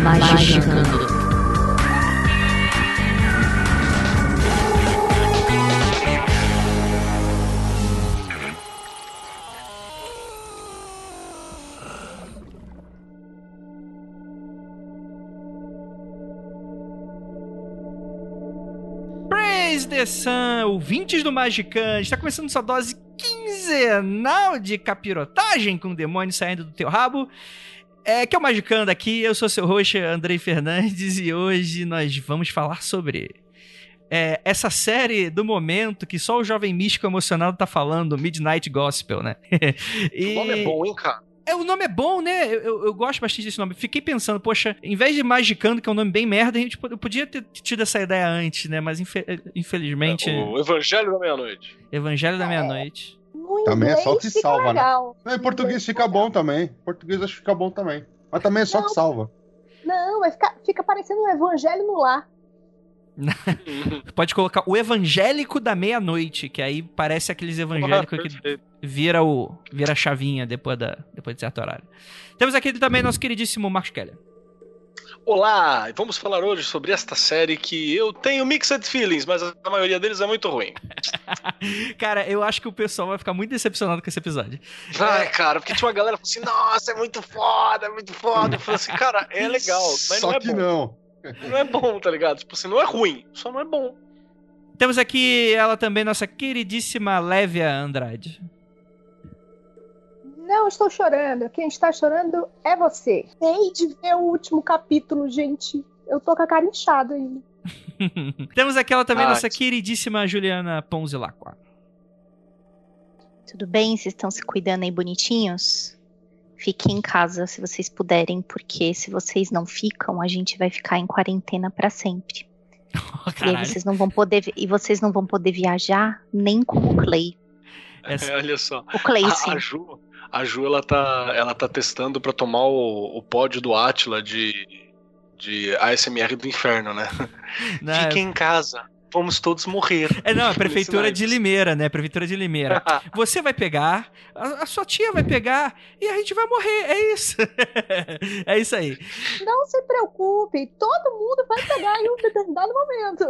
Magicando. Praise the ouvintes do Magicante, está começando sua dose quinzenal de capirotagem com demônios saindo do teu rabo. É que é o Magicando aqui, eu sou seu host Andrei Fernandes e hoje nós vamos falar sobre é, essa série do momento que só o jovem místico emocionado tá falando, Midnight Gospel, né? E... O nome é bom, hein, cara? É, o nome é bom, né? Eu, eu, gosto bastante desse nome. Fiquei pensando, poxa, em vez de Magicando, que é um nome bem merda, a gente eu podia ter tido essa ideia antes, né? Mas infelizmente. É, o Evangelho da Meia-Noite. Evangelho da Meia-Noite. Também é só que salva, né? Não, em português fica bom também. Em português acho que fica bom também. Mas também é só não, que salva. Não, vai ficar, fica parecendo um evangelho no lar. Pode colocar o evangélico da meia-noite, que aí parece aqueles evangélicos que vira o vira a chavinha depois, da, depois de certo horário. Temos aqui também nosso queridíssimo Marcos Keller. Olá, vamos falar hoje sobre esta série que eu tenho mixed feelings, mas a maioria deles é muito ruim. cara, eu acho que o pessoal vai ficar muito decepcionado com esse episódio. Vai, é... cara, porque tinha uma galera que falou assim: nossa, é muito foda, é muito foda. Eu falei assim, cara, é legal, mas Só não é que bom. não. Não é bom, tá ligado? Tipo assim, não é ruim, só não é bom. Temos aqui ela também, nossa queridíssima Lévia Andrade. Não estou chorando. Quem está chorando é você. Tem de ver o último capítulo, gente. Eu tô com a cara inchada ainda. Temos aqui ela também, ah, nossa queridíssima Juliana Ponzilacqua. Tudo bem? Vocês estão se cuidando aí bonitinhos? Fiquem em casa se vocês puderem, porque se vocês não ficam, a gente vai ficar em quarentena para sempre. Oh, e aí vocês não vão poder e vocês não vão poder viajar nem com o Clay. É, olha só. O Clay, a, sim. A Ju, a Ju ela tá, ela tá testando para tomar o, o pódio do Atila de, de ASMR do inferno, né? Não, Fiquem em casa vamos todos morrer. É, não, a prefeitura de Limeira, né? Prefeitura de Limeira. Você vai pegar, a, a, sua tia vai pegar e a gente vai morrer. É isso. é isso aí. Não se preocupe, todo mundo vai pegar em um determinado momento.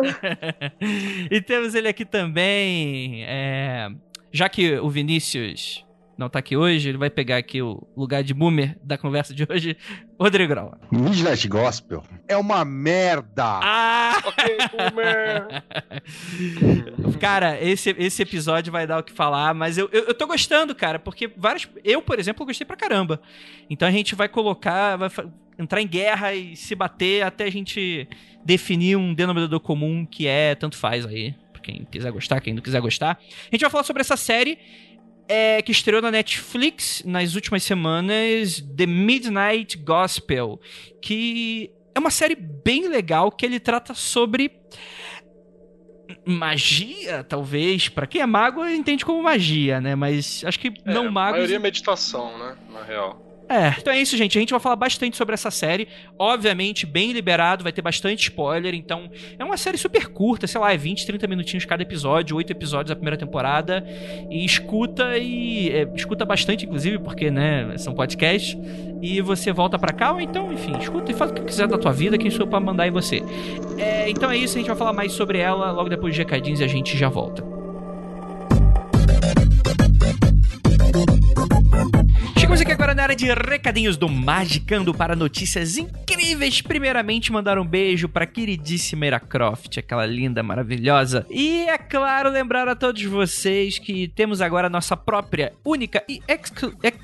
e temos ele aqui também. É, já que o Vinícius não tá aqui hoje, ele vai pegar aqui o lugar de boomer da conversa de hoje, Rodrigo Grau. Midnight Gospel é uma merda! Ah! ok, boomer! cara, esse, esse episódio vai dar o que falar, mas eu, eu, eu tô gostando, cara, porque vários. Eu, por exemplo, gostei pra caramba. Então a gente vai colocar, vai entrar em guerra e se bater até a gente definir um denominador comum que é tanto faz aí. Quem quiser gostar, quem não quiser gostar. A gente vai falar sobre essa série é, que estreou na Netflix nas últimas semanas, The Midnight Gospel, que é uma série bem legal que ele trata sobre magia, talvez. Para quem é mago, entende como magia, né? Mas acho que é, não magos. A maioria é meditação, né? Na real. É, então é isso, gente. A gente vai falar bastante sobre essa série. Obviamente, bem liberado, vai ter bastante spoiler. Então, é uma série super curta, sei lá, é 20, 30 minutinhos cada episódio, 8 episódios da primeira temporada. E escuta e. É, escuta bastante, inclusive, porque, né, são podcasts. E você volta pra cá, ou então, enfim, escuta e faz o que quiser da tua vida, quem sou pra mandar em você. É, então é isso, a gente vai falar mais sobre ela logo depois de recadinhos e a gente já volta. Chegamos aqui agora na área de recadinhos do Magicando para notícias incríveis. Primeiramente, mandar um beijo para queridíssima Era Croft, aquela linda, maravilhosa. E é claro, lembrar a todos vocês que temos agora a nossa própria, única e exclu ex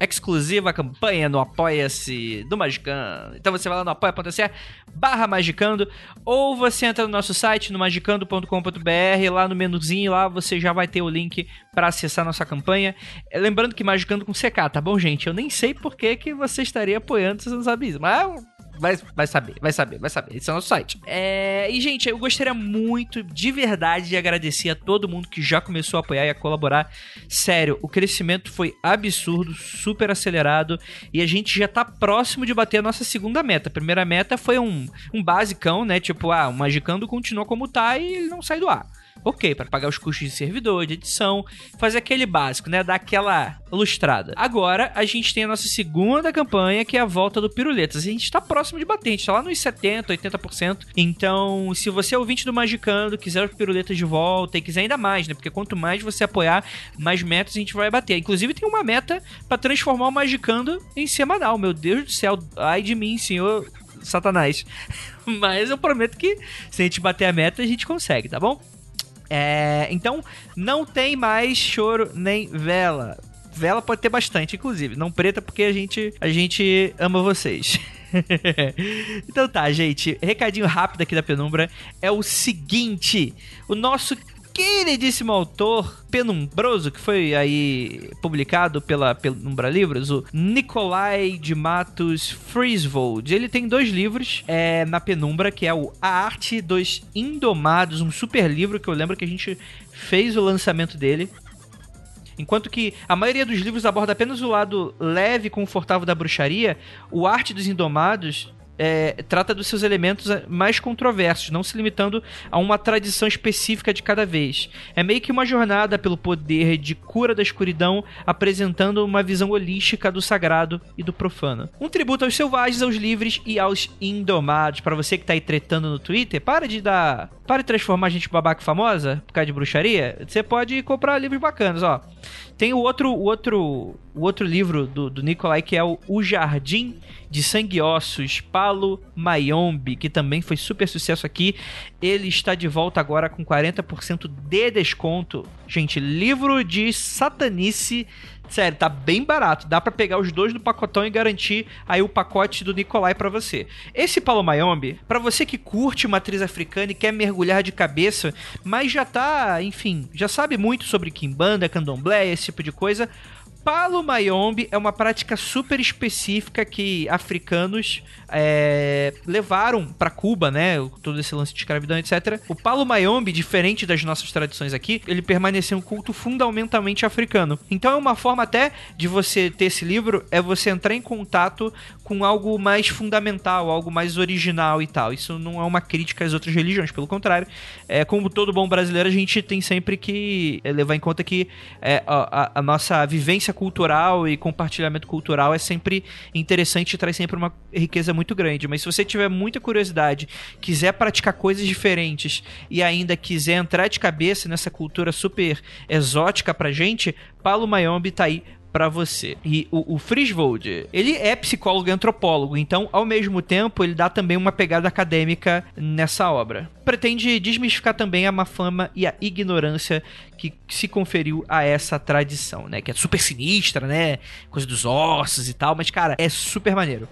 exclusiva campanha no Apoia-se do Magicando. Então você vai lá no apoia.se barra Magicando ou você entra no nosso site no magicando.com.br, lá no menuzinho, lá você já vai ter o link para acessar nossa campanha. Lembrando que Magicando com CK, tá bom, gente? Eu nem sei por que, que você estaria apoiando se você não sabe isso. Mas vai, vai saber, vai saber, vai saber. Esse é o nosso site. É, e, gente, eu gostaria muito, de verdade, de agradecer a todo mundo que já começou a apoiar e a colaborar. Sério, o crescimento foi absurdo, super acelerado. E a gente já tá próximo de bater a nossa segunda meta. A primeira meta foi um, um basicão, né? Tipo, ah, o Magicando continua como tá e ele não sai do ar ok, para pagar os custos de servidor, de edição, fazer aquele básico, né? Dar aquela lustrada. Agora a gente tem a nossa segunda campanha, que é a volta do Piruletas. A gente tá próximo de bater, a gente tá lá nos 70%, 80%. Então, se você é ouvinte do Magicando, quiser o Piruletas de volta e quiser ainda mais, né? Porque quanto mais você apoiar, mais metas a gente vai bater. Inclusive, tem uma meta para transformar o Magicando em semanal. Meu Deus do céu, ai de mim, senhor Satanás. Mas eu prometo que se a gente bater a meta, a gente consegue, tá bom? É, então, não tem mais choro nem vela. Vela pode ter bastante, inclusive. Não preta, porque a gente, a gente ama vocês. então tá, gente. Recadinho rápido aqui da Penumbra é o seguinte: o nosso queridíssimo autor penumbroso que foi aí publicado pela Penumbra Livros, o Nikolai de Matos Frisvold. Ele tem dois livros é, na Penumbra, que é o A Arte dos Indomados, um super livro que eu lembro que a gente fez o lançamento dele. Enquanto que a maioria dos livros aborda apenas o lado leve e confortável da bruxaria, o Arte dos Indomados é, trata dos seus elementos mais controversos, não se limitando a uma tradição específica de cada vez. É meio que uma jornada pelo poder de cura da escuridão, apresentando uma visão holística do sagrado e do profano. Um tributo aos selvagens, aos livres e aos indomados. Para você que tá aí tretando no Twitter, para de dar. Para de transformar gente babaca famosa por causa de bruxaria. Você pode comprar livros bacanas, ó. Tem o outro, o outro, o outro livro do, do Nicolai que é o, o Jardim de Sangue Ossos, Palo Mayombe, que também foi super sucesso aqui. Ele está de volta agora com 40% de desconto. Gente, livro de satanice Sério, tá bem barato. Dá para pegar os dois do pacotão e garantir aí o pacote do Nicolai para você. Esse Palomayombe, para você que curte matriz africana e quer mergulhar de cabeça, mas já tá, enfim, já sabe muito sobre Kimbanda, Candomblé, esse tipo de coisa, Palo Mayombe é uma prática super específica que africanos é, levaram para Cuba, né? Todo esse lance de escravidão, etc. O Palo Mayombe, diferente das nossas tradições aqui, ele permaneceu um culto fundamentalmente africano. Então é uma forma até de você ter esse livro, é você entrar em contato com algo mais fundamental, algo mais original e tal. Isso não é uma crítica às outras religiões, pelo contrário. É, como todo bom brasileiro, a gente tem sempre que é, levar em conta que é, a, a nossa vivência cultural e compartilhamento cultural é sempre interessante e traz sempre uma riqueza muito grande. Mas se você tiver muita curiosidade, quiser praticar coisas diferentes e ainda quiser entrar de cabeça nessa cultura super exótica pra gente, Paulo Mayombe tá aí para você. E o, o ele é psicólogo e antropólogo, então, ao mesmo tempo, ele dá também uma pegada acadêmica nessa obra. Pretende desmistificar também a má fama e a ignorância que se conferiu a essa tradição, né? Que é super sinistra, né? Coisa dos ossos e tal, mas, cara, é super maneiro.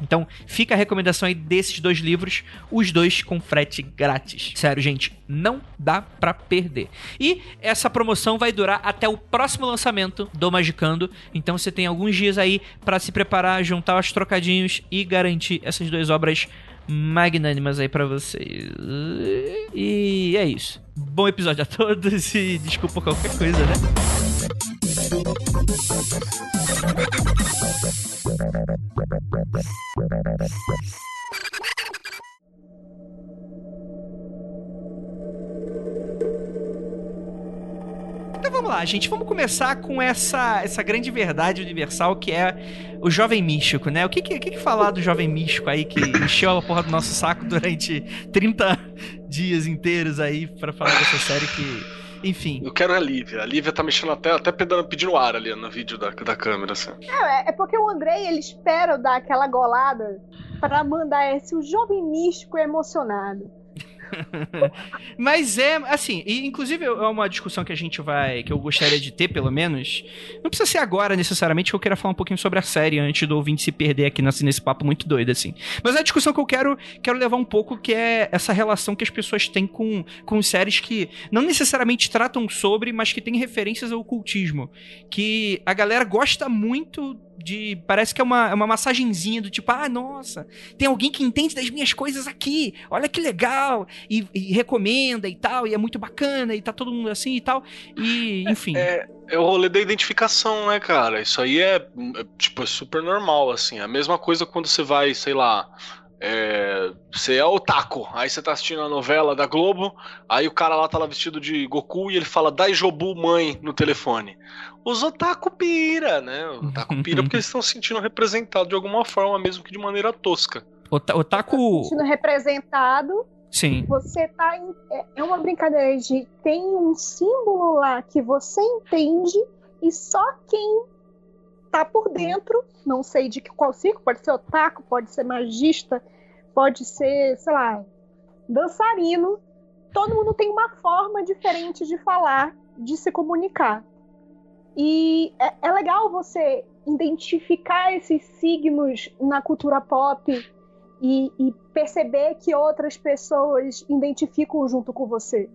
Então, fica a recomendação aí desses dois livros, os dois com frete grátis. Sério, gente, não dá para perder. E essa promoção vai durar até o próximo lançamento do Magicando. Então, você tem alguns dias aí para se preparar, juntar os trocadinhos e garantir essas duas obras magnânimas aí para vocês. E é isso. Bom episódio a todos e desculpa qualquer coisa, né? Então vamos lá, gente. Vamos começar com essa, essa grande verdade universal que é o jovem místico, né? O que, que, que falar do jovem místico aí que encheu a porra do nosso saco durante 30 dias inteiros aí para falar dessa série que enfim. Eu quero a Lívia. A Lívia tá mexendo até, até pedindo, pedindo ar ali no vídeo da, da câmera, assim. É, é porque o Andrei, ele espera dar aquela golada para mandar esse o jovem místico emocionado. Mas é, assim, e inclusive é uma discussão que a gente vai, que eu gostaria de ter, pelo menos. Não precisa ser agora necessariamente, que eu queira falar um pouquinho sobre a série antes do ouvinte se perder aqui nesse, nesse papo muito doido, assim. Mas é a discussão que eu quero, quero levar um pouco, que é essa relação que as pessoas têm com, com séries que não necessariamente tratam sobre, mas que têm referências ao ocultismo. Que a galera gosta muito de. Parece que é uma, é uma massagenzinha do tipo, ah, nossa, tem alguém que entende das minhas coisas aqui, olha que legal, e, e recomenda e tal, e é muito bacana, e tá todo mundo assim e tal. E, enfim. É, é o rolê da identificação, né, cara? Isso aí é, é tipo, é super normal, assim. A mesma coisa quando você vai, sei lá. É, você é o taco, aí você tá assistindo a novela da Globo, aí o cara lá tá lá vestido de Goku e ele fala Daijobu mãe no telefone. Os otaku pira, né? O otaku pira porque eles estão se sentindo representados de alguma forma, mesmo que de maneira tosca. O otaku. Se sentindo representado. Sim. Você tá em, é, é uma brincadeira de tem um símbolo lá que você entende e só quem tá por dentro, não sei de qual círculo, pode ser otaku, pode ser magista, pode ser, sei lá, dançarino. Todo mundo tem uma forma diferente de falar, de se comunicar. E é, é legal você identificar esses signos na cultura pop e, e, perceber que outras pessoas identificam junto com você.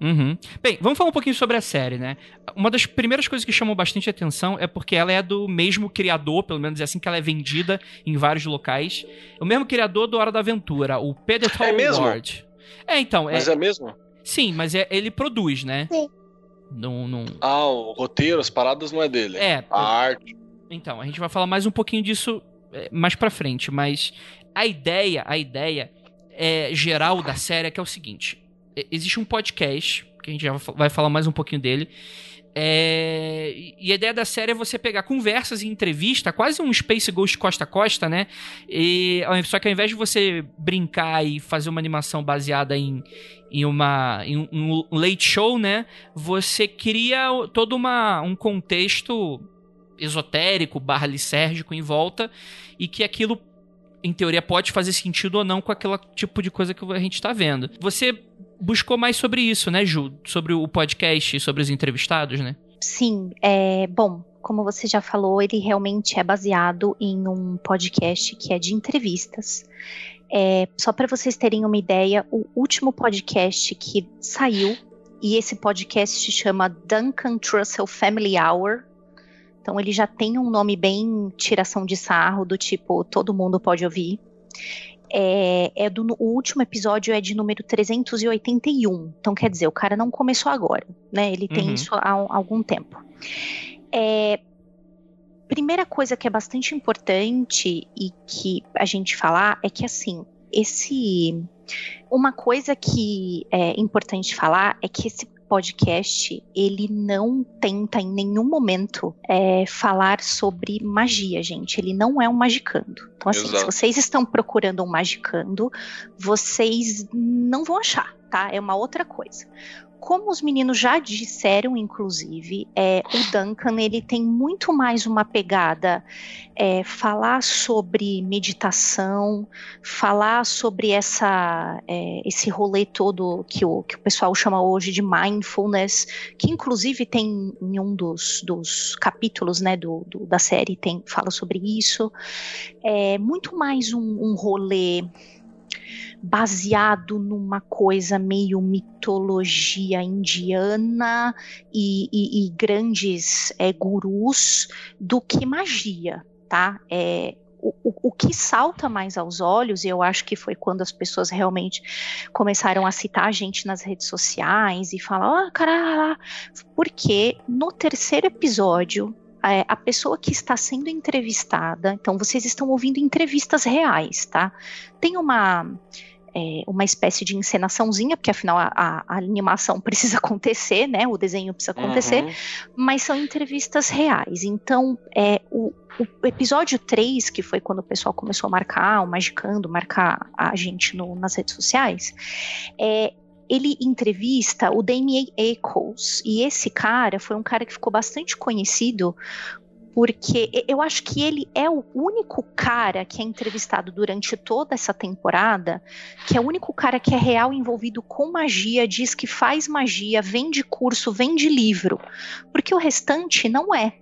Uhum. Bem, vamos falar um pouquinho sobre a série, né? Uma das primeiras coisas que chamam bastante atenção é porque ela é do mesmo criador, pelo menos é assim que ela é vendida em vários locais. O mesmo criador do Hora da Aventura, o Pedro é mesmo? Ward. É, então. Mas é, é mesmo? Sim, mas é, ele produz, né? Sim. Não, não... Ah, o roteiro, as paradas não é dele. É. A arte. Então, a gente vai falar mais um pouquinho disso é, mais pra frente, mas a ideia, a ideia é, geral da série é que é o seguinte: existe um podcast, que a gente já vai falar mais um pouquinho dele. É, e a ideia da série é você pegar conversas e entrevista, quase um Space Ghost costa a costa, né? E, só que ao invés de você brincar e fazer uma animação baseada em, em, uma, em um late show, né? Você cria todo uma, um contexto esotérico, barra em volta, e que aquilo em teoria, pode fazer sentido ou não com aquele tipo de coisa que a gente está vendo. Você buscou mais sobre isso, né, Ju? Sobre o podcast, sobre os entrevistados, né? Sim, é bom. Como você já falou, ele realmente é baseado em um podcast que é de entrevistas. É, só para vocês terem uma ideia, o último podcast que saiu, e esse podcast se chama Duncan Trussell Family Hour, então ele já tem um nome bem tiração de sarro, do tipo, todo mundo pode ouvir. É, é do, o último episódio é de número 381. Então, quer dizer, o cara não começou agora, né? Ele tem uhum. isso há, há, algum tempo. É, primeira coisa que é bastante importante e que a gente falar é que, assim, esse. Uma coisa que é importante falar é que esse podcast ele não tenta em nenhum momento é, falar sobre magia, gente. Ele não é um magicando. Então, assim, Exato. se vocês estão procurando um magicando, vocês não vão achar, tá? É uma outra coisa como os meninos já disseram, inclusive, é, o Duncan ele tem muito mais uma pegada é, falar sobre meditação, falar sobre essa é, esse rolê todo que o, que o pessoal chama hoje de mindfulness, que inclusive tem em um dos, dos capítulos né, do, do da série tem fala sobre isso. É muito mais um, um rolê baseado numa coisa meio mitologia indiana e, e, e grandes é, gurus do que magia, tá? É, o, o, que salta mais aos olhos, e eu acho que foi quando as pessoas realmente começaram a citar a gente nas redes sociais e falar, ah, caralho, porque no terceiro episódio é, a pessoa que está sendo entrevistada, então vocês estão ouvindo entrevistas reais, tá? Tem uma é, uma espécie de encenaçãozinha, porque afinal a, a, a, animação precisa acontecer, né? O desenho precisa acontecer, uhum. mas são entrevistas reais. Então, é, o, o episódio 3, que foi quando o pessoal começou a marcar, o Magicando, marcar a gente no, nas redes sociais, é, ele entrevista o Damien Eccles, e esse cara foi um cara que ficou bastante conhecido porque eu acho que ele é o único cara que é entrevistado durante toda essa temporada, que é o único cara que é real envolvido com magia, diz que faz magia, vende curso, vende livro, porque o restante não é.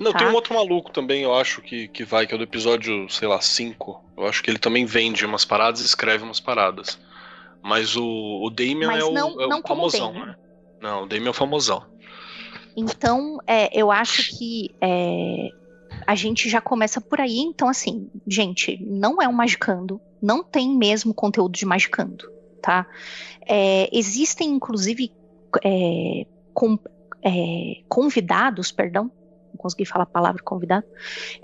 Não, tá? tem um outro maluco também, eu acho, que, que vai, que é do episódio, sei lá, 5. Eu acho que ele também vende umas paradas e escreve umas paradas. Mas o, o Damien Mas é o, não, é o famosão, né? Não, o Damien é o famosão. Então, é, eu acho que é, a gente já começa por aí. Então, assim, gente, não é um magicando, não tem mesmo conteúdo de magicando, tá? É, existem, inclusive, é, com, é, convidados, perdão, não consegui falar a palavra convidado,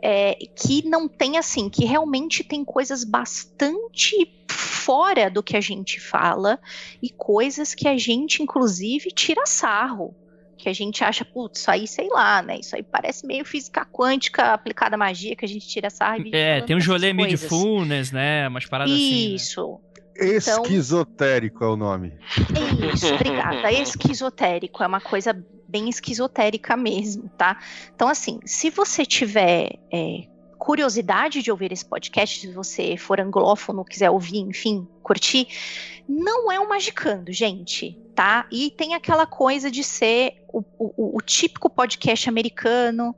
é, que não tem assim, que realmente tem coisas bastante fora do que a gente fala e coisas que a gente, inclusive, tira sarro que a gente acha, putz, isso aí, sei lá, né? Isso aí parece meio física quântica aplicada à magia, que a gente tira sarro e É, tem um Jolé Midfulness, né? Umas paradas isso. assim. Isso. Né? Esquizotérico então, é o nome. Isso, obrigada. Esquizotérico é uma coisa bem esquizotérica mesmo, tá? Então, assim, se você tiver é, curiosidade de ouvir esse podcast, se você for anglófono, quiser ouvir, enfim, curtir, não é um magicando, gente, tá? E tem aquela coisa de ser o, o, o típico podcast americano,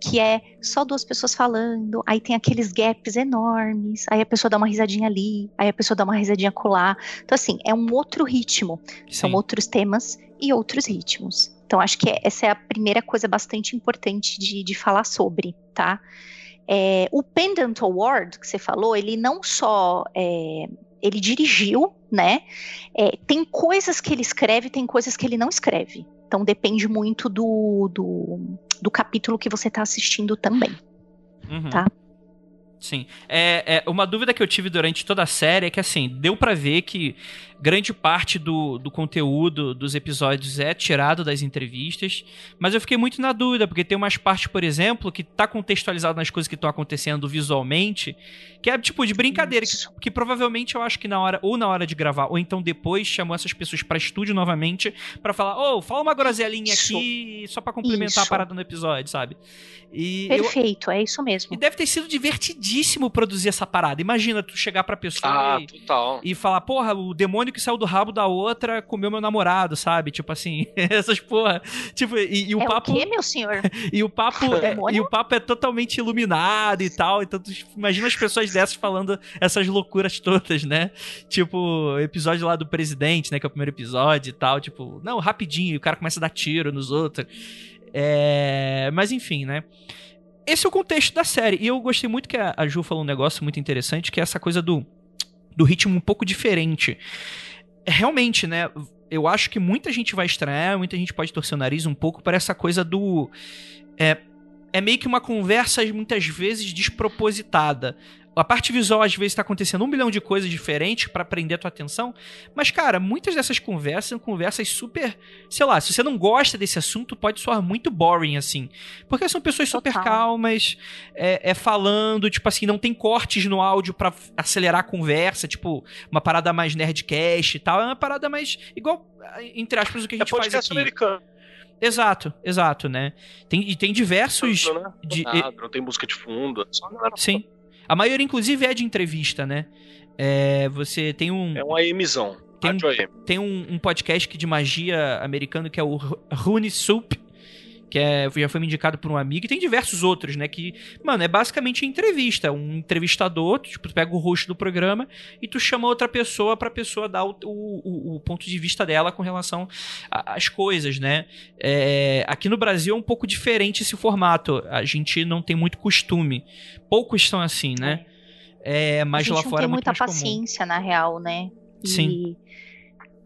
que é só duas pessoas falando, aí tem aqueles gaps enormes, aí a pessoa dá uma risadinha ali, aí a pessoa dá uma risadinha colar. Então, assim, é um outro ritmo. Sim. São outros temas e outros ritmos. Então, acho que essa é a primeira coisa bastante importante de, de falar sobre, tá? É, o Pendant Award que você falou, ele não só é, ele dirigiu, né? É, tem coisas que ele escreve, tem coisas que ele não escreve. Então depende muito do, do, do capítulo que você está assistindo também. Uhum. Tá? Sim. É, é, uma dúvida que eu tive durante toda a série é que, assim, deu para ver que grande parte do, do conteúdo dos episódios é tirado das entrevistas, mas eu fiquei muito na dúvida, porque tem umas partes, por exemplo, que tá contextualizado nas coisas que estão acontecendo visualmente, que é tipo de brincadeira, que, que, provavelmente eu acho que na hora, ou na hora de gravar, ou então depois chamou essas pessoas para estúdio novamente para falar, ô, oh, fala uma groselinha isso. aqui só para complementar isso. a parada no episódio, sabe? E Perfeito, eu... é isso mesmo. E deve ter sido divertidíssimo produzir essa parada. Imagina tu chegar pra pessoa ah, e, e falar, porra, o demônio que saiu do rabo da outra comeu meu namorado, sabe? Tipo assim, essas porra. Tipo, e, e o é papo. O quê, meu senhor? e o papo é, e o papo é totalmente iluminado e tal. Então, tu imagina as pessoas dessas falando essas loucuras todas, né? Tipo, episódio lá do presidente, né? Que é o primeiro episódio e tal. Tipo, não, rapidinho, o cara começa a dar tiro nos outros. É... Mas enfim, né? Esse é o contexto da série. E eu gostei muito que a Ju falou um negócio muito interessante, que é essa coisa do, do ritmo um pouco diferente. Realmente, né? Eu acho que muita gente vai estranhar, muita gente pode torcer o nariz um pouco para essa coisa do. É, é meio que uma conversa muitas vezes despropositada a parte visual às vezes está acontecendo um bilhão de coisas diferentes para prender a tua atenção, mas cara, muitas dessas conversas são conversas super, sei lá, se você não gosta desse assunto, pode soar muito boring assim, porque são pessoas super Total. calmas, é, é, falando, tipo assim, não tem cortes no áudio para acelerar a conversa, tipo uma parada mais nerdcast e tal, é uma parada mais igual entre aspas o que a é gente é faz aqui. Americano. Exato, exato, né? Tem, e tem diversos. Não, né? de, nada, não tem música de fundo. Só sim. A maioria, inclusive, é de entrevista, né? É, você tem um. É um AMzão. Tem, um, tem um, um, podcast de magia americano que é o Rune Soup, que é, já foi me indicado por um amigo, e tem diversos outros, né? Que, mano, é basicamente entrevista. Um entrevistador, tu, tipo, tu pega o rosto do programa e tu chama outra pessoa pra pessoa dar o, o, o ponto de vista dela com relação às coisas, né? É, aqui no Brasil é um pouco diferente esse formato. A gente não tem muito costume. Poucos são assim, né? É, mas lá fora é muito mais comum. muita paciência, na real, né? E... Sim.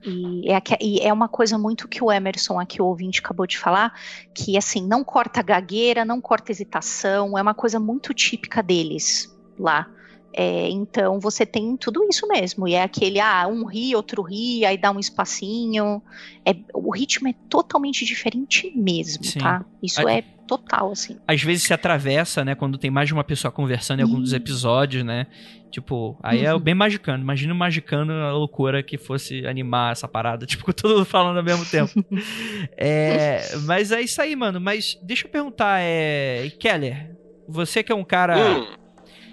E é, e é, uma coisa muito que o Emerson aqui, o ouvinte, acabou de falar, que assim, não corta gagueira, não corta hesitação, é uma coisa muito típica deles lá. É, então você tem tudo isso mesmo. E é aquele, ah, um ri, outro ri, aí dá um espacinho. É, o ritmo é totalmente diferente mesmo, Sim. tá? Isso a... é total, assim. Às vezes se atravessa, né? Quando tem mais de uma pessoa conversando em algum dos episódios, né? Tipo, aí é uhum. é bem magicano. Imagina o magicano a loucura que fosse animar essa parada, tipo, com todo mundo falando ao mesmo tempo. é, mas é isso aí, mano. Mas deixa eu perguntar, é. Keller, você que é um cara. Hum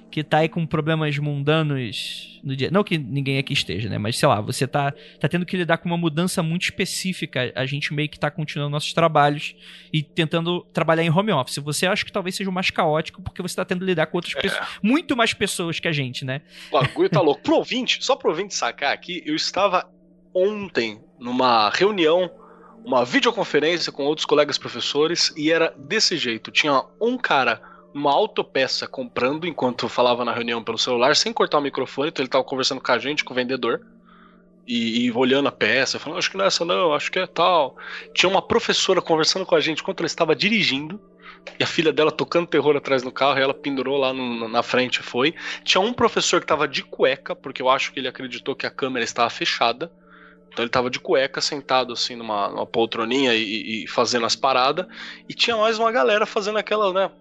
que tá aí com problemas mundanos no dia. Não que ninguém aqui esteja, né? Mas sei lá, você tá, tá tendo que lidar com uma mudança muito específica. A gente meio que tá continuando nossos trabalhos e tentando trabalhar em home office. Você acha que talvez seja o mais caótico porque você tá tendo que lidar com outras é. pessoas, muito mais pessoas que a gente, né? O bagulho tá louco. Pro ouvinte, só pro ouvinte sacar aqui, eu estava ontem numa reunião uma videoconferência com outros colegas professores e era desse jeito. Tinha um cara uma autopeça comprando enquanto falava na reunião pelo celular, sem cortar o microfone, então ele tava conversando com a gente, com o vendedor. E, e olhando a peça, falando, acho que não é essa não, acho que é tal. Tinha uma professora conversando com a gente enquanto ela estava dirigindo, e a filha dela tocando terror atrás no carro, e ela pendurou lá no, na frente foi. Tinha um professor que estava de cueca, porque eu acho que ele acreditou que a câmera estava fechada. Então ele tava de cueca, sentado assim numa, numa poltroninha e, e, fazendo as paradas. E tinha mais uma galera fazendo aquela, né?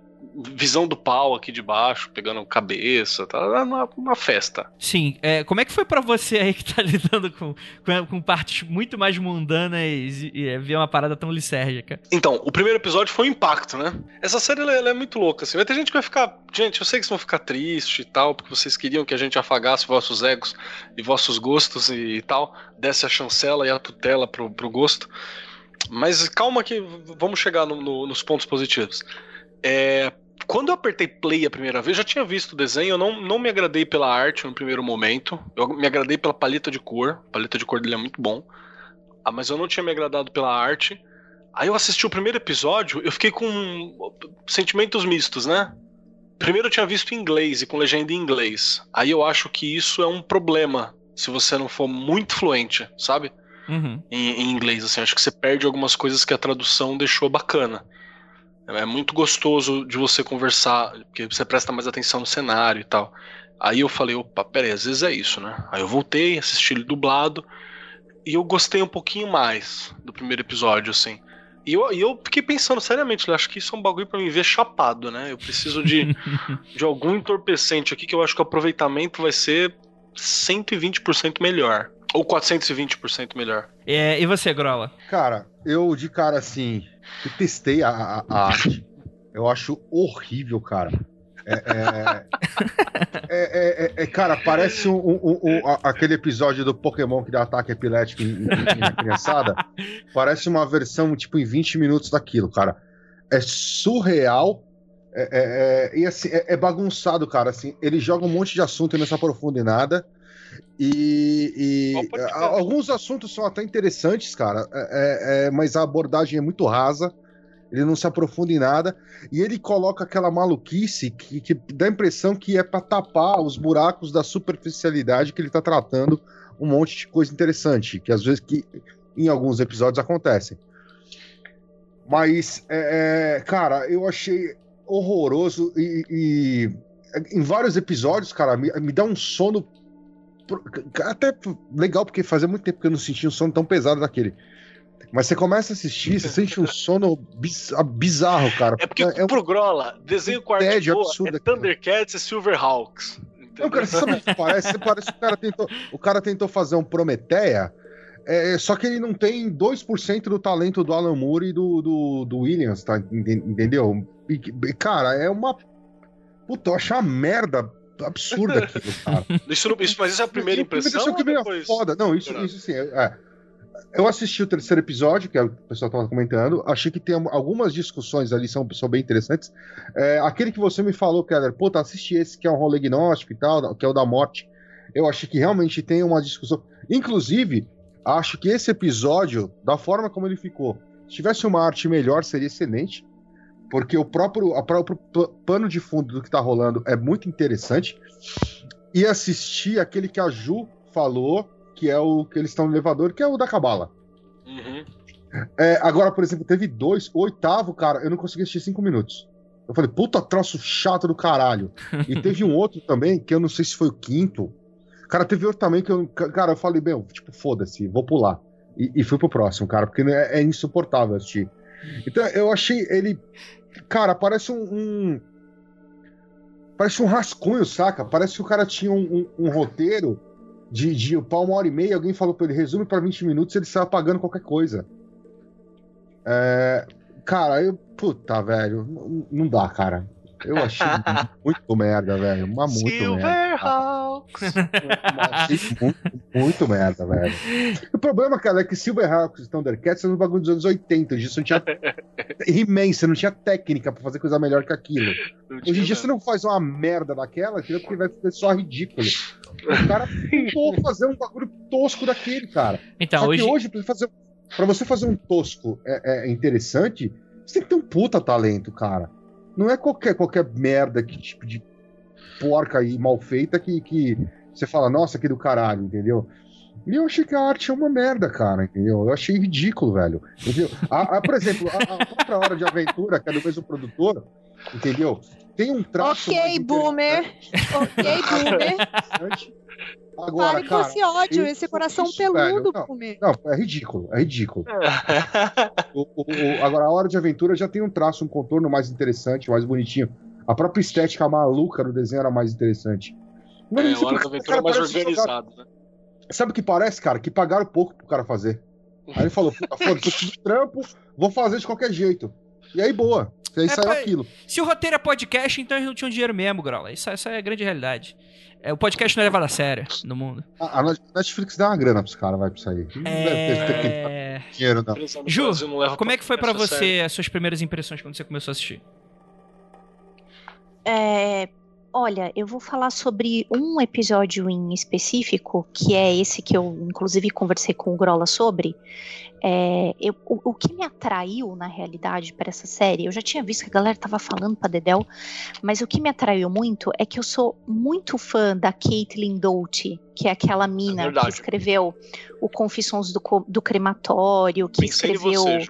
Visão do pau aqui de baixo, pegando cabeça, tá uma, uma festa. Sim, é, como é que foi para você aí que tá lidando com, com, com partes muito mais mundanas e, e, é, ver uma parada tão lisérgica? Então, o primeiro episódio foi um impacto, né? Essa série ela, ela é muito louca, assim. Vai ter gente que vai ficar. Gente, eu sei que vocês vão ficar tristes e tal, porque vocês queriam que a gente afagasse vossos egos e vossos gostos e, e tal, desse a chancela e a tutela pro, pro gosto. Mas calma que vamos chegar no, no, nos pontos positivos. É, quando eu apertei play a primeira vez, já tinha visto o desenho, eu não, não me agradei pela arte no primeiro momento. Eu me agradei pela paleta de cor. A paleta de cor dele é muito bom. Ah, mas eu não tinha me agradado pela arte. Aí eu assisti o primeiro episódio, eu fiquei com sentimentos mistos, né? Primeiro eu tinha visto em inglês e com legenda em inglês. Aí eu acho que isso é um problema se você não for muito fluente, sabe? Uhum. Em, em, inglês, assim, acho que você perde algumas coisas que a tradução deixou bacana. É muito gostoso de você conversar, porque você presta mais atenção no cenário e tal. Aí eu falei, opa, peraí, às vezes é isso, né? Aí eu voltei, assisti ele dublado, e eu gostei um pouquinho mais do primeiro episódio, assim. E eu, e eu fiquei pensando seriamente, acho que isso é um bagulho para me ver chapado, né? Eu preciso de, de algum entorpecente aqui que eu acho que o aproveitamento vai ser 120% melhor. Ou 420% melhor. É, e você, Grola? Cara, eu de cara assim, eu testei a, a, a arte. Eu acho horrível, cara. É, é, é, é, é cara, parece um, um, um, aquele episódio do Pokémon que dá ataque epilético em, em, na criançada. Parece uma versão, tipo, em 20 minutos daquilo, cara. É surreal. e assim, é, bagunçado, cara. Assim, ele joga um monte de assunto e não se aprofunda em nada. E, e alguns assuntos são até interessantes, cara, é, é, mas a abordagem é muito rasa. Ele não se aprofunda em nada. E ele coloca aquela maluquice que, que dá a impressão que é para tapar os buracos da superficialidade que ele tá tratando um monte de coisa interessante, que às vezes que em alguns episódios acontecem. Mas, é, é cara, eu achei horroroso e, e, em vários episódios, cara, me, me dá um sono até legal, porque fazia muito tempo que eu não sentia um sono tão pesado daquele. Mas você começa a assistir, você sente um sono bizarro, cara. É porque é pro Grola, desenho de boa, é Thundercats e Silverhawks. Não, cara, você sabe o que parece? Parece que o cara tentou, o cara tentou fazer um Prometeia, é, só que ele não tem 2% do talento do Alan Moore e do, do, do Williams, tá? Entendeu? E, cara, é uma. Puta, eu acho uma merda absurda aquilo, cara. Isso, isso, mas isso é a primeira impressão? que veio foda. Não, isso, isso sim. É, eu assisti o terceiro episódio, que é o pessoal estava comentando. Achei que tem algumas discussões ali, são, são bem interessantes. É, aquele que você me falou, Keller, puta, assisti esse que é um rolê gnóstico e tal, que é o da morte. Eu achei que realmente tem uma discussão. Inclusive, acho que esse episódio, da forma como ele ficou, se tivesse uma arte melhor, seria excelente porque o próprio, a próprio pano de fundo do que tá rolando é muito interessante. E assistir aquele que a Ju falou, que é o que eles estão no elevador, que é o da Cabala. Uhum. É, agora, por exemplo, teve dois. O oitavo, cara, eu não consegui assistir cinco minutos. Eu falei, puta troço chato do caralho. E teve um outro também, que eu não sei se foi o quinto. Cara, teve outro também que eu. Cara, eu falei, meu, tipo, foda-se, vou pular. E, e, fui pro próximo, cara, porque é, é insuportável assistir. Então, eu achei ele Cara, parece um, um, Parece um rascunho, saca? Parece que o cara tinha um, um, um roteiro de, de uma hora e meia, alguém falou pra ele, resume pra 20 minutos, ele saiu apagando qualquer coisa. É, cara, eu. Puta, velho, não, não dá, cara. Eu achei muito merda, velho. Uma muito Silverhawks. merda. muito, muito merda, velho. O problema, cara, é que Silverhawks e Thundercats são um bagulho dos anos 80. Hoje você não tinha. He-Man, você não tinha técnica pra fazer coisa melhor que aquilo. Hoje em dia você não faz uma merda daquela, entendeu? Porque vai ser só ridículo. O cara tentou fazer um bagulho tosco daquele, cara. Então, só hoje... que hoje, pra, fazer, pra você fazer um tosco é, é interessante, você tem que ter um puta talento, cara. Não é qualquer, qualquer merda que tipo de porca e mal feita que, que você fala, nossa, que do caralho, entendeu? E eu achei que a arte é uma merda, cara, entendeu? Eu achei ridículo, velho. Entendeu? A, a, por exemplo, a, a própria Hora de Aventura, que é do mesmo produtor, entendeu? Tem um traço. Ok, boomer. ok, boomer. Agora, Pare cara, com esse ódio, esse coração isso, peludo, velho, não, não, é ridículo, é ridículo. o, o, o, agora, a Hora de Aventura já tem um traço, um contorno mais interessante, mais bonitinho. A própria estética maluca no desenho era mais interessante. Mas, é, a Hora da Aventura é mais organizado, né? Sabe o que parece, cara? Que pagaram pouco pro cara fazer. Aí ele falou, puta, foda-se, trampo, vou fazer de qualquer jeito. E aí, boa. E aí é, saiu aquilo. Se o roteiro é podcast, então eles não tinham dinheiro mesmo, Grola. Isso, isso é a grande realidade. É, o podcast não é levado a sério no mundo. A, a Netflix dá uma grana pros caras, vai pra sair. Não é... deve ter dinheiro, não. Ju, como é que foi para você sério. as suas primeiras impressões quando você começou a assistir? É, Olha, eu vou falar sobre um episódio em específico, que é esse que eu, inclusive, conversei com o Grola sobre. É, eu, o, o, que me atraiu, na realidade, para essa série, eu já tinha visto que a galera tava falando para Dedel, mas o que me atraiu muito é que eu sou muito fã da Caitlin Doughty, que é aquela mina é que escreveu o Confissões do, do Crematório, que Pensei escreveu. Você,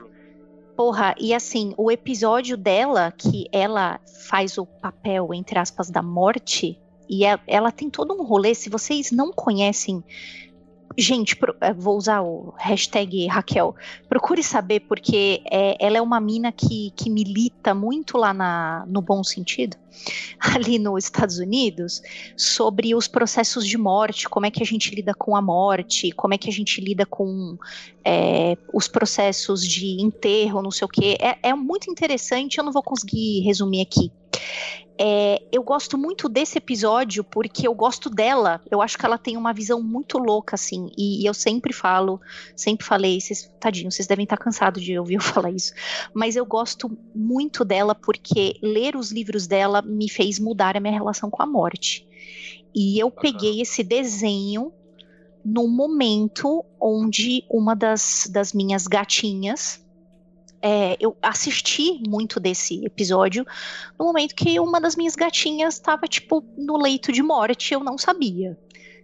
Porra, e assim, o episódio dela, que ela faz o papel, entre aspas, da morte, e é, ela tem todo um rolê. Se vocês não conhecem Gente, é, vou usar o hashtag Raquel. Procure saber, porque é, ela é uma mina que, que milita muito lá na, no bom sentido, ali nos Estados Unidos, sobre os processos de morte, como é que a gente lida com a morte, como é que a gente lida com é, os processos de enterro, não sei o quê. É, é muito interessante, eu não vou conseguir resumir aqui. É, eu gosto muito desse episódio porque eu gosto dela. Eu acho que ela tem uma visão muito louca, assim. E, e eu sempre falo, sempre falei, vocês, tadinho, vocês devem estar cansados de ouvir eu falar isso. Mas eu gosto muito dela porque ler os livros dela me fez mudar a minha relação com a morte. E eu peguei esse desenho num momento onde uma das, das minhas gatinhas é, eu assisti muito desse episódio no momento que uma das minhas gatinhas estava, tipo, no leito de morte, eu não sabia.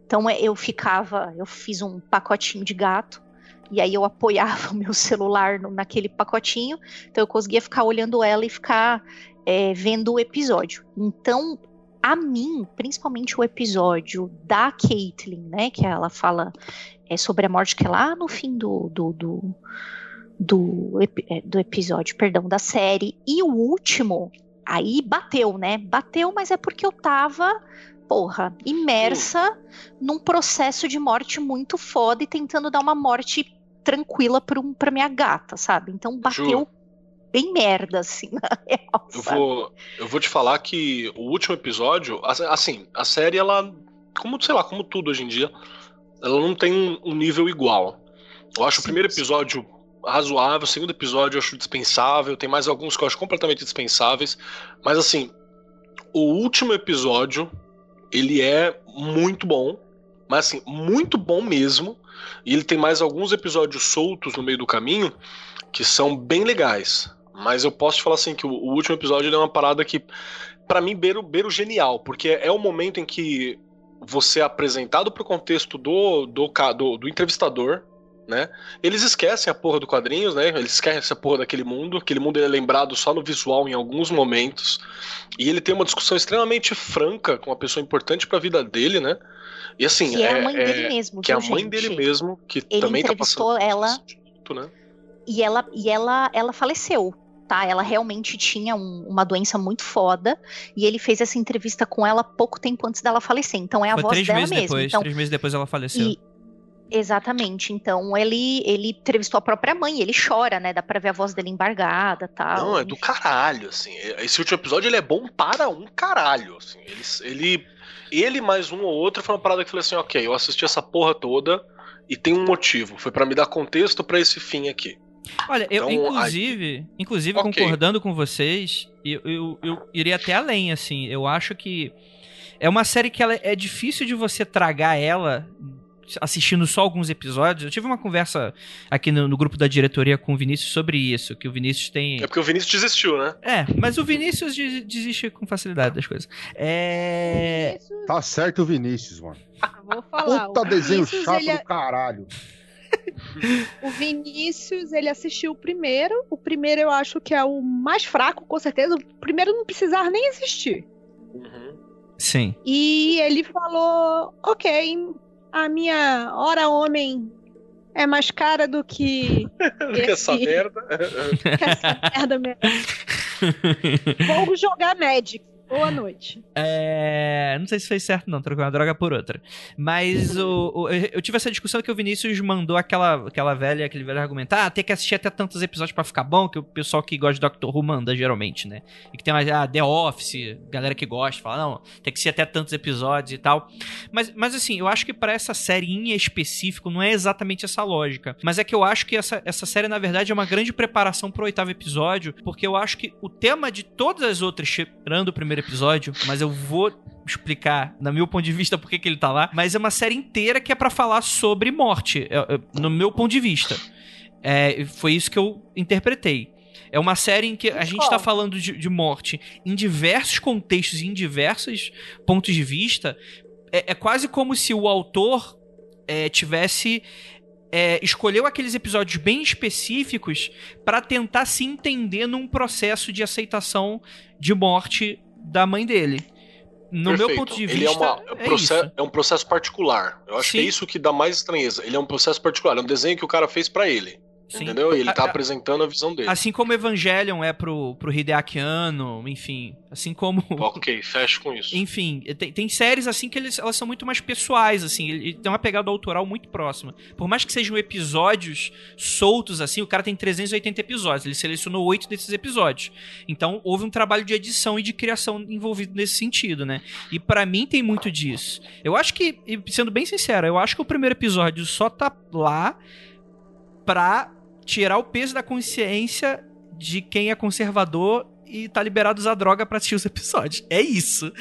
Então é, eu ficava, eu fiz um pacotinho de gato, e aí eu apoiava o meu celular no, naquele pacotinho, então eu conseguia ficar olhando ela e ficar é, vendo o episódio. Então, a mim, principalmente o episódio da Caitlyn, né, que ela fala é, sobre a morte que é lá no fim do, do, do do, é, do episódio, perdão, da série. E o último, aí bateu, né? Bateu, mas é porque eu tava, porra, imersa hum. num processo de morte muito foda e tentando dar uma morte tranquila pra, um, pra minha gata, sabe? Então bateu Ju. bem merda, assim, na real. Eu vou, eu vou te falar que o último episódio, assim, a série, ela, como, sei lá, como tudo hoje em dia, ela não tem um nível igual. Eu acho sim, o primeiro episódio razoável. O segundo episódio eu acho dispensável. Tem mais alguns que eu acho completamente dispensáveis. Mas assim, o último episódio ele é muito bom. Mas assim, muito bom mesmo. E ele tem mais alguns episódios soltos no meio do caminho que são bem legais. Mas eu posso te falar assim que o, o último episódio é uma parada que, para mim, beiro, beiro genial. Porque é o momento em que você é apresentado pro contexto do, do, do, do entrevistador, né? Eles esquecem a porra do quadrinhos, né? Eles esquecem a porra daquele mundo. Aquele mundo é lembrado só no visual em alguns momentos. E ele tem uma discussão extremamente franca com uma pessoa importante para a vida dele, né? E assim, que é, é a mãe dele mesmo, que é a mãe gente? dele mesmo, que ele também tá passando ela assunto, né? E ela e ela ela faleceu. Tá, ela realmente tinha um, uma doença muito foda e ele fez essa entrevista com ela pouco tempo antes dela falecer. Então é a Foi voz dela mesmo. Depois, então, três meses depois ela faleceu. E, Exatamente. Então ele ele entrevistou a própria mãe, ele chora, né? Dá pra ver a voz dele embargada, tal. Não, é do caralho, assim. Esse último episódio ele é bom para um caralho, assim. Ele ele, ele mais um ou outro foi uma parada que eu falei assim, ok, eu assisti essa porra toda e tem um motivo. Foi para me dar contexto para esse fim aqui. Olha, eu então, inclusive, aí... inclusive okay. concordando com vocês, eu, eu, eu iria até além, assim. Eu acho que é uma série que ela é difícil de você tragar ela assistindo só alguns episódios. Eu tive uma conversa aqui no, no, grupo da diretoria com o Vinícius sobre isso, que o Vinícius tem. É porque o Vinícius desistiu, né? É, mas o Vinícius desiste com facilidade das coisas. É. Tá certo o Vinícius, mano. Vou falar. Puta desenho chato ele... do é- caralho. o Vinícius, ele assistiu o primeiro. O primeiro eu acho que é o mais fraco, com certeza. O primeiro não precisava nem existir. Uhum. Sim. E ele falou: ok, a minha hora homem é mais cara do que. do que essa merda. essa merda mesmo. Vou jogar Magic. Boa noite. É... Não sei se fez certo, não, trocar uma droga por outra. Mas o, o, eu tive essa discussão que o Vinícius mandou aquela, aquela velha, aquele velho argumentar, ah, tem que assistir até tantos episódios para ficar bom, que o pessoal que gosta de Doctor Who manda, geralmente, né? E que tem a ah, The Office, galera que gosta, fala, não, tem que assistir até tantos episódios e tal. Mas, mas assim, eu acho que para essa em específico não é exatamente essa lógica. Mas é que eu acho que essa, essa série, na verdade, é uma grande preparação pro oitavo episódio, porque eu acho que o tema de todas as outras, tirando o primeiro episódio, mas eu vou explicar, no meu ponto de vista, por que ele tá lá. Mas é uma série inteira que é para falar sobre morte, é, é, no meu ponto de vista. É, foi isso que eu interpretei. É uma série em que a gente está falando de, de, morte em diversos contextos e em diversos pontos de vista. É, é quase como se o autor é, tivesse é, escolheu aqueles episódios bem específicos para tentar se entender num processo de aceitação de morte da mãe dele. No Perfeito. meu ponto de vista. Ele é, uma, é, é, é, um processo particular. Eu acho Sim. que é isso que dá mais estranheza. Ele é um processo particular. É um desenho que o cara fez para ele. Sim. Entendeu? E ele tá a, apresentando a visão dele. Assim como Evangelion é pro, pro Hideaki Anno, enfim. Assim como. Ok, fecho com isso. Enfim, tem, tem séries assim que eles, elas são muito mais pessoais, assim. Ele tem uma pegada autoral muito próxima. Por mais que sejam episódios soltos, assim, o cara tem 380 episódios. Ele selecionou oito desses episódios. Então, houve um trabalho de edição e de criação envolvido nesse sentido, né? E para mim tem muito disso. Eu acho que, sendo bem sincero, eu acho que o primeiro episódio só tá lá pra tirar o peso da consciência de quem é conservador e tá liberado usar droga pra assistir os episódios. É isso.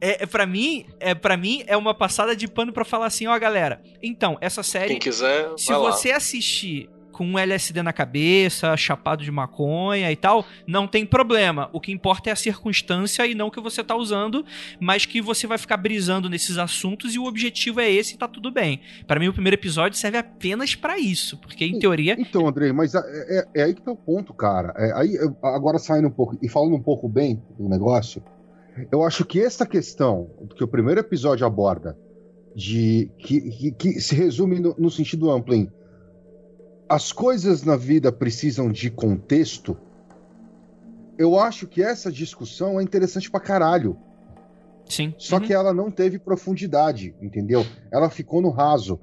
É, é para mim, é para mim é uma passada de pano para falar assim, ó, galera. Então, essa série, quem quiser, se você lá. assistir com um LSD na cabeça, chapado de maconha e tal, não tem problema. O que importa é a circunstância e não que você tá usando, mas que você vai ficar brisando nesses assuntos e o objetivo é esse e tá tudo bem. Para mim, o primeiro episódio serve apenas para isso, porque em teoria. Então, Andrei, mas é, é, é aí que tá o ponto, cara. É, aí, agora saindo um pouco e falando um pouco bem do negócio, eu acho que essa questão que o primeiro episódio aborda, de que, que, que se resume no, no sentido amplo em as coisas na vida precisam de contexto, eu acho que essa discussão é interessante pra caralho. Sim. Só uhum. que ela não teve profundidade, entendeu? Ela ficou no raso.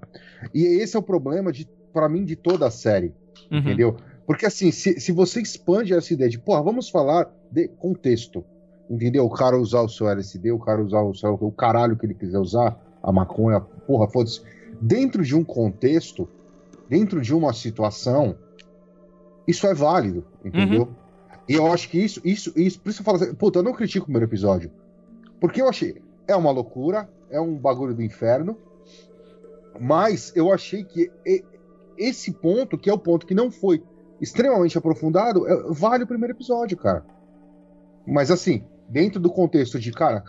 E esse é o problema, de, para mim, de toda a série, uhum. entendeu? Porque assim, se, se você expande essa ideia de, porra, vamos falar de contexto, entendeu? O cara usar o seu LSD, o cara usar o, seu, o caralho que ele quiser usar, a maconha, porra, foda-se. Dentro de um contexto, dentro de uma situação, isso é válido, entendeu? Uhum. E eu acho que isso, isso, isso, por isso eu falo assim, puta, eu não critico o primeiro episódio. Porque eu achei, é uma loucura, é um bagulho do inferno, mas eu achei que esse ponto, que é o ponto que não foi extremamente aprofundado, é, vale o primeiro episódio, cara. Mas assim, dentro do contexto de, cara,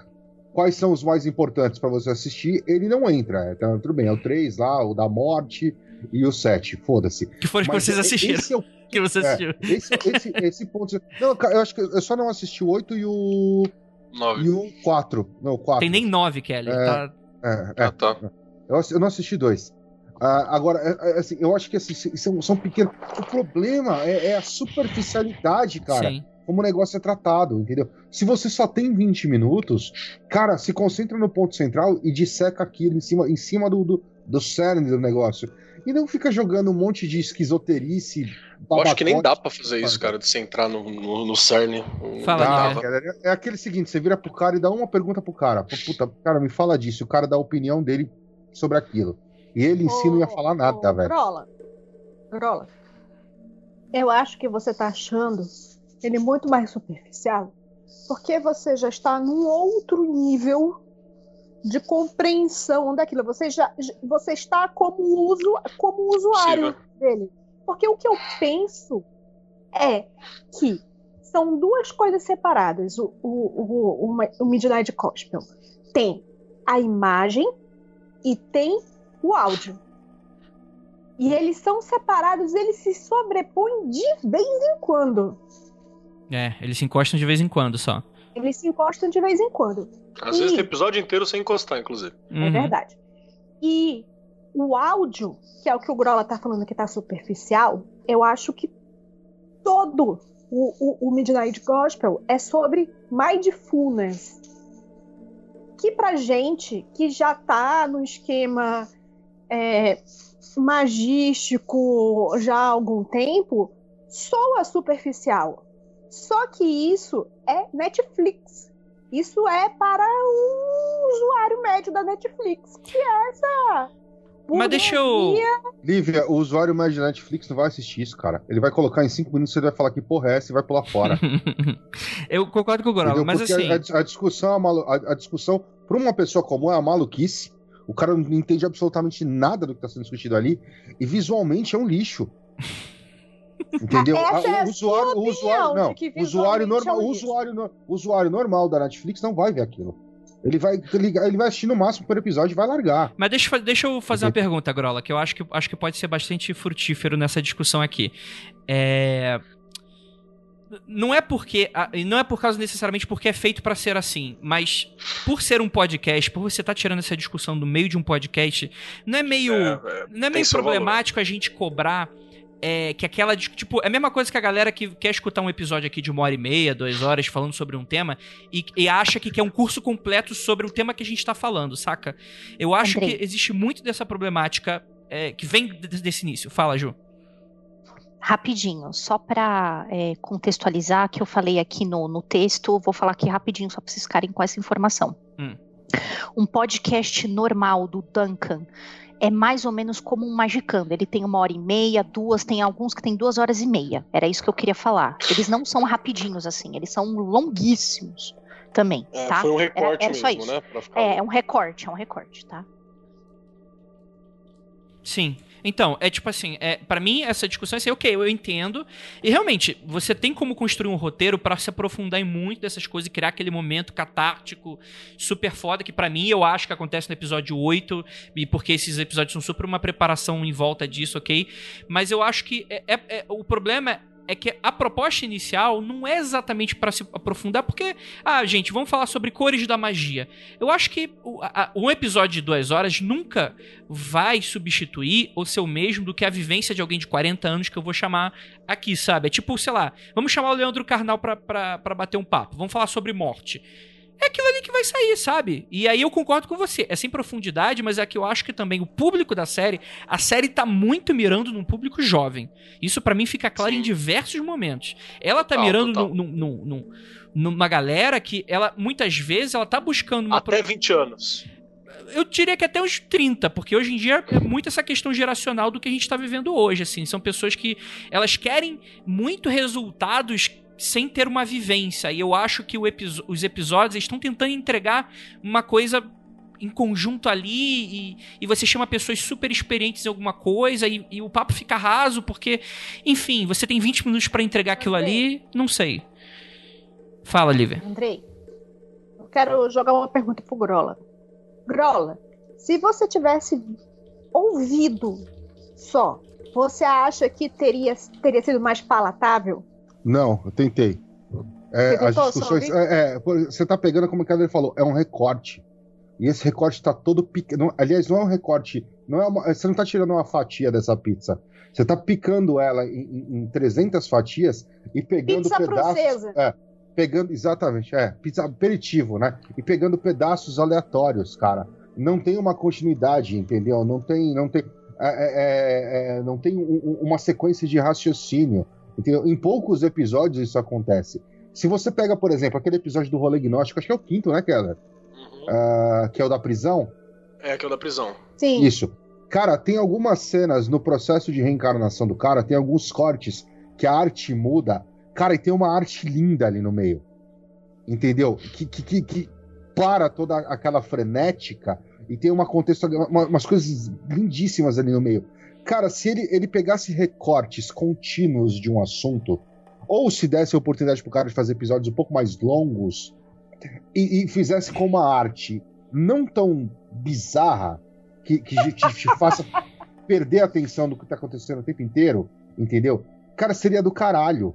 quais são os mais importantes para você assistir, ele não entra. Então, tudo bem, é o 3 lá, o da morte, e o 7, foda-se. Que foram que vocês assistiram. Esse é o, que você é, assistiu. É, esse, esse, esse ponto. Não, eu acho que eu só não assisti o 8 e o. 9. E o 4. Não, o 4. Tem nem 9, Kelly. É, tá... É, é, ah, tá. Eu, eu não assisti dois. Uh, agora, é, é, assim, eu acho que assim, são, são pequenos. O problema é, é, a superficialidade, cara. Sim. Como o negócio é tratado, entendeu? Se você só tem 20 minutos, cara, se concentra no ponto central e disseca aquilo em cima, em cima do, do, do cerne do negócio. E não fica jogando um monte de esquizoterice. Eu acho que nem dá pra fazer isso, cara, de você entrar no, no, no CERN. Fala, dá, cara, é, é aquele seguinte: você vira pro cara e dá uma pergunta pro cara. Puta, cara, me fala disso. O cara dá a opinião dele sobre aquilo. E ele em si não ia falar nada, velho. Grola. Grola. Eu acho que você tá achando ele muito mais superficial. Porque você já está num outro nível de compreensão daquilo. Você já você está como, uso, como usuário dele. Porque o que eu penso é que são duas coisas separadas. O, o, o, o, o Midnight Gospel tem a imagem e tem o áudio. E eles são separados, eles se sobrepõem de vez em quando. É, eles se encostam de vez em quando só. Eles se encostam de vez em quando. Às e... vezes tem episódio inteiro sem encostar, inclusive. É uhum. verdade. E o áudio, que é o que o Grola tá falando que tá superficial, eu acho que todo o, o, o Midnight Gospel é sobre mindfulness. Que pra gente que já tá no esquema é, magístico já há algum tempo, soa superficial. Só que isso é Netflix. Isso é para o usuário médio da Netflix, que é essa. Mas deixa eu. Lívia, o usuário médio da Netflix não vai assistir isso, cara. Ele vai colocar em 5 minutos, ele vai falar que porra é essa e vai pular fora. eu concordo com o Gorala, mas Porque assim. A, a, discussão, a, a discussão, para uma pessoa comum, é a maluquice. O cara não entende absolutamente nada do que está sendo discutido ali. E visualmente é um lixo. Entendeu? Essa é o usuário, o usuário, não, usuário normal, é usuário, usuário normal da Netflix não vai ver aquilo. Ele vai, ele, ele vai assistir no máximo por episódio e vai largar. Mas deixa, deixa eu fazer uma pergunta, Grola, que eu acho que, acho que pode ser bastante frutífero nessa discussão aqui. É não é porque não é por causa necessariamente porque é feito para ser assim, mas por ser um podcast, por você estar tá tirando essa discussão do meio de um podcast, não é meio é, é, não é meio problemático valor. a gente cobrar é, que aquela. Tipo, é a mesma coisa que a galera que quer escutar um episódio aqui de uma hora e meia, duas horas, falando sobre um tema, e, e acha que quer um curso completo sobre o tema que a gente tá falando, saca? Eu acho Andrei. que existe muito dessa problemática é, que vem desse início. Fala, Ju rapidinho, só para é, contextualizar que eu falei aqui no, no texto, vou falar aqui rapidinho só para vocês ficarem com essa informação. Hum. Um podcast normal do Duncan é mais ou menos como um Magicando. Ele tem uma hora e meia, duas, tem alguns que tem duas horas e meia. Era isso que eu queria falar. Eles não são rapidinhos assim, eles são longuíssimos também, é, tá? Foi um recorte era, era mesmo, isso. né? É, é um recorte, é um recorte, tá? Sim. Então, é tipo assim, é, para mim essa discussão é assim, ok, eu entendo. E realmente, você tem como construir um roteiro para se aprofundar em muito dessas coisas e criar aquele momento catártico super foda, que para mim eu acho que acontece no episódio 8, e porque esses episódios são super uma preparação em volta disso, ok? Mas eu acho que é, é, é o problema é que a proposta inicial não é exatamente para se aprofundar, porque, ah, gente, vamos falar sobre cores da magia. Eu acho que o, um episódio de duas horas nunca vai substituir ou ser o mesmo do que a vivência de alguém de 40 anos que eu vou chamar aqui, sabe? É tipo, sei lá, vamos chamar o Leandro Carnal pra, pra bater um papo, vamos falar sobre morte é aquilo ali que vai sair, sabe? E aí eu concordo com você. É sem profundidade, mas é que eu acho que também o público da série, a série tá muito mirando num público jovem. Isso para mim fica claro Sim. em diversos momentos. Ela tá total, mirando total. Num, num, num, numa galera que ela muitas vezes ela tá buscando uma até pro... 20 anos. Eu diria que até uns 30, porque hoje em dia é muito essa questão geracional do que a gente está vivendo hoje, assim, são pessoas que elas querem muito resultados sem ter uma vivência. E eu acho que os episódios estão tentando entregar uma coisa em conjunto ali e, e, você chama pessoas super experientes em alguma coisa e, e, o papo fica raso porque, enfim, você tem 20 minutos para entregar aquilo ali, não sei. Fala, Lívia. Andrei, eu quero jogar uma pergunta pro Grola. Grola, se você tivesse ouvido só, você acha que teria, teria sido mais palatável? Não, eu tentei. É, as discussões. É, é, você está pegando, como o Cadê falou, é um recorte. E esse recorte está todo pequeno. Aliás, não é um recorte. Não é uma, você não está tirando uma fatia dessa pizza. Você está picando ela em, em 300 fatias e pegando pizza pedaços. É, pegando, exatamente, é. Pizza aperitivo, né? E pegando pedaços aleatórios, cara. Não tem uma continuidade, entendeu? Não tem. Não tem, é, é, é não tem um, uma sequência de raciocínio. Entendeu? Em poucos episódios isso acontece. Se você pega, por exemplo, aquele episódio do rolê gnóstico, acho que é o quinto, né, Keller? Uhum. Uh, que é o da prisão. É, que é o da prisão. Sim. Isso. Cara, tem algumas cenas no processo de reencarnação do cara, tem alguns cortes que a arte muda. Cara, e tem uma arte linda ali no meio. Entendeu? Que, que, que, que para toda aquela frenética e tem uma contexto, uma, umas coisas lindíssimas ali no meio. Cara, se ele, ele pegasse recortes contínuos de um assunto, ou se desse a oportunidade pro cara de fazer episódios um pouco mais longos e, e fizesse com uma arte não tão bizarra que, que te, te faça perder a atenção do que tá acontecendo o tempo inteiro, entendeu? Cara, seria do caralho.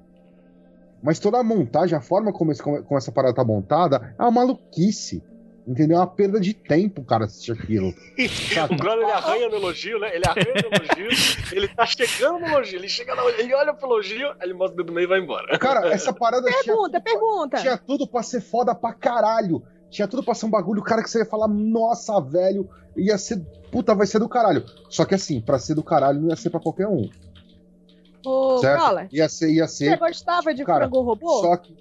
Mas toda a montagem, a forma como, esse, como essa parada tá montada, é uma maluquice. Entendeu? É uma perda de tempo, cara, assistir aquilo. o Grono, ele arranha no elogio, né? Ele arranha no elogio, ele tá chegando no elogio, ele chega no, ele olha pro elogio, aí ele mostra o dedo no meio e vai embora. Cara, essa parada Pergunta, tinha, pergunta. tinha tudo pra ser foda pra caralho. Tinha tudo pra ser um bagulho, cara, que você ia falar, nossa, velho, ia ser. Puta, vai ser do caralho. Só que assim, pra ser do caralho não ia ser pra qualquer um. Ô, certo? Grola, Ia ser, ia você ser. gostava de Cara, frango robô? Só que.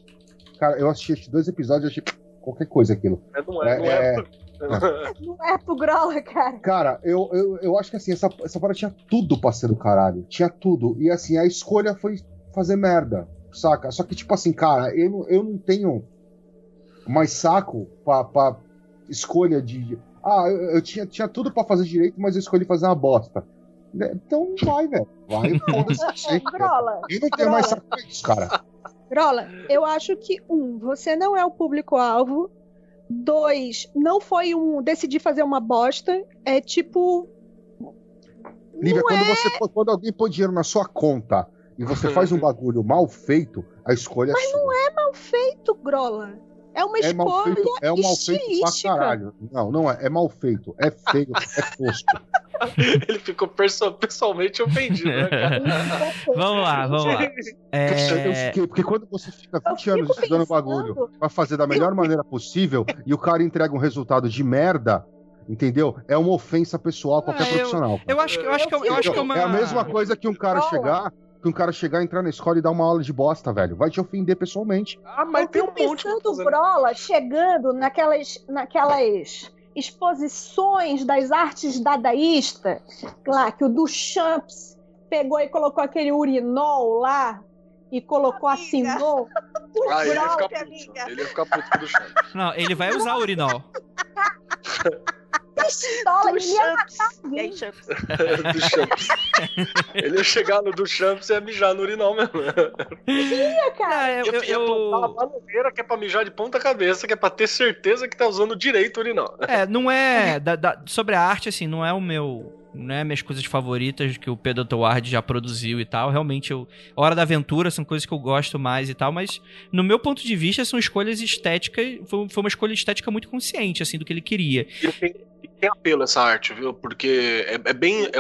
Cara, eu assisti esses dois episódios e achei qualquer coisa aquilo. É, não é, não é. É, Não é pro Grola, cara. Cara, eu, eu, eu acho que assim, essa, essa parada tinha tudo pra ser do caralho. Tinha tudo. E assim, a escolha foi fazer merda, saca? Só que, tipo assim, cara, eu, não- eu não tenho mais saco pra, pra escolha de. Ah, eu, eu tinha, tinha tudo pra fazer direito, mas eu escolhi fazer uma bosta. Né? Então vai, velho. Vai, foda-se. Eu não tenho mais saco pra isso, cara. Grola, eu acho que, um, você não é o público-alvo. Dois, não foi um decidir fazer uma bosta. É tipo. Lívia, não quando, é, você, quando alguém põe dinheiro na sua conta e você faz um bagulho mal feito, a escolha é sua. é mal feito, Grola. É uma É mal escolha feito, é um mal feito pra estilística. caralho. Não, não é. É mal feito. É feio, é tosco. Ele ficou perso- pessoalmente ofendido, né, cara? Vamos lá, vamos lá. Eu É... fiquei- Porque quando você fica Eu 20 anos estudando pensando- bagulho pra fazer da melhor maneira possível e o cara entrega um resultado de merda, entendeu? É uma ofensa pessoal a qualquer eu- profissional. cara. Eu acho que eu acho que eu, eu acho que é uma É a mesma coisa que um cara chegar, que um cara chegar, entrar na escola e dar uma aula de bosta, velho. Vai te ofender pessoalmente. Ah, mas eu tem um monte pensando o fazer. Grola chegando naquelas, naquelas exposições das artes dadaístas, lá que o Duchamps pegou e colocou aquele urinol lá e colocou, Amiga. assinou. O Ah, ele ia ficar puto. amiga. Ele ia ficar puto com o do chão. Não, ele vai usar o urinol. pistola, ele ia matar alguém. Ele ia chegar no do Champs e ia mijar no urinol mesmo. Ia, cara. Ah, eu, Ia, eu, ia plantar uma eu- bananeira que é pra mijar de ponta cabeça, que é pra ter certeza que tá usando direito o urinol. É, não é. da- da- sobre a arte, assim, não é o meu. Não é minhas coisas favoritas que o Pedro Toward já produziu e tal. Realmente, eu, Hora da Aventura são coisas que eu gosto mais e tal, mas no meu ponto de vista são escolhas estéticas. Foi, foi uma escolha estética muito consciente, assim, do que ele queria. Tem, tem apelo essa arte, viu? Porque é, é bem. É,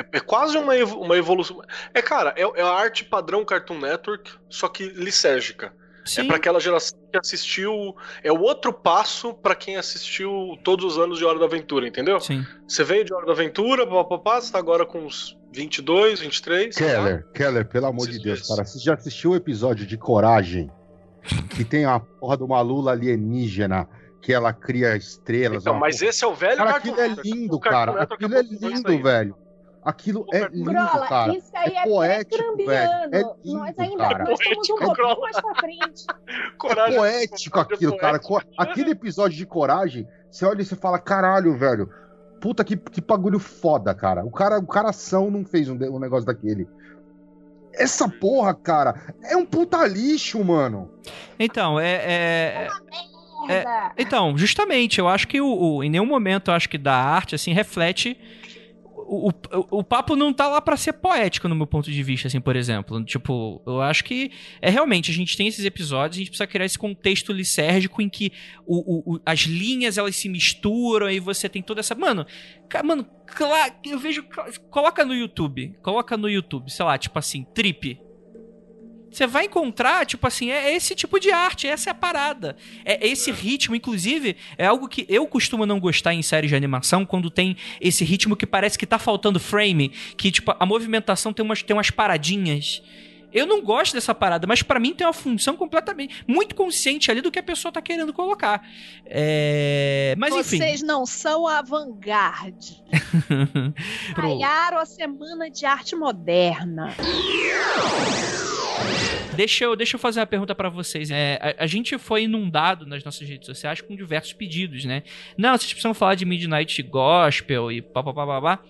é- é quase uma evolução. É, cara, é, é a arte padrão Cartoon Network, só que lisérgica. Sim. É pra aquela geração que assistiu. É o outro passo pra quem assistiu todos os anos de Hora da Aventura, entendeu? Sim. Você veio de Hora da Aventura, papapá, você tá agora com uns 22, 23. sei lá. Keller, Keller, pelo amor de Esses Deus, dois. cara. Você já assistiu o episódio de Coragem? Que tem a porra de uma lula alienígena que ela cria estrelas. Então, mas porra- esse é o velho Cara, aquilo é lindo, cara. Aquilo é lindo, aí. velho. Aquilo é lindo, Grola, cara. isso aí É é, poético, velho. É lindo, Nós ainda cara. nós estamos um Poético, pouquinho mais pra frente. Coragem. É poético aquilo, cara. Aquele episódio de coragem, você olha e você fala, caralho, velho. Puta que, que bagulho foda, cara. O cara, o caração não fez um, um negócio daquele. Essa porra, cara, é um puta lixo, mano. Então, é. é- Merda. Então, justamente, eu acho que o, o- em nenhum momento eu acho que da arte assim reflete o, o, o papo não tá lá pra ser poético no meu ponto de vista, assim, por exemplo. Tipo, eu acho que é realmente a gente tem esses episódios, a gente precisa criar esse contexto lisérgico em que o, o- as linhas elas se misturam e você tem toda essa, mano, mano, eu vejo, coloca no YouTube, coloca no YouTube, sei lá, tipo assim, trip. Você vai encontrar, tipo assim, é esse tipo de arte, essa é a parada. É esse ritmo, inclusive, é algo que eu costumo não gostar em séries de animação, quando tem esse ritmo que parece que tá faltando frame, que, tipo, a movimentação tem umas, tem umas paradinhas. Eu não gosto dessa parada, mas pra mim tem uma função completamente, muito consciente ali do que a pessoa tá querendo colocar. É... Mas enfim. Vocês não são a vanguarda. Ganharam a Semana de Arte Moderna. Deixa eu, deixa eu fazer uma pergunta para vocês. É, a, a, gente foi inundado nas nossas redes sociais com diversos pedidos, né? Não, vocês precisam falar de Midnight Gospel e papapá.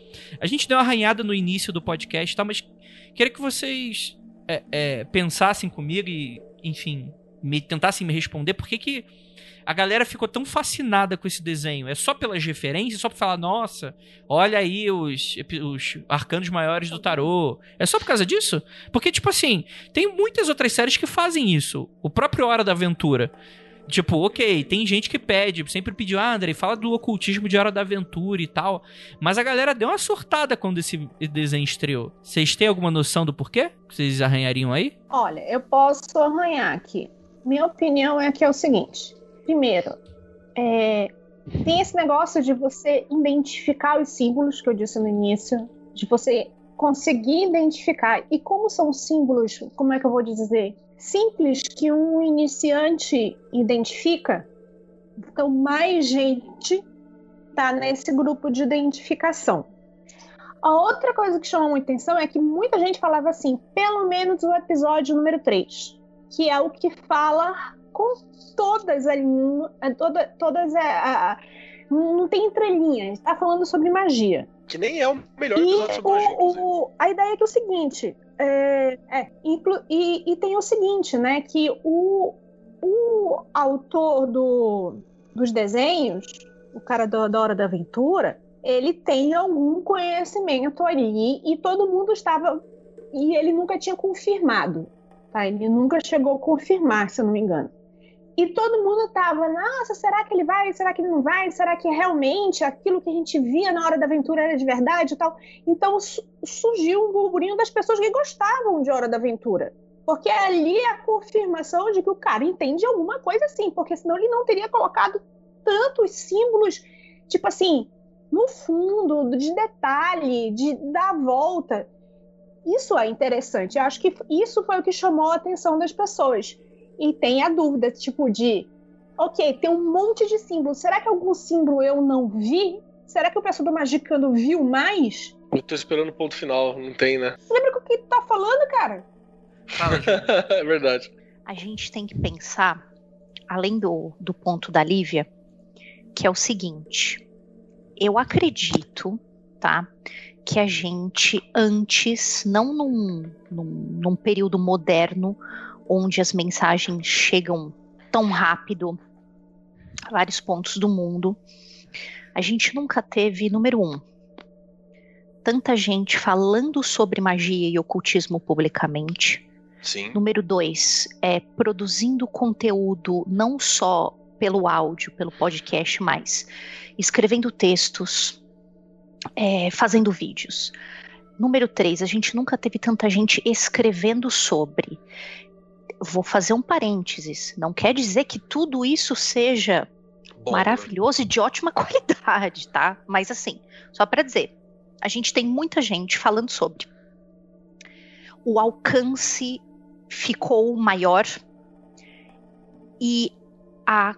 A gente deu uma arranhada no início do podcast, tá? Mas queria que vocês é, é, pensassem comigo e, enfim, me tentassem me responder por que que a galera ficou tão fascinada com esse desenho? É só pelas referências? Só pra falar, nossa, olha aí os, os arcanos maiores do tarô? É só por causa disso? Porque, tipo assim, tem muitas outras séries que fazem isso. O próprio Hora da Aventura. Tipo, ok, tem gente que pede, sempre pediu, ah, André, fala do ocultismo de Hora da Aventura e tal. Mas a galera deu uma surtada quando esse desenho estreou. Vocês têm alguma noção do porquê? Vocês arranhariam aí? Olha, eu posso arranhar aqui. Minha opinião é que é o seguinte: Primeiro, é, tem esse negócio de você identificar os símbolos que eu disse no início, de você conseguir identificar. E como são símbolos, como é que eu vou dizer? Simples que um iniciante identifica, então mais gente está nesse grupo de identificação. A outra coisa que chamou muita atenção é que muita gente falava assim, pelo menos o episódio número 3, que é o que fala com todas é, toda, todas é, a, a, não tem entrelinha, está falando sobre magia. Que nem é o melhor episódio sobre o. O, a ideia é que é o seguinte, é, é inclu, e, e, tem o seguinte, né, que o, o autor do, dos desenhos, o cara do, da Hora da Aventura, ele tem algum conhecimento ali e todo mundo estava e ele nunca tinha confirmado, tá? Ele nunca chegou a confirmar, se eu não me engano. E todo mundo tava, nossa, será que ele vai? Será que ele não vai? Será que realmente aquilo que a gente via na hora da aventura era de verdade e tal? Então surgiu um burburinho das pessoas que gostavam de Hora da Aventura. Porque ali é a confirmação de que o cara entende alguma coisa assim, porque senão ele não teria colocado tantos símbolos, tipo assim, no fundo, de detalhe, de dar volta. Isso é interessante. Eu acho que isso foi o que chamou a atenção das pessoas e tem a dúvida, tipo, de ok, tem um monte de símbolos. Será que algum símbolo eu não vi? Será que o pessoal do Magicano viu mais? Eu tô esperando o ponto final, não tem, né? Você lembra o que tá falando, cara? Fala, é verdade. A gente tem que pensar, além do, do ponto da Lívia, que é o seguinte. Eu acredito, tá? Que a gente antes, não num, num, num período moderno, onde as mensagens chegam tão rápido a vários pontos do mundo. A gente nunca teve, número um, tanta gente falando sobre magia e ocultismo publicamente. Sim. Número dois, é produzindo conteúdo não só pelo áudio, pelo podcast, mas escrevendo textos, é, fazendo vídeos. Número três, a gente nunca teve tanta gente escrevendo sobre vou fazer um parênteses. Não quer dizer que tudo isso seja Bom, maravilhoso e de ótima qualidade, tá? Mas assim, só para dizer, a gente tem muita gente falando sobre. O alcance ficou maior e a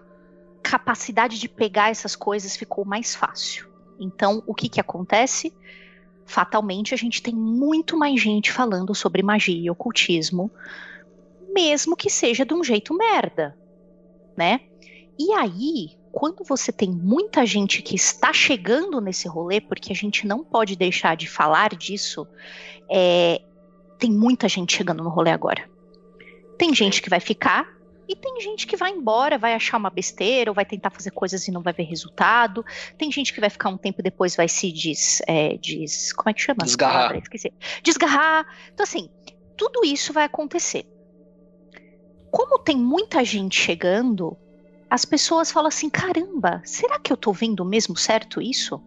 capacidade de pegar essas coisas ficou mais fácil. Então, o que que acontece? Fatalmente, a gente tem muito mais gente falando sobre magia e ocultismo mesmo que seja de um jeito merda, né? E aí, quando você tem muita gente que está chegando nesse rolê, porque a gente não pode deixar de falar disso, é, tem muita gente chegando no rolê agora. Tem gente que vai ficar e tem gente que vai embora, vai achar uma besteira ou vai tentar fazer coisas e não vai ver resultado. Tem gente que vai ficar um tempo depois vai se diz, é, diz como é que chama? Desgarrar. Esqueci. Desgarrar. Então assim, tudo isso vai acontecer como tem muita gente chegando, as pessoas falam assim: caramba, será que eu tô vendo mesmo certo isso?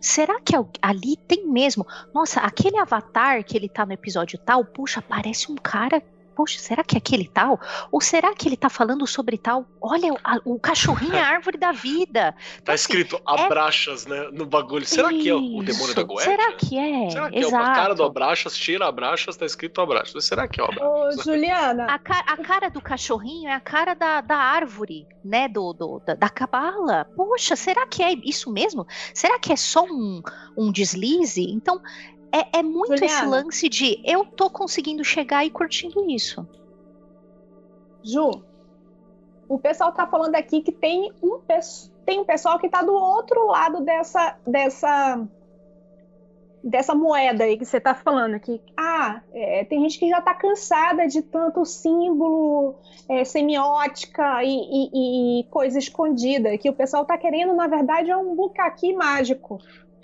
Será que ali tem mesmo? Nossa, aquele avatar que ele tá no episódio tal, puxa, parece um cara poxa, será que é aquele tal? Ou será que ele tá falando sobre tal? Olha, a, o cachorrinho é a árvore da vida. Então, tá assim, escrito é abraxas, é... né, no bagulho. Será Isso. que é o demônio da Goethe? Será que é? Será que Exato. é a cara do abraxas, tira abraxas, tá escrito abraxas. Será que é o abraxas? Ô, Juliana. A, ca a, cara do cachorrinho é a cara da, da árvore, né, do, do da, da cabala. Poxa, será que é isso mesmo? Será que é só um, um deslize? Então, É, é muito esse Juliana. lance de eu tô conseguindo chegar e curtindo isso. Ju, o pessoal tá falando aqui que tem um, tem um pessoal que tá do outro lado dessa, dessa, dessa moeda aí que você tá falando aqui. Ah, é, tem gente que já tá cansada de tanto símbolo, é, semiótica e, e- e coisa escondida, que o pessoal tá querendo, na verdade, é um bucaqui mágico.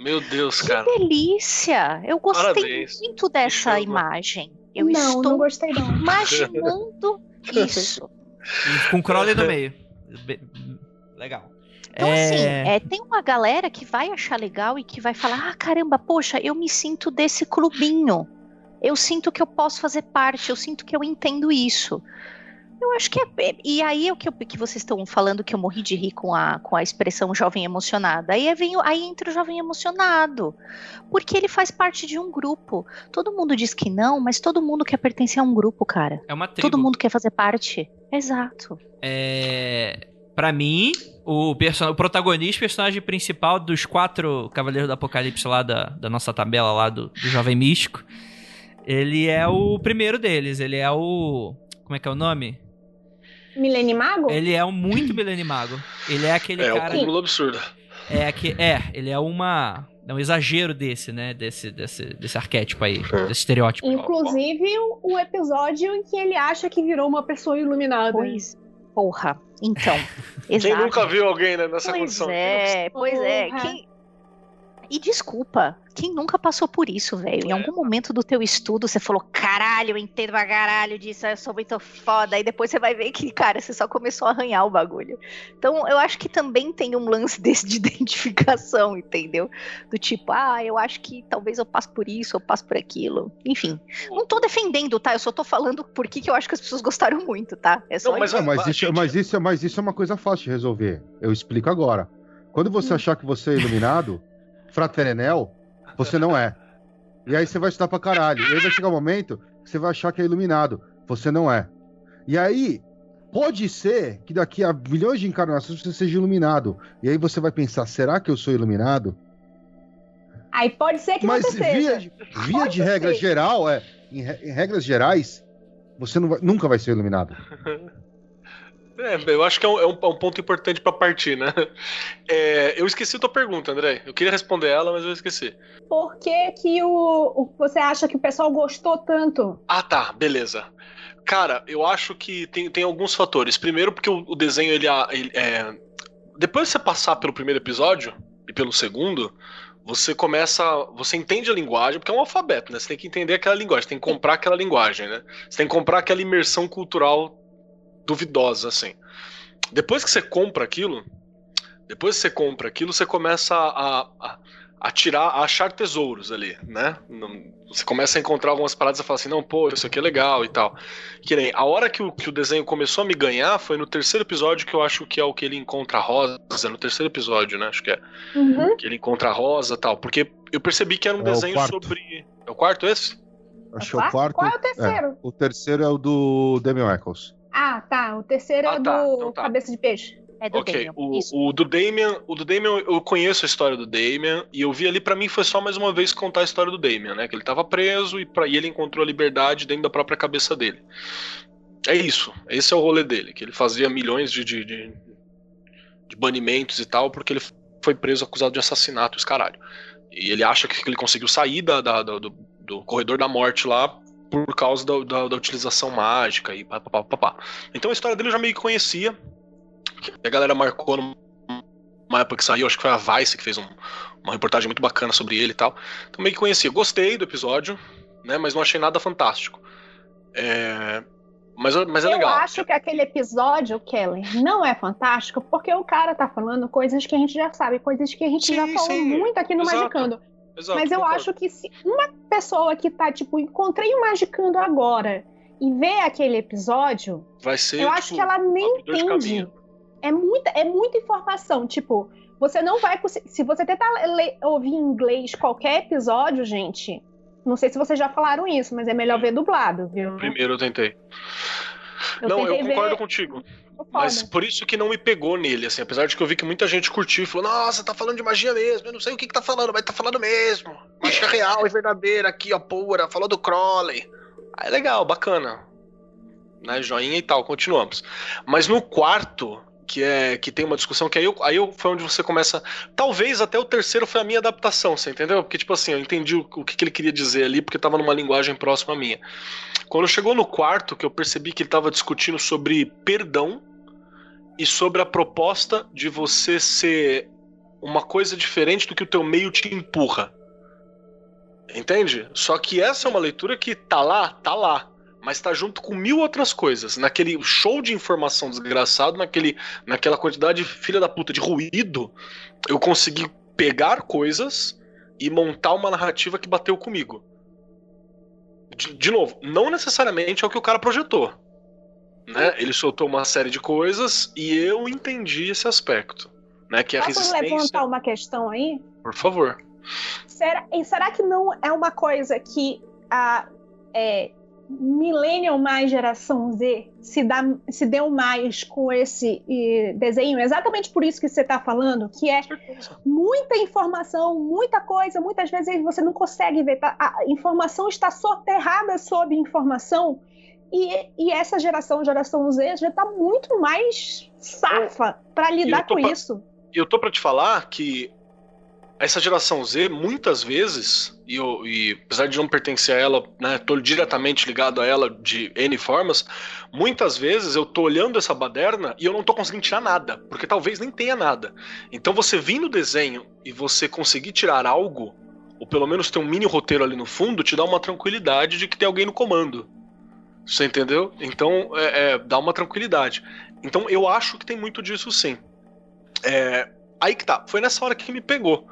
Meu Deus, Que cara. delícia! Eu gostei Parabéns. muito dessa imagem. Eu não, estou não gostei não. imaginando isso. E com Crowley no meio. Be- Legal. Então, assim, É, é, tem uma galera que vai achar legal e que vai falar: ah, caramba, poxa, eu me sinto desse clubinho. Eu sinto que eu posso fazer parte, eu sinto que eu entendo isso. Eu acho que é. E aí é o que, eu- que vocês estão falando que eu morri de rir com a, com a expressão jovem emocionada. Aí, é vem, aí entra o jovem emocionado. Porque ele faz parte de um grupo. Todo mundo diz que não, mas todo mundo quer pertencer a um grupo, cara. é uma tribo. Todo mundo quer fazer parte. Exato. É, para mim, o, perso- o protagonista, o personagem principal dos quatro Cavaleiros do Apocalipse lá da, da nossa tabela lá do, do Jovem Místico, ele é o primeiro deles. Ele é o. Como é que é o nome? Milene Mago? Ele é um muito milenimago. Ele é aquele É o cara. cúmulo absurdo. É, que, é, ele é uma. É um exagero desse, né? Desse, desse, desse arquétipo aí, É. desse estereótipo. Inclusive o, episódio em que ele acha que virou uma pessoa iluminada. Pois. Porra. Então. Quem exato. nunca viu alguém né, nessa Pois condição? é, pois é. Quem... E desculpa, quem nunca passou por isso, velho? Em É. algum momento do teu estudo você falou, caralho, eu entendo pra caralho disso, eu sou muito foda. Aí depois você vai ver que, cara, você só começou a arranhar o bagulho. Então eu acho que também tem um lance desse de identificação, entendeu? Do tipo, ah, eu acho que talvez eu passe por isso, eu passo por aquilo. Enfim, não tô defendendo, tá? Eu só tô falando por que eu acho que as pessoas gostaram muito, tá? É só Não, mas isso. Não, mas, isso, gente- mas, isso, mas isso é uma coisa fácil de resolver. Eu explico agora. Quando você Hum. achar que você é iluminado, fraterenel, você não é. E aí você vai estudar pra caralho. E aí vai chegar um momento que você vai achar que é iluminado. Você não é. E aí, pode ser que daqui a milhões de encarnações você seja iluminado. E aí você vai pensar, será que eu sou iluminado? Aí pode ser que Mas você seja. via, de- via Pode de regra ser. geral, é, em, re- em regras gerais, você não vai- nunca vai ser iluminado. É, eu acho que é um, é um- é ponto importante pra partir, né? É, eu esqueci a tua pergunta, André. Eu queria responder ela, mas eu esqueci. Por que, que o, o- você acha que o pessoal gostou tanto? Ah, tá, beleza. Cara, eu acho que tem, tem alguns fatores. Primeiro, porque o, o desenho, ele, ele é. Depois de você passar pelo primeiro episódio e pelo segundo, você começa. Você entende a linguagem, porque é um alfabeto, né? Você tem que entender aquela linguagem, você tem que comprar aquela linguagem, né? Você tem que comprar aquela imersão cultural duvidosa, assim. Depois que você compra aquilo, depois que você compra aquilo, você começa a, a, a tirar, a achar tesouros ali, né? Não- Você começa a encontrar algumas paradas e fala assim, não, pô, isso aqui é legal e tal. Que nem, a hora que o, que o desenho começou a me ganhar foi no terceiro episódio, que eu acho que é o que ele encontra a Rosa, no terceiro episódio, né? Acho que é. Uhum. Que ele encontra a Rosa e tal. Porque eu percebi que era um É desenho sobre. É o quarto esse? Acho que é o quarto. Qual é o terceiro? o terceiro é o do Damian Eccles. Ah, tá. O terceiro Ah, é tá, do então tá. Cabeça de Peixe. É do ok, Damian. o, o do Damian, o do Damian, eu conheço a história do Damian e eu vi ali pra mim foi só mais uma vez contar a história do Damian, né? Que ele tava preso e para ele encontrou a liberdade dentro da própria cabeça dele. É isso, esse é o rolê dele, que ele fazia milhões de, de, de, de banimentos e tal porque ele foi preso acusado de assassinato, os caralho. E ele acha que ele conseguiu sair da, da- da- do, do corredor da morte lá por causa da, da- da utilização mágica e pá, pá, pá, pá, pá. Então a história dele eu já meio que conhecia. A galera marcou numa época que saiu, acho que foi a Vice que fez um- uma reportagem muito bacana sobre ele e tal. Então meio que conhecia. Gostei do episódio, né? Mas não achei nada fantástico. É, Mas, mas é eu legal. acho que aquele episódio, Kelly, não é fantástico porque o cara tá falando coisas que a gente já sabe, coisas que a gente Sim, já falou sim, muito aqui no exato, Magicando. Exato, Mas eu concordo. acho que se uma pessoa que tá, tipo, encontrei o Magicando agora e vê aquele episódio, Vai ser. eu acho tipo, que ela nem entende. É muita, é muita informação. Tipo, você não vai conseguir. Se você tentar le- ouvir em inglês qualquer episódio, gente. Não sei se vocês já falaram isso, mas é melhor ver dublado, viu? Primeiro eu tentei. Eu não, eu tentei ver- concordo contigo. Mas por isso que não me pegou nele, assim, apesar de que eu vi que muita gente curtiu e falou, nossa, tá falando de magia mesmo, eu não sei o que, que tá falando, mas tá falando mesmo. bicha real e verdadeira aqui, ó, pura, falou do Crowley. Aí legal, bacana. Né, joinha e tal, continuamos. Mas no quarto, que é que tem uma discussão que aí, eu, aí eu, foi onde você começa. Talvez até o terceiro foi a minha adaptação, você entendeu? Porque, tipo assim, eu entendi o, o que, que, ele queria dizer ali, porque tava numa linguagem próxima à minha. Quando chegou no quarto, que eu percebi que ele tava discutindo sobre perdão e sobre a proposta de você ser uma coisa diferente do que o teu meio te empurra. Entende? Só que essa é uma leitura que tá lá, tá lá mas tá junto com mil outras coisas. Naquele show de informação desgraçado, naquele, naquela quantidade filha da puta de ruído, eu consegui pegar coisas e montar uma narrativa que bateu comigo. De, de novo, não necessariamente é o que o cara projetou. Né? Ele soltou uma série de coisas e eu entendi esse aspecto. Né? Que a Posso resistência... levantar uma questão aí? Por favor. Será, e será que não é uma coisa que a, é, millennial mais geração Z se, dá, se deu mais com esse e, desenho, exatamente por isso que você está falando, que é muita informação, muita coisa, muitas vezes você não consegue ver, tá? a informação está soterrada sob informação, e, e essa geração, geração Z, já está muito mais safa para lidar com pra, isso. Eu tô para te falar que essa geração Z, muitas vezes, e, eu, e apesar de não pertencer a ela, né, diretamente ligado a ela de N formas, muitas vezes eu tô olhando essa baderna e eu não tô conseguindo tirar nada, porque talvez nem tenha nada. Então você vir no desenho e você conseguir tirar algo, ou pelo menos ter um mini roteiro ali no fundo, te dá uma tranquilidade de que tem alguém no comando. Você entendeu? Então, é, é, dá uma tranquilidade. Então, eu acho que tem muito disso sim. É, aí que tá. Foi nessa hora que me pegou.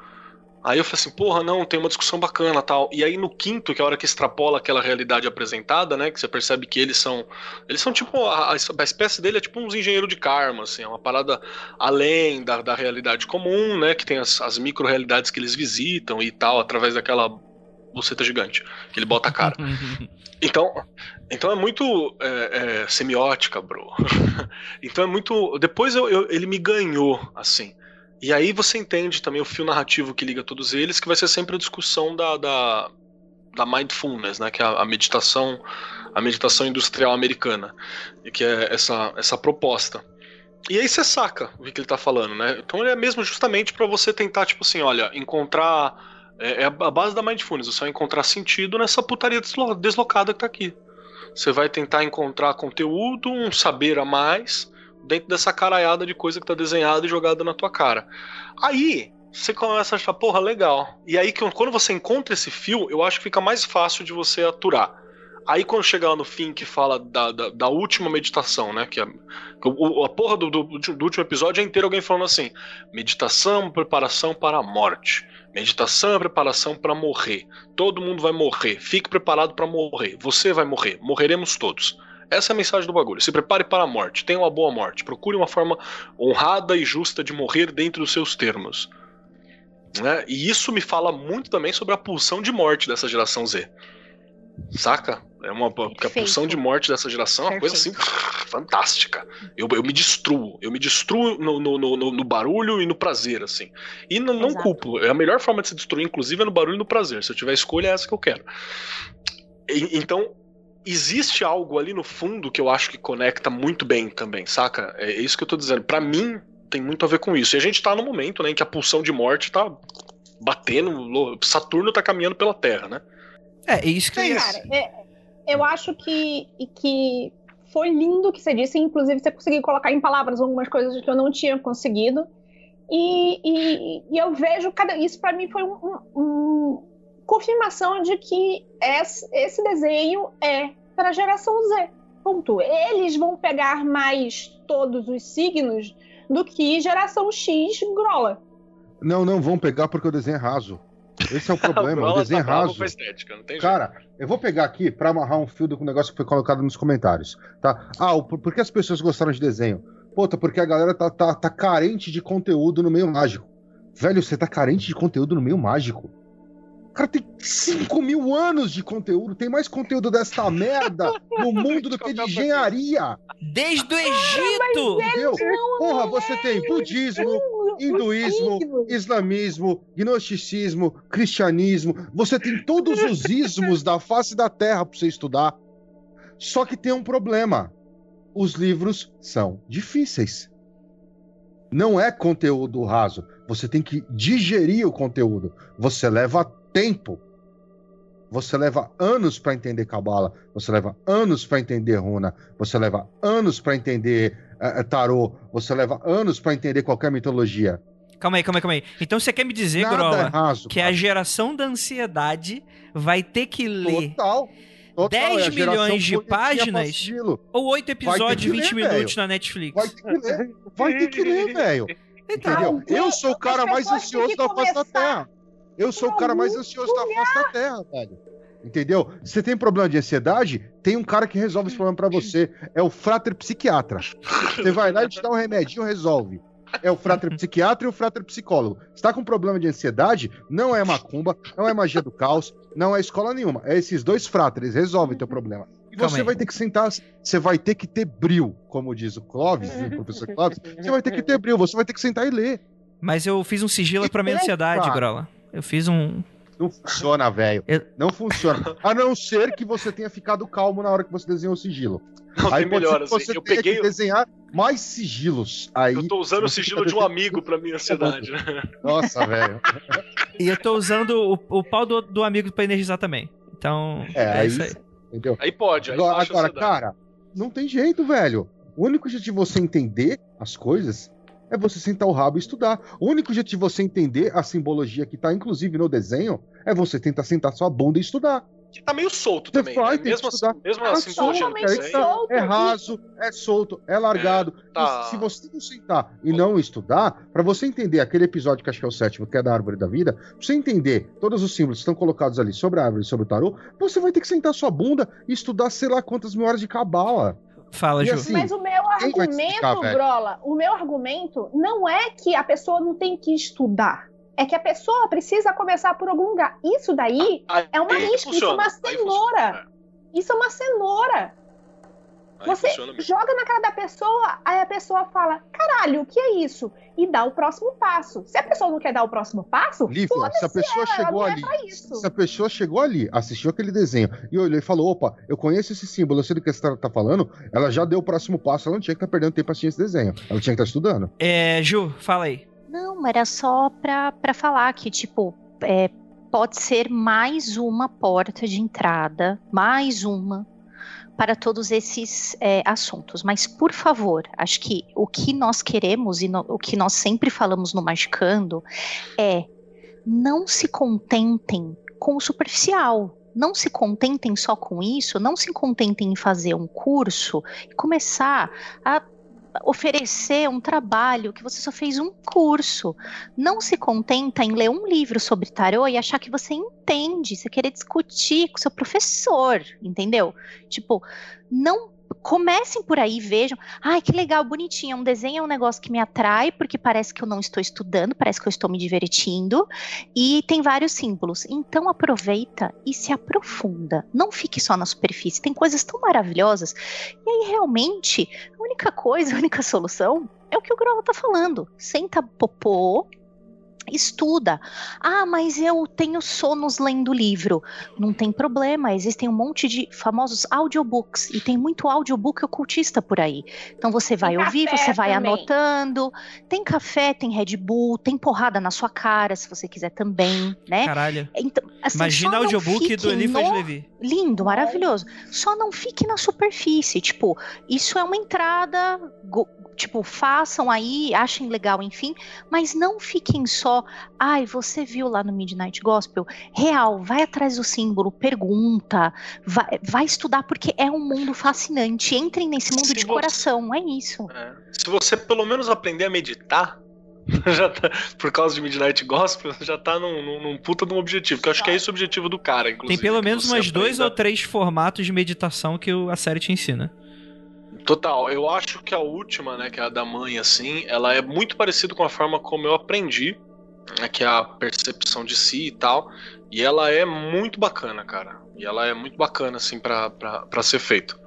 Aí eu falei assim, porra, não, tem uma discussão bacana tal. E aí no quinto, que é a hora que extrapola aquela realidade apresentada, né? Que você percebe que eles são. Eles são tipo. A, a espécie dele é tipo uns engenheiros de karma, assim, é uma parada além da, da realidade comum, né? Que tem as, as micro-realidades que eles visitam e tal, através daquela buceta gigante, que ele bota a cara. Então, então é muito é, é, semiótica, bro. então é muito. Depois eu, eu, ele me ganhou, assim. E aí você entende também o fio narrativo que liga todos eles, que vai ser sempre a discussão da, da, da mindfulness, né, que é a meditação, a meditação industrial americana, que é essa, essa proposta. E aí você saca o que ele tá falando, né? Então ele é mesmo justamente para você tentar, tipo assim, olha, encontrar. É, é, a base da mindfulness, você vai encontrar sentido nessa putaria deslocada que tá aqui. Você vai tentar encontrar conteúdo, um saber a mais, dentro dessa caraiada de coisa que tá desenhada e jogada na tua cara. Aí você começa a achar, porra, legal. E aí quando você encontra esse fio, eu acho que fica mais fácil de você aturar. Aí quando chegar lá no fim que fala da, da, da última meditação, né? Que a, a porra do, do, do, último episódio é inteiro alguém falando assim: meditação, preparação para a morte. Meditação é preparação para morrer. Todo mundo vai morrer. Fique preparado para morrer. Você vai morrer. Morreremos todos. Essa é a mensagem do bagulho. Se prepare para a morte, tenha uma boa morte. Procure uma forma honrada e justa de morrer dentro dos seus termos. Né? E isso me fala muito também sobre a pulsão de morte dessa geração Z. Saca? É uma a pulsão de morte dessa geração é uma coisa assim fantástica. Eu, eu me destruo. Eu me destruo no, no, no, no barulho e no prazer, assim. E não, não culpo. É a melhor forma de se destruir, inclusive, é no barulho e no prazer. Se eu tiver escolha, é essa que eu quero. E, então, existe algo ali no fundo que eu acho que conecta muito bem também, saca? É isso que eu tô dizendo. Para mim, tem muito a ver com isso. E a gente tá no momento, né, em que a pulsão de morte tá batendo, Saturno tá caminhando pela Terra, né? É, é isso que é, Cara, é, eu acho que, que foi lindo o que você disse, inclusive você conseguiu colocar em palavras algumas coisas que eu não tinha conseguido. E, e, e eu vejo, cada isso para mim foi um, um confirmação de que esse desenho é para a geração Z. Ponto. Eles vão pegar mais todos os signos do que geração X grola. Não, não vão pegar porque o desenho é raso. Esse é o problema, o, o desenho é tá raso. Estética, Cara, jeito. eu vou pegar aqui para amarrar um fio do negócio que foi colocado nos comentários, tá? Ah, por que as pessoas gostaram de desenho? Puta, porque a galera tá, tá, tá carente de conteúdo no meio mágico. Velho, você tá carente de conteúdo no meio mágico. Cara, tem 5 mil anos de conteúdo, tem mais conteúdo desta merda no mundo do que de engenharia. Desde o Egito! Entendeu? Porra, você tem budismo, hinduísmo, islamismo, gnosticismo, cristianismo. Você tem todos os ismos da face da Terra para você estudar. Só que tem um problema. Os livros são difíceis. Não é conteúdo raso. Você tem que digerir o conteúdo. Você leva tempo. Você leva anos para entender Kabbalah, você leva anos para entender Runa, você leva anos para entender uh, tarô, você leva anos para entender qualquer mitologia. Calma aí, calma aí, calma aí. Então você quer me dizer, Nada Grola, é raso, que cara. a geração da ansiedade vai ter que ler Total. Total, 10 é milhões de páginas? ou oito episódios de que 20 ler, minutos velho. na Netflix? Vai ter que ler, vai ter que ler, velho. Então, Entendeu? Eu sou o cara mais ansioso da face da Terra. Eu sou o cara mais ansioso da face da Terra, velho. Entendeu? Você tem problema de ansiedade? Tem um cara que resolve esse problema pra você. É o frater psiquiatra. Você vai lá e te dá um remedinho, resolve. É o frater psiquiatra e o frater psicólogo. Você tá com problema de ansiedade? Não é macumba, não é magia do caos, não é escola nenhuma. É esses dois fratres, resolvem teu problema. E Calma você aí. vai ter que sentar, você vai ter que ter bril, como diz o Clóvis, o professor Clóvis. Você vai ter que ter bril, você vai ter que sentar e ler. Mas eu fiz um sigilo pra minha ansiedade, Grola. Eu fiz um. Não funciona, velho. Eu- Não funciona. A não ser que você tenha ficado calmo na hora que você desenhou o sigilo. Não, Aí tem melhor, assim. você Eu peguei. que desenhar mais sigilos. Aí, Eu tô usando o sigilo de um amigo pra minha ansiedade, né? Nossa, velho. E eu tô usando o, o pau do, do amigo pra energizar também. Então, É, é, aí, isso aí. entendeu? Aí pode, aí Agora, agora, cara, não tem jeito, velho. O único jeito de você entender as coisas é você sentar o rabo e estudar. O único jeito de você entender a simbologia que tá, inclusive, no desenho, é você tentar sentar sua bunda e estudar. Que tá meio solto Você também. vai né? Mesmo, assim, mesmo Tá a simbologia do totalmente desenho. solto. É raso, é solto, é largado. Tá. Se você não sentar e não estudar, pra você entender aquele episódio que acho que é o sétimo, que é da árvore da vida, pra você entender todos os símbolos que estão colocados ali sobre a árvore e sobre o tarô, você vai ter que sentar sua bunda e estudar sei lá quantas mil horas de cabala. Fala, Ju. assim, Mas o meu explicar, argumento, velho? Brola, o meu argumento não é que a pessoa não tem que estudar. É que a pessoa precisa começar por algum lugar. Isso daí Aí é uma isca, isso é uma cenoura. funciona, Isso é uma cenoura. Aí Você joga na cara da pessoa, aí a pessoa fala: caralho, o que é isso? E dá o próximo passo. Se a pessoa não quer dar o próximo passo, Lívia, se a pessoa ela, ela chegou não é ali, se a pessoa chegou ali, assistiu aquele desenho e olhou e falou: opa, eu conheço esse símbolo, eu sei do que você tá falando, ela já deu o próximo passo, ela não tinha que estar perdendo tempo assistindo esse desenho. Ela tinha que estar estudando. É, Ju, fala aí. Não, era só pra, pra falar que, tipo, é, pode ser mais uma porta de entrada, mais uma, para todos esses é, assuntos. Mas, por favor, acho que o que nós queremos e no- o que nós sempre falamos no Magicando é não se contentem com o superficial. Não se contentem só com isso, não se contentem em fazer um curso e começar a oferecer um trabalho que você só fez um curso. Não se contenta em ler um livro sobre tarô e achar que você entende, você querer discutir com seu professor, entendeu? Tipo, não comecem por aí, vejam. Ai, que legal, bonitinho. Um desenho é um negócio que me atrai, porque parece que eu não estou estudando, parece que eu estou me divertindo. E tem vários símbolos. Então aproveita e se aprofunda. Não fique só na superfície. Tem coisas tão maravilhosas. E aí, realmente, única coisa, a única solução é o que o Grola tá falando. Senta popô, estuda. Ah, mas eu tenho sonos lendo livro. Não tem problema, existem um monte de famosos audiobooks e tem muito audiobook ocultista por aí. Então você vai Tem ouvir, você vai também. anotando. Tem café, tem Red Bull, tem porrada na sua cara, se você quiser também, né? Caralho. Então, assim, Imagina o audiobook do Eliphas no- Levi. Lindo, maravilhoso. Só não fique na superfície. Tipo, isso é uma entrada. go- Tipo, façam aí, achem legal, enfim. Mas não fiquem só. Ai, você viu lá no Midnight Gospel? Real, vai atrás do símbolo, pergunta. Vai, vai estudar, porque é um mundo fascinante. Entrem nesse mundo Se de você- coração. É isso. É. Se você pelo menos aprender a meditar, já tá, por causa de Midnight Gospel, já tá num, num, num puta de um objetivo. Que eu acho que é esse o objetivo do cara, inclusive. Tem pelo menos umas dois ou três formatos de meditação que o- a série te ensina. Total, eu acho que a última, né, que é a da mãe, assim, ela é muito parecida com a forma como eu aprendi, que é a percepção de si e tal, e ela é muito bacana, cara. E ela é muito bacana, assim, pra, pra, pra ser feito.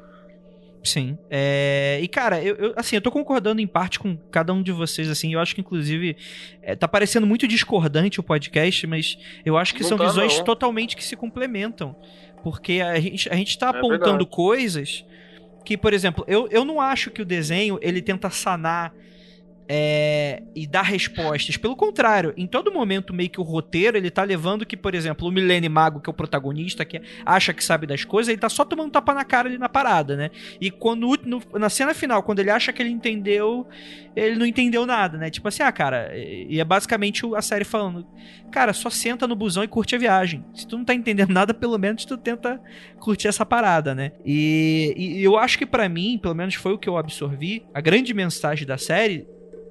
Sim. É, e, cara, eu, eu, assim, eu tô concordando em parte com cada um de vocês, assim. Eu acho que, inclusive, é, tá parecendo muito discordante o podcast, mas eu acho que Não são tá, visões não. totalmente que se complementam. Porque a gente, a gente tá É apontando verdade. coisas que, por exemplo, eu, eu não acho que o desenho ele tenta sanar é, e dar respostas. Pelo contrário, em todo momento, meio que o roteiro, ele tá levando que, por exemplo, o Milene Mago, que é o protagonista, que acha que sabe das coisas, ele tá só tomando tapa na cara ali na parada, né? E quando no- na cena final, quando ele acha que ele entendeu, ele não entendeu nada, né? Tipo assim, ah, cara, e é basicamente a série falando, cara, só senta no busão e curte a viagem. Se tu não tá entendendo nada, pelo menos tu tenta curtir essa parada, né? E, e eu acho que pra mim, pelo menos foi o que eu absorvi, a grande mensagem da série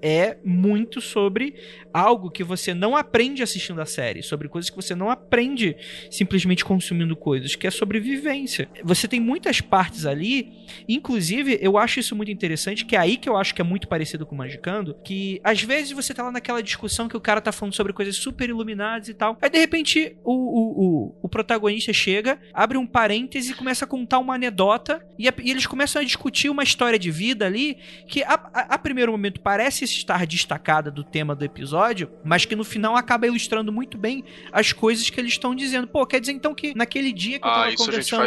é muito sobre algo que você não aprende assistindo a série, sobre coisas que você não aprende simplesmente consumindo coisas, que é sobrevivência. Você tem muitas partes ali, inclusive eu acho isso muito interessante, que é aí que eu acho que é muito parecido com o Magicando, que às vezes você tá lá naquela discussão que o cara tá falando sobre coisas super iluminadas e tal, aí de repente o, o, o, o protagonista chega, abre um parêntese e começa a contar uma anedota, e, a- e eles começam a discutir uma história de vida ali, que a, a, a primeiro momento parece estar destacada do tema do episódio, mas que no final acaba ilustrando muito bem as coisas que eles estão dizendo. Pô, quer dizer então que naquele dia que eu Ah, tava conversando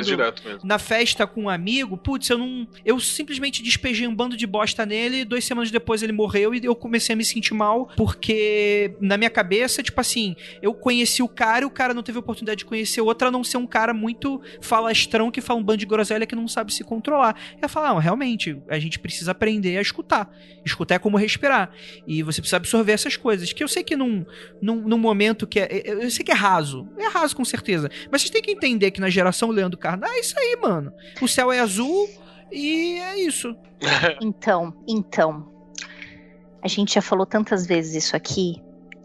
na festa com um amigo, putz, eu não. Eu simplesmente despejei um bando de bosta nele, duas semanas depois ele morreu e eu comecei a me sentir mal, porque na minha cabeça, tipo assim, eu conheci o cara e o cara não teve oportunidade de conhecer outro, a não ser um cara muito falastrão que fala um bando de groselha que não sabe se controlar. E eu falo, não, realmente, a gente precisa aprender a escutar. Escutar é como respirar. E você precisa absorver essas coisas. Que eu sei que num, num, num momento que é. Eu eu sei que é raso. É raso, com certeza. Mas vocês têm que entender que na geração Leandro Carnal é isso aí, mano. O céu é azul e é isso. Então, então, a gente já falou tantas vezes isso aqui.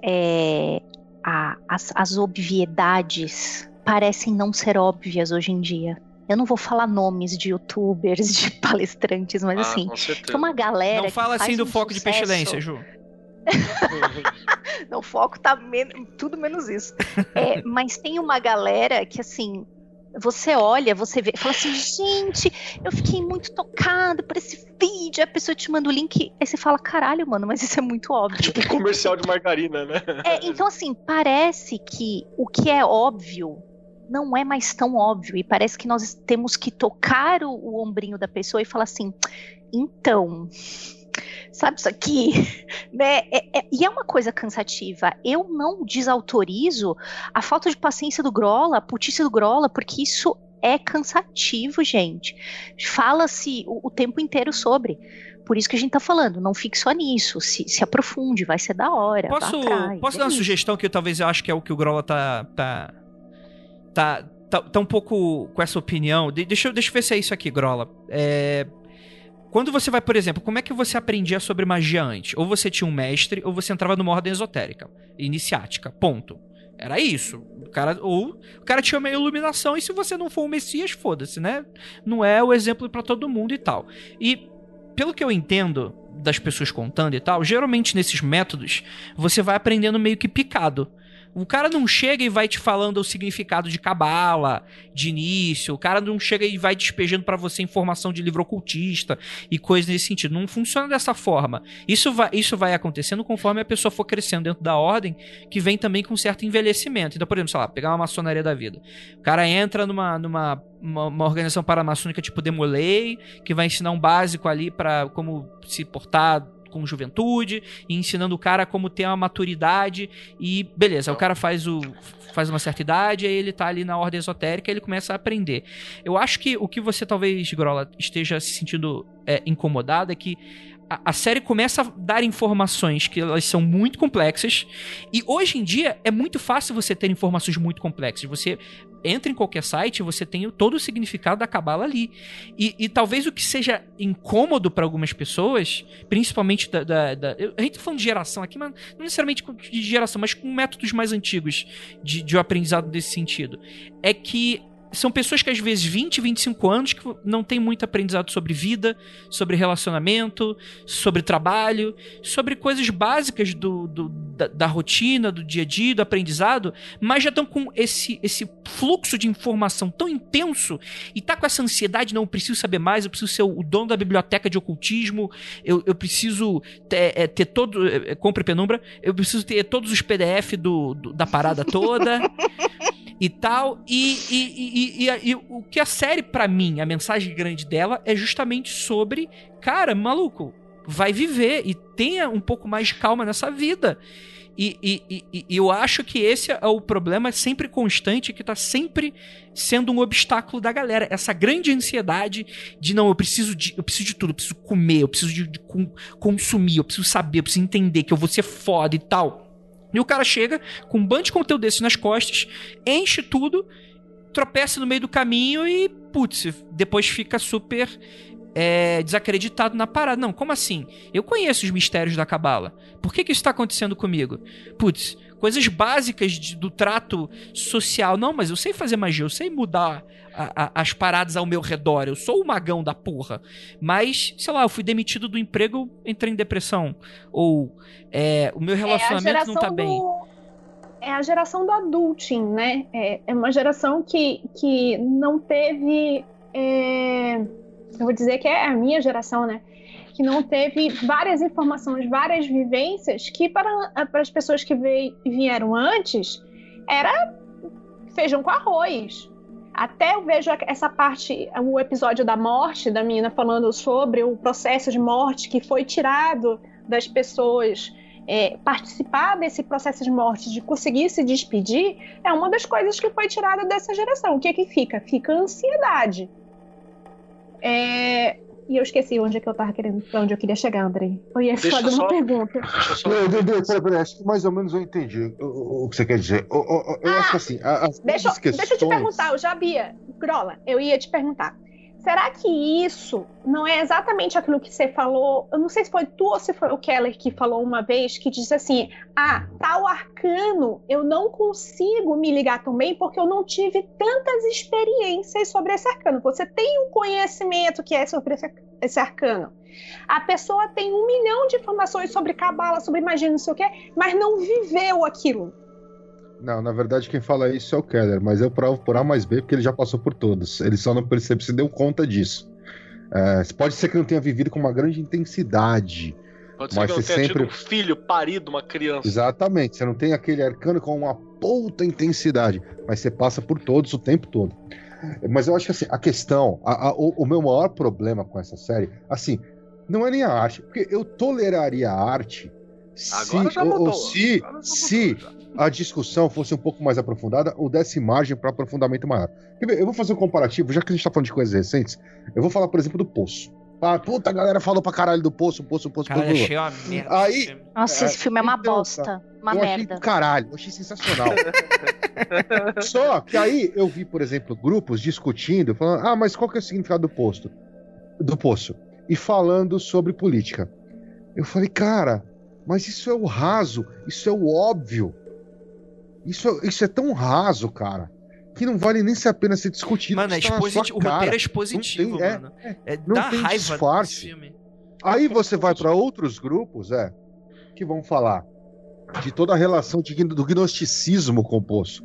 é, a- as, as obviedades parecem não ser óbvias hoje em dia. Eu não vou falar nomes de youtubers, de palestrantes, mas Ah, assim, com certeza. tem uma galera. Não que fala assim faz do um foco de sucesso- pestilência, Ju. Não, o foco tá men- tudo menos isso. É, mas tem uma galera que, assim, você olha, você vê, fala assim, gente, eu fiquei muito tocada por esse vídeo. Aí A pessoa te manda o link, aí você fala, caralho, mano, mas isso é muito óbvio. tipo um comercial de margarina, né? É, então, assim, parece que o que é óbvio não é mais tão óbvio. E parece que nós temos que tocar o, o ombrinho da pessoa e falar assim: então, sabe isso aqui? né? É- é- e é uma coisa cansativa. Eu não desautorizo a falta de paciência do Grola, a putice do Grola, porque isso é cansativo, gente. Fala-se o, o tempo inteiro sobre. Por isso que a gente tá falando, não fique só nisso, se, se aprofunde, vai ser da hora. Posso, atrás, posso é dar uma isso. sugestão que eu, talvez eu acho que é o que o Grola tá. tá. Tá. tá, tá um pouco com essa opinião. De- deixa, eu- deixa eu ver se é isso aqui, Grola. É. Quando você vai, por exemplo, como é que você aprendia sobre magia antes? Ou você tinha um mestre, ou você entrava numa ordem esotérica, iniciática, ponto. Era isso. O cara, ou o cara tinha uma iluminação, e se você não for um messias, foda-se, né? Não é o exemplo pra todo mundo e tal. E pelo que eu entendo das pessoas contando e tal, geralmente nesses métodos você vai aprendendo meio que picado. O cara não chega e vai te falando o significado de cabala, de início. O cara não chega e vai despejando pra você informação de livro ocultista e coisas nesse sentido. Não funciona dessa forma. Isso vai, isso vai acontecendo conforme a pessoa for crescendo dentro da ordem, que vem também com certo envelhecimento. Então, por exemplo, sei lá, pegar uma maçonaria da vida. O cara entra numa, numa uma, uma organização paramaçônica tipo Demolei, que vai ensinar um básico ali para como se portar com juventude, e ensinando o cara como ter uma maturidade e beleza, o cara faz o faz uma certa idade, aí ele tá ali na ordem esotérica, ele começa a aprender. Eu acho que o que você talvez, Grola, esteja se sentindo é, incomodado é que a, a série começa a dar informações que elas são muito complexas e hoje em dia é muito fácil você ter informações muito complexas. Você entra em qualquer site e você tem todo o significado da cabala ali. E, e talvez o que seja incômodo para algumas pessoas, principalmente da, da, da- A gente tá falando de geração aqui, mas não necessariamente de geração, mas com métodos mais antigos de, de um aprendizado desse sentido. É que são pessoas que às vezes 20, 25 anos que não tem muito aprendizado sobre vida, sobre relacionamento, sobre trabalho, sobre coisas básicas do, do da, da, rotina, do dia a dia, do aprendizado, mas já estão com esse, esse fluxo de informação tão intenso e tá com essa ansiedade, não, eu preciso saber mais, eu preciso ser o dono da biblioteca de ocultismo, eu, eu preciso ter, é, ter todo. É, compre penumbra, eu preciso ter todos os PDF do, do da parada toda. e tal. E, e, e, e, o que a série, para mim, a mensagem grande dela é justamente sobre, cara, maluco, vai viver e tenha um pouco mais de calma nessa vida. E, e, e, e, eu acho que esse é o problema sempre constante, que tá sempre sendo um obstáculo da galera. Essa grande ansiedade de não, eu preciso de, eu preciso de tudo, eu preciso comer, eu preciso de, de consumir, eu preciso saber, eu preciso entender que eu vou ser foda e tal. E o cara chega com um bando de conteúdo desse nas costas, enche tudo, tropeça no meio do caminho e, putz, depois fica super é, desacreditado na parada. Não, como assim? Eu conheço os mistérios da Cabala. Por que, que isso está acontecendo comigo? Putz, coisas básicas de, do trato social. Não, mas eu sei fazer magia, eu sei mudar a, a, as paradas ao meu redor. Eu sou o magão da porra. Mas, sei lá, eu fui demitido do emprego, entrei em depressão. Ou é, o meu é, relacionamento é não tá do... bem. É a geração do adulting, né? É, é uma geração que, que não teve. É... Eu vou dizer que é a minha geração, né? Que não teve várias informações, várias vivências que para, para as pessoas que veio, vieram antes era feijão com arroz, até eu vejo essa parte, o episódio da morte da menina falando sobre o processo de morte que foi tirado das pessoas. É, participar desse processo de morte, de conseguir se despedir, é uma das coisas que foi tirada dessa geração. O que é que fica? Fica ansiedade. É, e eu esqueci onde é que eu tava querendo, pra onde eu queria chegar, Andrei. Eu ia fazer uma pergunta. Não, Dede, peraí, acho que mais ou menos eu entendi o, o que você quer dizer. Eu, eu, eu ah, acho que assim. As deixa, questões... deixa eu te perguntar, eu já sabia. Grola, eu ia te perguntar. Será que isso não é exatamente aquilo que você falou? Eu não sei se foi tu ou se foi o Keller que falou uma vez, que disse assim: ah, tal arcano eu não consigo me ligar tão bem porque eu não tive tantas experiências sobre esse arcano. Você tem um conhecimento que é sobre esse arcano. A pessoa tem um milhão de informações sobre cabala, sobre magia, não sei o quê, mas não viveu aquilo. Não, na verdade quem fala isso é o Keller, mas eu provo por A mais B porque ele já passou por todos. Ele só não percebe se deu conta disso. É, pode ser que não tenha vivido com uma grande intensidade. Pode ser mas que não tenha sempre... tido um filho parido, uma criança. Exatamente, você não tem aquele arcano com uma puta intensidade, mas você passa por todos o tempo todo. Mas eu acho que assim, a questão, a, a, o, o meu maior problema com essa série, assim, não é nem a arte, porque eu toleraria a arte Agora se, ou se, se a discussão fosse um pouco mais aprofundada ou desse margem para aprofundamento maior. Eu vou fazer um comparativo, já que a gente tá falando de coisas recentes, eu vou falar, por exemplo, do Poço. Ah, puta, a galera falou pra caralho do Poço, Poço, Poço, Cara, Poço. Achei uma merda. Aí, Nossa, é, esse filme é uma então, bosta. Uma eu merda. Achei caralho, eu achei sensacional. Só que aí eu vi, por exemplo, grupos discutindo, falando, ah, mas qual que é o significado do posto? Do poço? E falando sobre política. Eu falei, cara, mas isso é o raso, isso é o óbvio. Isso, isso é tão raso, cara, que não vale nem a pena ser discutido. Mano, é expositivo, o roteiro é expositivo, tem, é, mano. É, é, não dá tem raiva disfarce. filme. Aí você vai para outros grupos, é, que vão falar de toda a relação de, do gnosticismo com o poço.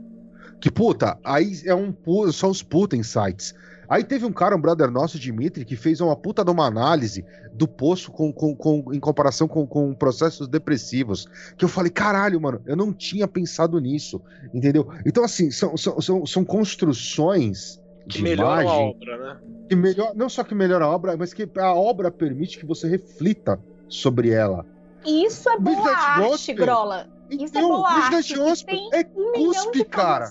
Que puta, aí é um são os Putin sites. Aí teve um cara, um brother nosso, Dimitri, que fez uma puta de uma análise do poço com, com, com em comparação com, com processos depressivos. Que eu falei, caralho, mano, eu não tinha pensado nisso, entendeu? Então, assim, são, são, são, são construções que melhoram imagem, a obra, né? Que melhor, não só que melhora a obra, mas que a obra permite que você reflita sobre ela. Isso é boa arte, Gospel, Grola. Isso é então, é boa arte. Gospel é um cuspe, cara.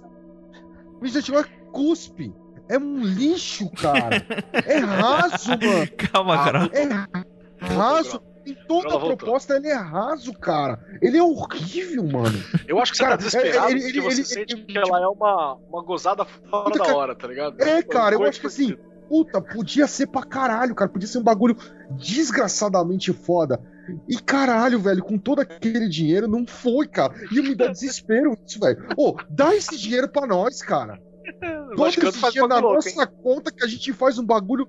Midnight Gospel é cuspe. É um lixo, cara. É raso, mano. Calma, cara. É raso. Em toda a proposta ele é raso, cara. Ele é horrível, mano. Eu acho que cara, você tá desesperado ele, ele, você ele, sente ele, que ela é uma, uma gozada fora puta, da hora, tá ligado? É, cara, eu acho que assim, puta, podia ser pra caralho, cara. Podia ser um bagulho desgraçadamente foda. E caralho, velho, com todo aquele dinheiro, não foi, cara. E me dá desespero isso, velho. Ô, dá esse dinheiro pra nós, cara. Todo esse dinheiro na nossa hein? conta que a gente faz um bagulho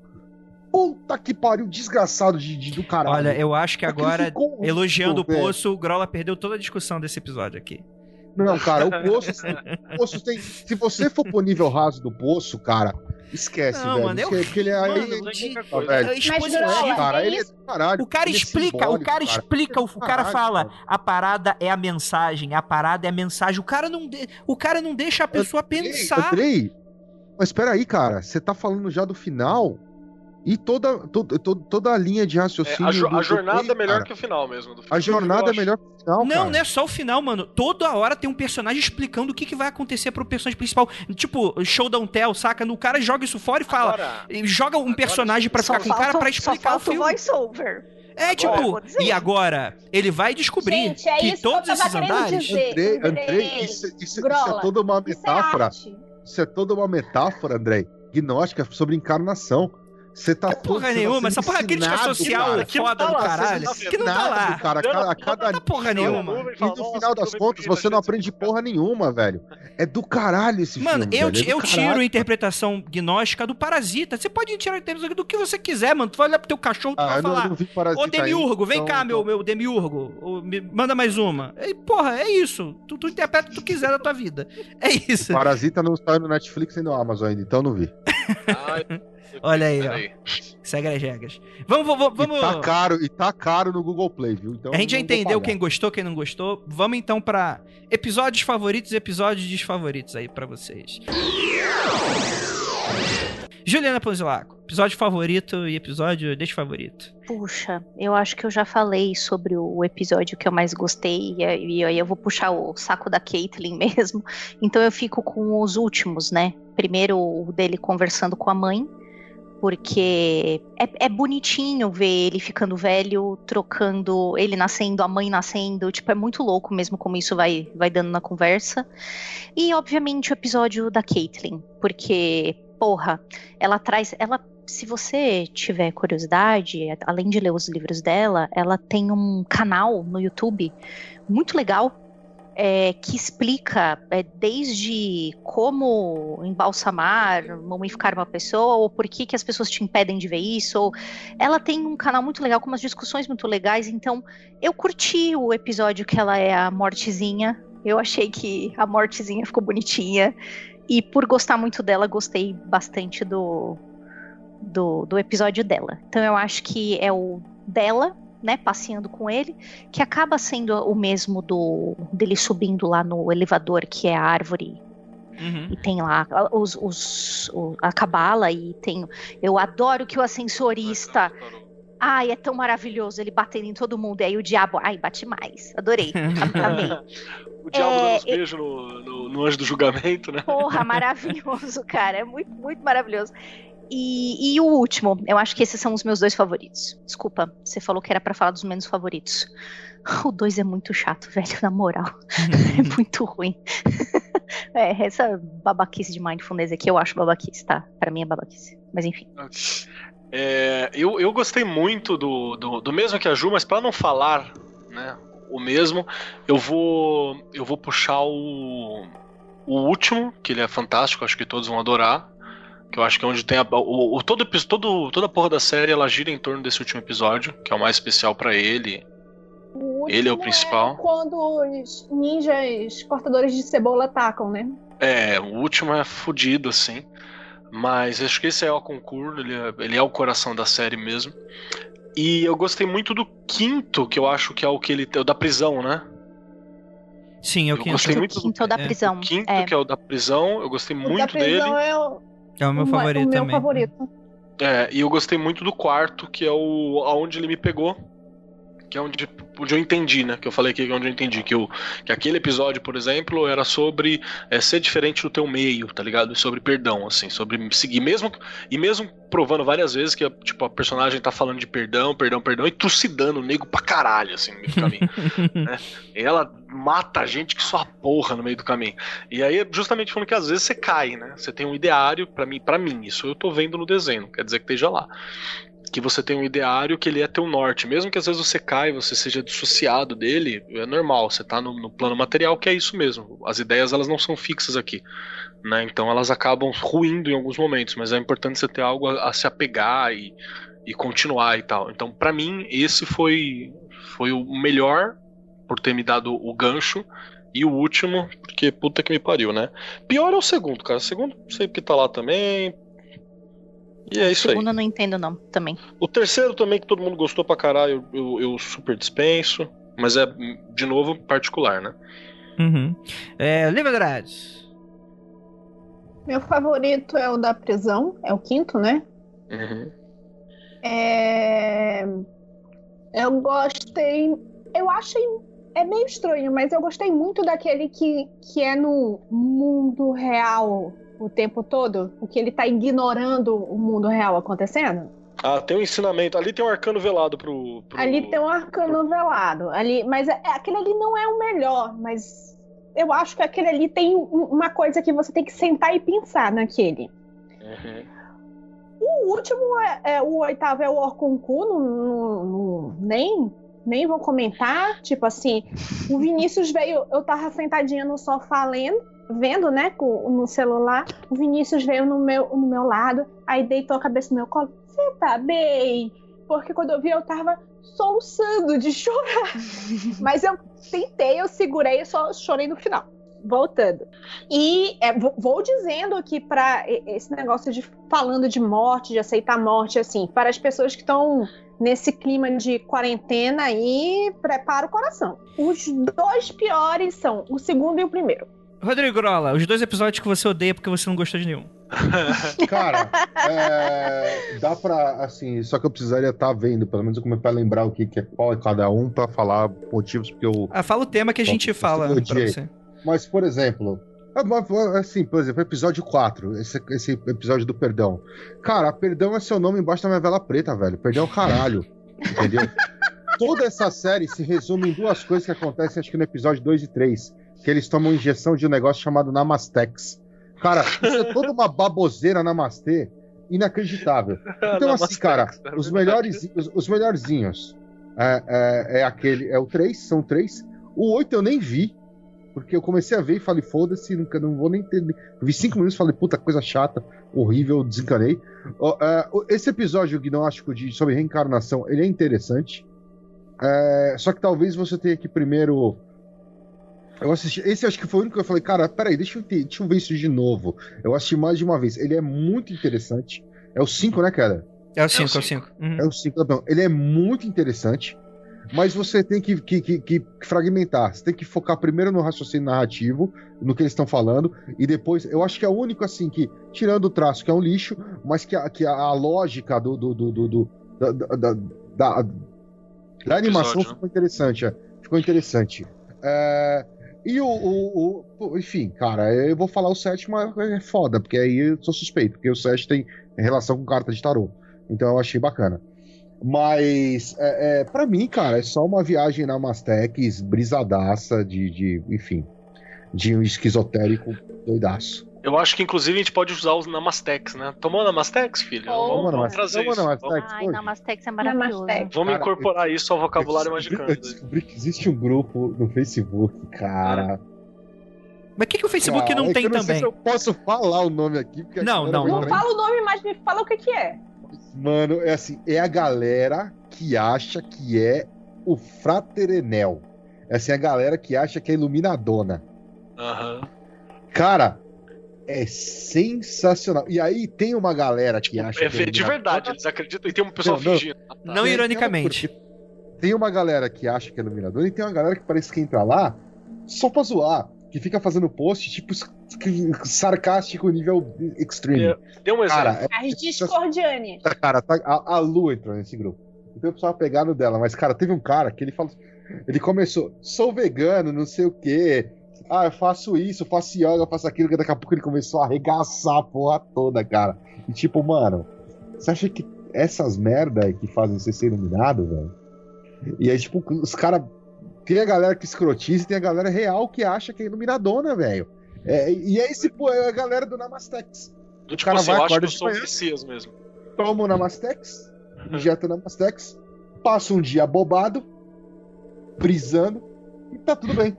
Puta que pariu, desgraçado de, de, do caralho. Olha, eu acho que agora, elogiando o Poço, o Grola perdeu toda a discussão desse episódio aqui. Não, cara, o Poço, o poço tem. Se você for pro nível raso do Poço, cara, Esquece, não, velho. Mano, eu... Porque ele é. Mano, ele, de... velho. Mas, cara, ele é caralho. O cara explica, o cara explica, o cara fala, a parada é a mensagem, a parada é a mensagem. O cara não, de... o cara não deixa a pessoa pensar. Andrei, mas espera aí, cara, você tá falando já do final? E toda, toda, toda a linha de raciocínio. É, a, jo a, jornada é melhor cara. que o final mesmo. a jornada é melhor que o final. Não, cara. não é só o final, mano. Toda hora tem um personagem explicando o que, que vai acontecer pro personagem principal. Tipo, show don't tell, saca? No cara joga isso fora e fala. Agora, joga um personagem para ficar com o cara pra explicar o filme. voice-over. É, tipo, e agora? Ele vai descobrir Gente, é que todos que esses andares. Dizer, Andrei, Andrei, isso, isso, isso, é toda uma metáfora. Isso é, isso é toda uma metáfora, Andrei, gnóstica sobre encarnação. Você tá porra nenhuma, essa porra é crítica social cara, foda tá do caralho. Tá que não tá lá. Cara, a cada, tá porra nenhuma. E no final das contas, você não aprende porra nenhuma, velho. É do caralho esse mano, filme. Mano, eu, é eu tiro a interpretação gnóstica do Parasita. Você pode tirar a interpretação do que você quiser, mano. Tu vai olhar pro teu cachorro e tu ah, vai falar. Ô, Demiurgo, vem então, cá, meu, meu Demiurgo. manda mais uma. E, porra, é isso. Tu, tu interpreta o que tu quiser da tua vida. É isso. Parasita não está no Netflix e no Amazon ainda, então não vi. Ai. Olha aí, ó. Segue as regras. Vamos, vamos, vamos. E tá caro, e tá caro no Google Play, viu? Então, a gente já entendeu quem gostou, quem não gostou. Vamos então para episódios favoritos e episódios desfavoritos aí para vocês. Juliana Ponzilaco, episódio favorito e episódio desfavorito. Puxa, eu acho que eu já falei sobre o episódio que eu mais gostei, e aí eu vou puxar o saco da Caitlyn mesmo. Então eu fico com os últimos, né? Primeiro o dele conversando com a mãe, porque é, é, bonitinho ver ele ficando velho, trocando, ele nascendo, a mãe nascendo, tipo, é muito louco mesmo como isso vai, vai dando na conversa. E, obviamente, o episódio da Caitlyn, porque, porra, ela traz, ela, se você tiver curiosidade, além de ler os livros dela, ela tem um canal no YouTube muito legal, é, que explica é, desde como embalsamar, mumificar uma pessoa, ou por que, que as pessoas te impedem de ver isso. Ou... Ela tem um canal muito legal, com umas discussões muito legais, então eu curti o episódio que ela é a mortezinha. Eu achei que a mortezinha ficou bonitinha. E por gostar muito dela, gostei bastante do, do, do episódio dela. Então eu acho que é o dela né, passeando com ele, que acaba sendo o mesmo do dele subindo lá no elevador, que é a árvore. Uhum. E tem lá os, os, a cabala e tem. Eu adoro que o ascensorista. Ai, é tão maravilhoso ele batendo em todo mundo. E aí o diabo, ai, bate mais. Adorei. Amei. o diabo é, dando uns beijos no, no, no anjo do julgamento, né? Porra, maravilhoso, cara. É muito, muito maravilhoso. E, e, o último, eu acho que esses são os meus dois favoritos. Desculpa, você falou que era para falar dos menos favoritos. O dois é muito chato, velho, na moral. é muito ruim. é, essa babaquice de mindfulness aqui eu acho babaquice, tá? Pra mim é babaquice. Mas enfim. É, eu, eu gostei muito do, do, do mesmo que a Ju, mas para não falar né, o mesmo, eu vou, eu vou puxar o, o último, que ele é fantástico, acho que todos vão adorar, que eu acho que é onde tem a, o, o, todo, todo toda a porra da série ela gira em torno desse último episódio, que é o mais especial para ele. Ele é o principal. É quando os ninjas cortadores de cebola atacam, né? É, o último é fodido, assim. Mas acho que esse é o concurso, ele é, ele é o coração da série mesmo. E eu gostei muito do quinto, que eu acho que é o que ele o da prisão, né? Sim, eu, eu quinto. gostei muito o quinto do, da prisão. O quinto, é. que é o da prisão, eu gostei o muito dele. É o, é o meu o favorito o meu também. favorito. É, e eu gostei muito do quarto, que é o aonde ele me pegou. Que é onde, onde eu entendi, né? Que eu falei aqui que é onde eu entendi. Que, eu, que aquele episódio, por exemplo, era sobre é, ser diferente do teu meio, tá ligado? Sobre perdão, assim, sobre seguir. Mesmo, e mesmo provando várias vezes que tipo, a personagem tá falando de perdão, perdão, perdão, e trucidando o nego pra caralho, assim, no meio do caminho. né? E ela mata a gente que só porra no meio do caminho. E aí, justamente falando que às vezes você cai, né? Você tem um ideário, para mim, para mim, isso eu tô vendo no desenho, quer dizer que esteja lá. Que você tem um ideário que ele é teu norte. Mesmo que às vezes você caia, você seja dissociado dele, é normal. Você tá no, no, plano material, que é isso mesmo. As ideias elas não são fixas aqui. Né? Então elas acabam ruindo em alguns momentos, mas é importante você ter algo a, a se apegar e, e continuar e tal. Então, para mim, esse foi, foi o melhor por ter me dado o gancho. E o último, porque puta que me pariu, né? Pior é o segundo, cara. O segundo, sei porque tá lá também e é isso aí. Segunda eu não entendo, não, também. O terceiro também, que todo mundo gostou pra caralho, eu, eu, eu super dispenso. Mas é, de novo, particular, né? Uhum. É, Lívia Andrade. Meu favorito é o da prisão, é o quinto, né? Uhum. É... Eu gostei. Eu achei. É meio estranho, mas eu gostei muito daquele que, que é no mundo real o tempo todo, porque ele tá ignorando o mundo real acontecendo. Ah, tem um ensinamento. Ali tem um arcano velado pro. pro... Ali tem um arcano pro... velado. Ali, mas é, aquele ali não é o melhor, mas eu acho que aquele ali tem uma coisa que você tem que sentar e pensar naquele. Uhum. O último é, é, o oitavo é o Orconcu, não, não, não, nem nem vou comentar. Tipo assim, o Vinícius veio, eu tava sentadinha no sofá lendo vendo, né, com, no celular. O Vinícius veio no meu, no meu lado, aí deitou a cabeça no meu colo. Você tá bem? Porque quando eu vi, eu tava soluçando de chorar. Mas eu tentei, eu segurei, eu só chorei no final. Voltando. E é, vou dizendo que para esse negócio de falando de morte, de aceitar morte, assim, para as pessoas que estão nesse clima de quarentena aí, prepara o coração. Os dois piores são o segundo e o primeiro. Rodrigo Grola, os dois episódios que você odeia porque você não gostou de nenhum. Cara, é, dá pra, assim, só que eu precisaria estar tá vendo, pelo menos como é pra lembrar o que, que é qual é cada um, pra falar motivos porque eu. Ah, fala o tema que a gente fala pra você. Mas, por exemplo, assim, por exemplo, episódio 4, esse, esse episódio do perdão. Cara, perdão é seu nome embaixo da minha vela preta, velho. Perdão é o caralho. entendeu? Toda essa série se resume em duas coisas que acontecem, acho que no episódio 2 e 3 que eles tomam injeção de um negócio chamado Namastex. Cara, isso é toda uma baboseira Namastê inacreditável. Então, assim, cara, os melhores, os, os melhorzinhos é, é, é, aquele, é o 3, são três. O 8 eu nem vi, porque eu comecei a ver e falei, foda-se, nunca não vou nem ter. Vi cinco minutos e falei, puta, coisa chata, horrível, desencanei. Uh, esse episódio gnóstico de, sobre reencarnação, ele é interessante. É, só que talvez você tenha que primeiro eu assisti. Esse acho que foi o único que eu falei, cara, peraí, deixa eu, ter, deixa eu ver isso de novo. Eu assisti mais de uma vez. Ele é muito interessante. É o 5, né, cara? É o 5, é o 5. Uhum. É o 5, tá Ele é muito interessante. Mas você tem que, que, que, que, fragmentar. Você tem que focar primeiro no raciocínio narrativo, no que eles estão falando, e depois. Eu acho que é o único, assim, que, tirando o traço, que é um lixo, mas que a, que a, a lógica do, do, do, do da, da, da, da, animação ficou interessante. É. Ficou interessante. É, e o, o, o, Enfim, cara, eu vou falar o sétimo, é foda, porque aí eu sou suspeito, porque o sétimo tem relação com carta de tarô. Então eu achei bacana. Mas, é, é, para mim, cara, é só uma viagem na Mastex, brisadaça, de, de. Enfim, de um esquizotérico doidaço. Eu acho que inclusive a gente pode usar os Namastex, né? Tomou Namastex, filho? Oh, vamos Namastex. trazer Tomou Namastex. Ai, Namastex é maravilhoso. Namastex. Vamos cara, incorporar eu, isso ao vocabulário magicano. Eu descobri que existe um grupo no Facebook, cara. Mas o que, que o Facebook cara, não é tem eu não também? se eu posso falar o nome aqui. não, não, não. Não fala o nome, mas me fala o que, que é. Mano, é assim, é a galera que acha que é o Fraterenel. É assim, a galera que acha que é iluminadona. Aham. Uhum. Cara, é sensacional. E aí tem uma galera que acha é, que. É de verdade, eles acreditam e tem um pessoal não, fingindo. Não, não ironicamente. tem uma galera que acha que é iluminador e tem uma galera que parece que entra lá só pra zoar. Que fica fazendo post, tipo, sarcástico nível extreme. Deu um exemplo. Cara, é, As discordiane. Cara, tá, a, a Lu entrou nesse grupo. Então eu precisava pegar no dela. Mas, cara, teve um cara que ele falou. Ele começou, sou vegano, não sei o quê ah, eu faço isso, faço yoga, faço aquilo, que daqui a pouco ele começou a arregaçar a porra toda, cara. E tipo, mano, você acha que essas merda que fazem você ser iluminado, velho? E aí, tipo, os caras. Tem a galera que escrotiza e tem a galera real que acha que é iluminadona, velho. É, e é esse, pô, é a galera do Namastex. Do tipo cara assim, vai, eu acho que eu sou Messias mesmo. Toma o Namastex, injeta na Mastex, passa um dia bobado, brisando, e tá tudo bem.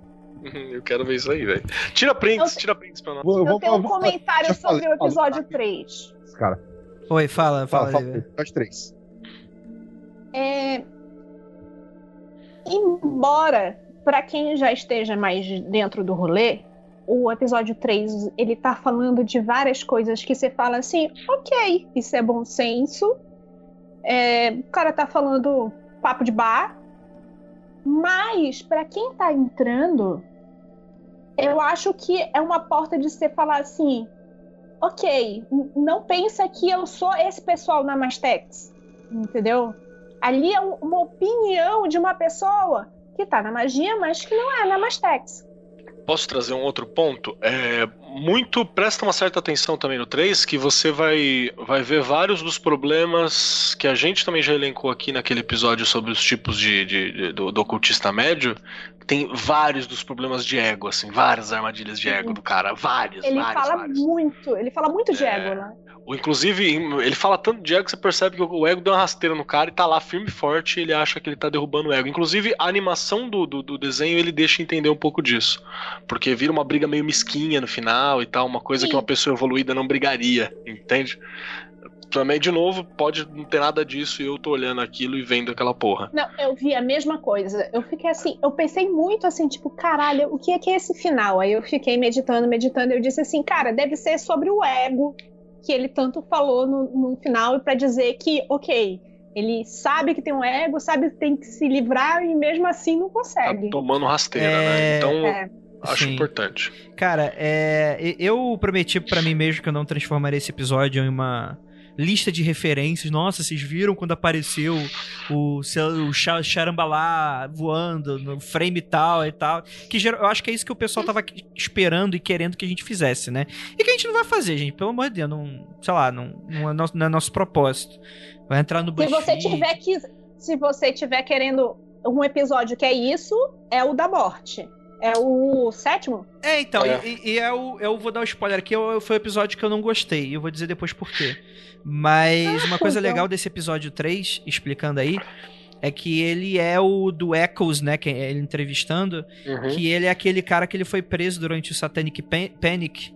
Eu quero ver isso aí, velho. Tira prints, Eu- tira prints pra nós. Vou- Eu vou- tenho um vou- comentário sobre falei, o episódio fala. 3. Cara, Oi, fala, fala, fala. fala, aí, episódio 3. É... Embora, pra quem já esteja mais dentro do rolê, o episódio 3, ele tá falando de várias coisas que você fala assim, ok, isso é bom senso. É, o cara tá falando papo de bar. Mas, pra quem tá entrando, eu acho que é uma porta de você falar assim, ok, não pensa que eu sou esse pessoal na Mastex, entendeu? Ali é um- uma opinião de uma pessoa que tá na magia, mas que não é na Mastex. Posso trazer um outro ponto? É, muito presta uma certa atenção também no 3, que você vai, vai ver vários dos problemas que a gente também já elencou aqui naquele episódio sobre os tipos de, de- de- do, do ocultista médio. Tem vários dos problemas de ego, assim, várias armadilhas de ego do cara, vários, Ele vários, fala vários. muito, ele fala muito de É. ego, né? O, inclusive, ele fala tanto de ego que você percebe que o ego deu uma rasteira no cara e tá lá firme e forte e ele acha que ele tá derrubando o ego. Inclusive, a animação do, do, do desenho ele deixa entender um pouco disso. Porque vira uma briga meio mesquinha no final e tal, uma coisa Sim. que uma pessoa evoluída não brigaria, entende? Também, de novo, pode não ter nada disso e eu tô olhando aquilo e vendo aquela porra. Não, eu vi a mesma coisa. Eu fiquei assim, eu pensei muito assim, tipo, caralho, o que é que é esse final? Aí eu fiquei meditando, meditando, e eu disse assim, cara, deve ser sobre o ego que ele tanto falou no, no final pra dizer que, ok, ele sabe que tem um ego, sabe que tem que se livrar e mesmo assim não Tá consegue. tomando rasteira, É, né? Então, É. acho sim. importante. Cara, é, eu prometi pra mim mesmo que eu não transformaria esse episódio em uma lista de referências. Nossa, vocês viram quando apareceu o, o Cha- Charambalá voando no frame tal e tal. Que eu acho que é isso que o pessoal tava esperando e querendo que a gente fizesse, né? E que a gente não vai fazer, gente. Pelo amor de Deus, não, sei lá, não, não, é, nosso, não é nosso propósito. Vai entrar no Se você BuzzFeed. tiver que, se você tiver querendo um episódio que é isso, é o da morte. É o sétimo? É, então, É. E, e- e eu, eu vou dar um spoiler aqui, eu- foi o episódio que eu não gostei, e eu vou dizer depois por quê. Mas uma coisa então. legal desse episódio 3, explicando aí, é que ele é o do Echoes, né, que é ele entrevistando, Uhum. que ele é aquele cara que ele foi preso durante o Satanic Pan- Panic,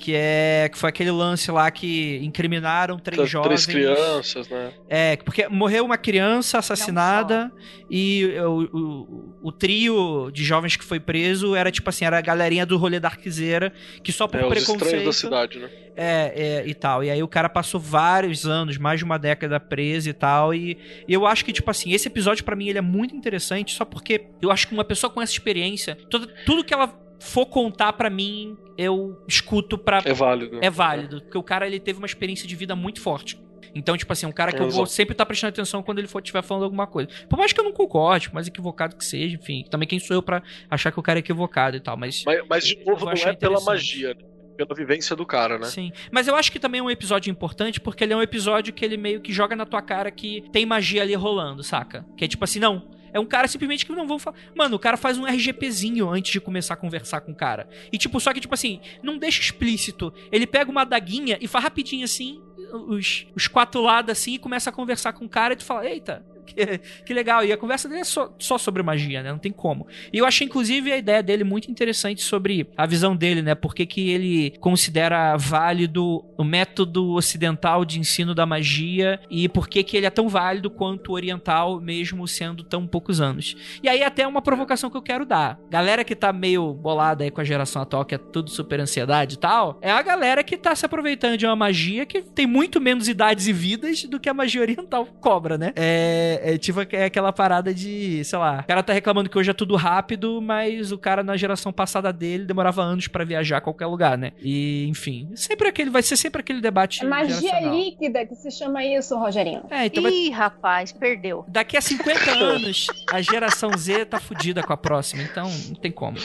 que é que foi aquele lance lá que incriminaram três Três jovens. crianças, né? É, porque morreu uma criança assassinada e o, o, o trio de jovens que foi preso era tipo assim, era a galerinha do rolê da Arquiseira, que só por É, os estranhos preconceito. da cidade, né? É, é, e tal. E aí o cara passou vários anos, mais de uma década preso e tal. E, e eu acho que, tipo assim, esse episódio pra mim ele é muito interessante, só porque eu acho que uma pessoa com essa experiência, toda, tudo que ela for contar pra mim, eu escuto pra, É válido. é válido, porque o cara ele teve uma experiência de vida muito forte. Então, tipo assim, um cara que eu vou Exato. sempre estar prestando atenção quando ele for estiver falando alguma coisa. Por mais que eu não concorde, por mais equivocado que seja, enfim, também quem sou eu pra achar que o cara é equivocado e tal, mas Mas, mas, de novo, não é pela magia, né? pela vivência do cara, né? Sim. Mas eu acho que também é um episódio importante porque ele é um episódio que ele meio que joga na tua cara que tem magia ali rolando, saca? Que é tipo assim, não. É um cara simplesmente que não vão falar. Mano, o cara faz um RGPzinho antes de começar a conversar com o cara. E tipo, só que tipo assim, não deixa explícito. Ele pega uma daguinha e faz rapidinho assim, os, os quatro lados assim, e começa a conversar com o cara e tu fala, eita. Que, que legal. E a conversa dele é só, só sobre magia, né? Não tem como. E eu achei, inclusive, a ideia dele muito interessante sobre a visão dele, né? Por que que ele considera válido o método ocidental de ensino da magia e por que que ele é tão válido quanto o oriental, mesmo sendo tão poucos anos. E aí até uma provocação que eu quero dar. Galera que tá meio bolada aí com a geração atual, que é tudo super ansiedade e tal, é a galera que tá se aproveitando de uma magia que tem muito menos idades e vidas do que a magia oriental cobra, né? É, é tipo é aquela parada de, sei lá, o cara tá reclamando que hoje é tudo rápido, mas o cara na geração passada dele demorava anos pra viajar a qualquer lugar, né? E, enfim, sempre aquele, vai ser sempre aquele debate É magia geracional. líquida que se chama isso, Rogerinho. É, então vai Ih, rapaz, perdeu. Daqui a 50 anos, a geração Z tá fudida com a próxima, então não tem como.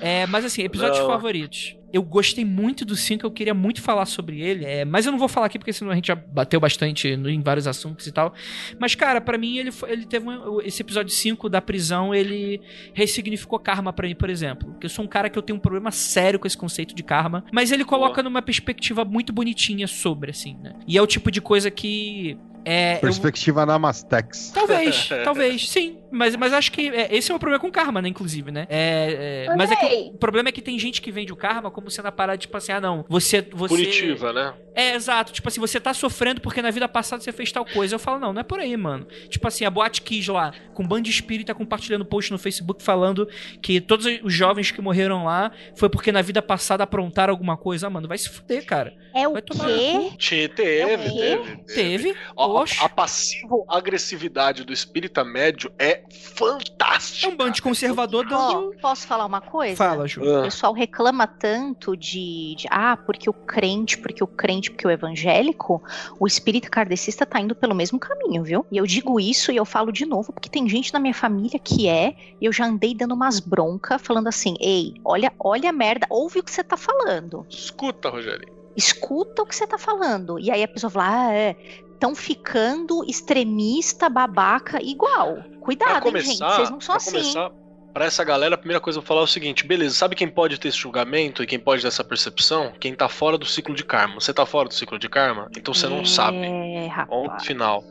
É, mas assim, episódios Não. favoritos. Eu gostei muito do 5, eu queria muito falar sobre ele, é, mas eu não vou falar aqui porque senão a gente já bateu bastante no- em vários assuntos e tal. Mas, cara, pra mim ele, foi- ele teve um- esse episódio 5 da prisão, ele ressignificou karma pra mim, por exemplo. Porque eu sou um cara que eu tenho um problema sério com esse conceito de karma, mas ele coloca numa perspectiva muito bonitinha sobre, assim, né? E é o tipo de coisa que É, eu- Perspectiva Namastex. Talvez, talvez, sim. Mas, mas acho que é, esse é o problema com o karma, né, inclusive, né? É, é, mas é que o problema é que tem gente que vende o karma como sendo a parada, tipo assim, ah, não, você... você... Punitiva, né? É, exato. Tipo assim, você tá sofrendo porque na vida passada você fez tal coisa. Eu falo, não, não é por aí, mano. Tipo assim, a Boate Kiss lá, com um bando de espírita compartilhando post no Facebook falando que todos os jovens que morreram lá foi porque na vida passada aprontaram alguma coisa. Ah, mano, vai se fuder, cara. É o Vai tomar quê? Te- Teve, É o quê? teve, Teve. Ó, Oxe. a, a passiva agressividade do espírita médio é fantástica. É um bando de conservador dando... posso falar uma coisa? Fala, Ju. O Ah, pessoal reclama tanto de, de, ah, porque o crente, porque o crente, porque o evangélico, o espírita kardecista tá indo pelo mesmo caminho, viu? E eu digo isso e eu falo de novo porque tem gente na minha família que é, e eu já andei dando umas broncas falando assim: "Ei, olha, olha a merda, ouve o que você tá falando. Escuta, Rogério. Escuta o que você tá falando". E aí a pessoa fala: "Ah, é, estão ficando extremista, babaca igual. Cuidado, hein, gente, começar, vocês não são pra assim". começar, pra essa galera, a primeira coisa que eu vou falar é o seguinte: beleza, sabe quem pode ter esse julgamento e quem pode ter essa percepção? Quem tá fora do ciclo de karma. Você tá fora do ciclo de karma? Então você não sabe. É, Ponto rapaz. final.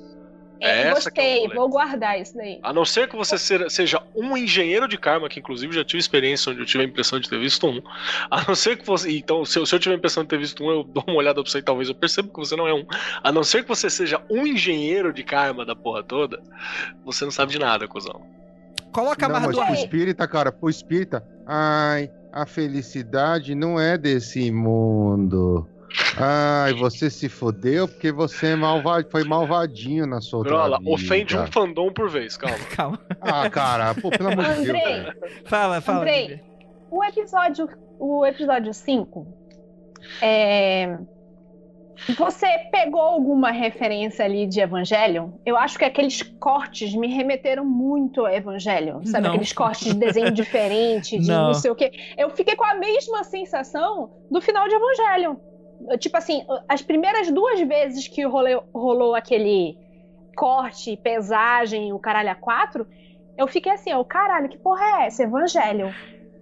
É, Essa que é gostei, rolê. vou guardar isso daí. A não ser que você seja um engenheiro de karma, que inclusive já tive experiência onde eu tive a impressão de ter visto um. A não ser que você. Então, se eu, se eu tiver a impressão de ter visto um, eu dou uma olhada pra você e talvez eu perceba que você não é um. A não ser que você seja um engenheiro de karma da porra toda, você não sabe de nada, cuzão. Coloca mais mas do pro espírita, cara, pro espírita. Ai, a felicidade não é desse mundo. Ai, você se fodeu porque você é malva... foi malvadinho na sua outra Grola, vida. ofende um fandom por vez, calma. Calma. Ah, cara, pô, pelo amor de Deus. Fala, fala. Andrei. O episódio, o episódio 5, é... você pegou alguma referência ali de Evangelion? Eu acho que aqueles cortes me remeteram muito a Evangelion. Sabe, Não. aqueles cortes de desenho diferente, de Não. não. sei o quê. Eu fiquei com a mesma sensação do final de Evangelion. Tipo assim, as primeiras duas vezes que rolou, rolou aquele corte, pesagem, o caralho a quatro, eu fiquei assim, ó, caralho, que porra é essa? Evangelion.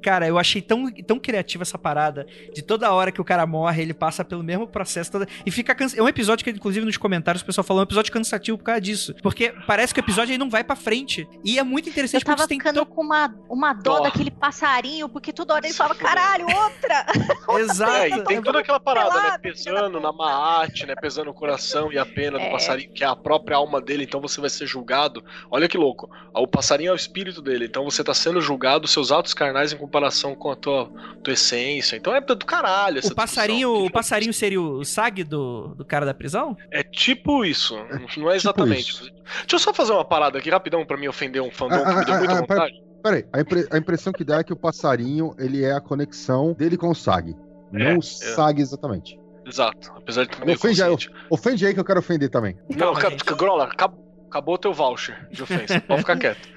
Cara, eu achei tão, tão criativa essa parada de toda hora que o cara morre, ele passa pelo mesmo processo toda, e fica cansa... É um episódio que, inclusive, nos comentários o pessoal falou, é um episódio cansativo por causa disso. Porque parece que o episódio aí não vai pra frente. E é muito Eu interessante tava porque tem ficando com uma, uma dó Dó. daquele passarinho, porque toda hora ele falava, caralho, outra! Exato. É, e tem toda aquela parada, né? Pesando na maate, né? Pesando o coração e a pena do É. passarinho, que é a própria alma dele, então você vai ser julgado. Olha que louco. O passarinho é o espírito dele, então você tá sendo julgado, seus atos carnais em comparação com a tua, tua essência. Então é do caralho essa O passarinho, discussão. o passarinho seria o SAG do, do cara da prisão? É tipo isso, não é exatamente. isso. Deixa eu só fazer uma parada aqui rapidão pra me ofender um fandom Ah, que me deu ah, muita ah, pera- vontade. Peraí, a, impre- a impressão que dá é que o passarinho, ele é a conexão dele com o Sag. É, não o é. Sag exatamente. Exato, apesar de meio Ofende, aí, ofende aí que eu quero ofender também. Não, gente. Grola, acabou, acabou teu voucher de ofensa. Pode ficar quieto.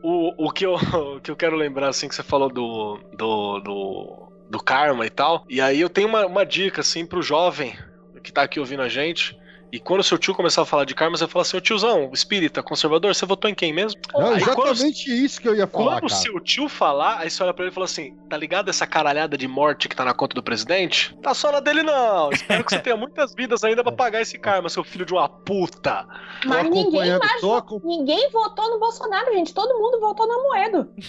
O, o, que eu, o que eu quero lembrar, assim, que você falou do, do, do, do karma e tal. E aí eu tenho uma, uma dica, assim, pro jovem que tá aqui ouvindo a gente. E quando o seu tio começar a falar de karma, você fala assim: Ô tiozão, espírita, conservador, você votou em quem mesmo? Não, Aí quando- exatamente isso que eu ia falar, Quando o seu tio falar, aí você olha pra ele e fala assim: tá ligado essa caralhada de morte que tá na conta do presidente? Tá só na dele, não. Espero que você tenha muitas vidas ainda pra pagar esse karma, seu filho de uma puta. Mas ninguém acom- Ninguém votou no Bolsonaro, gente. Todo mundo votou no.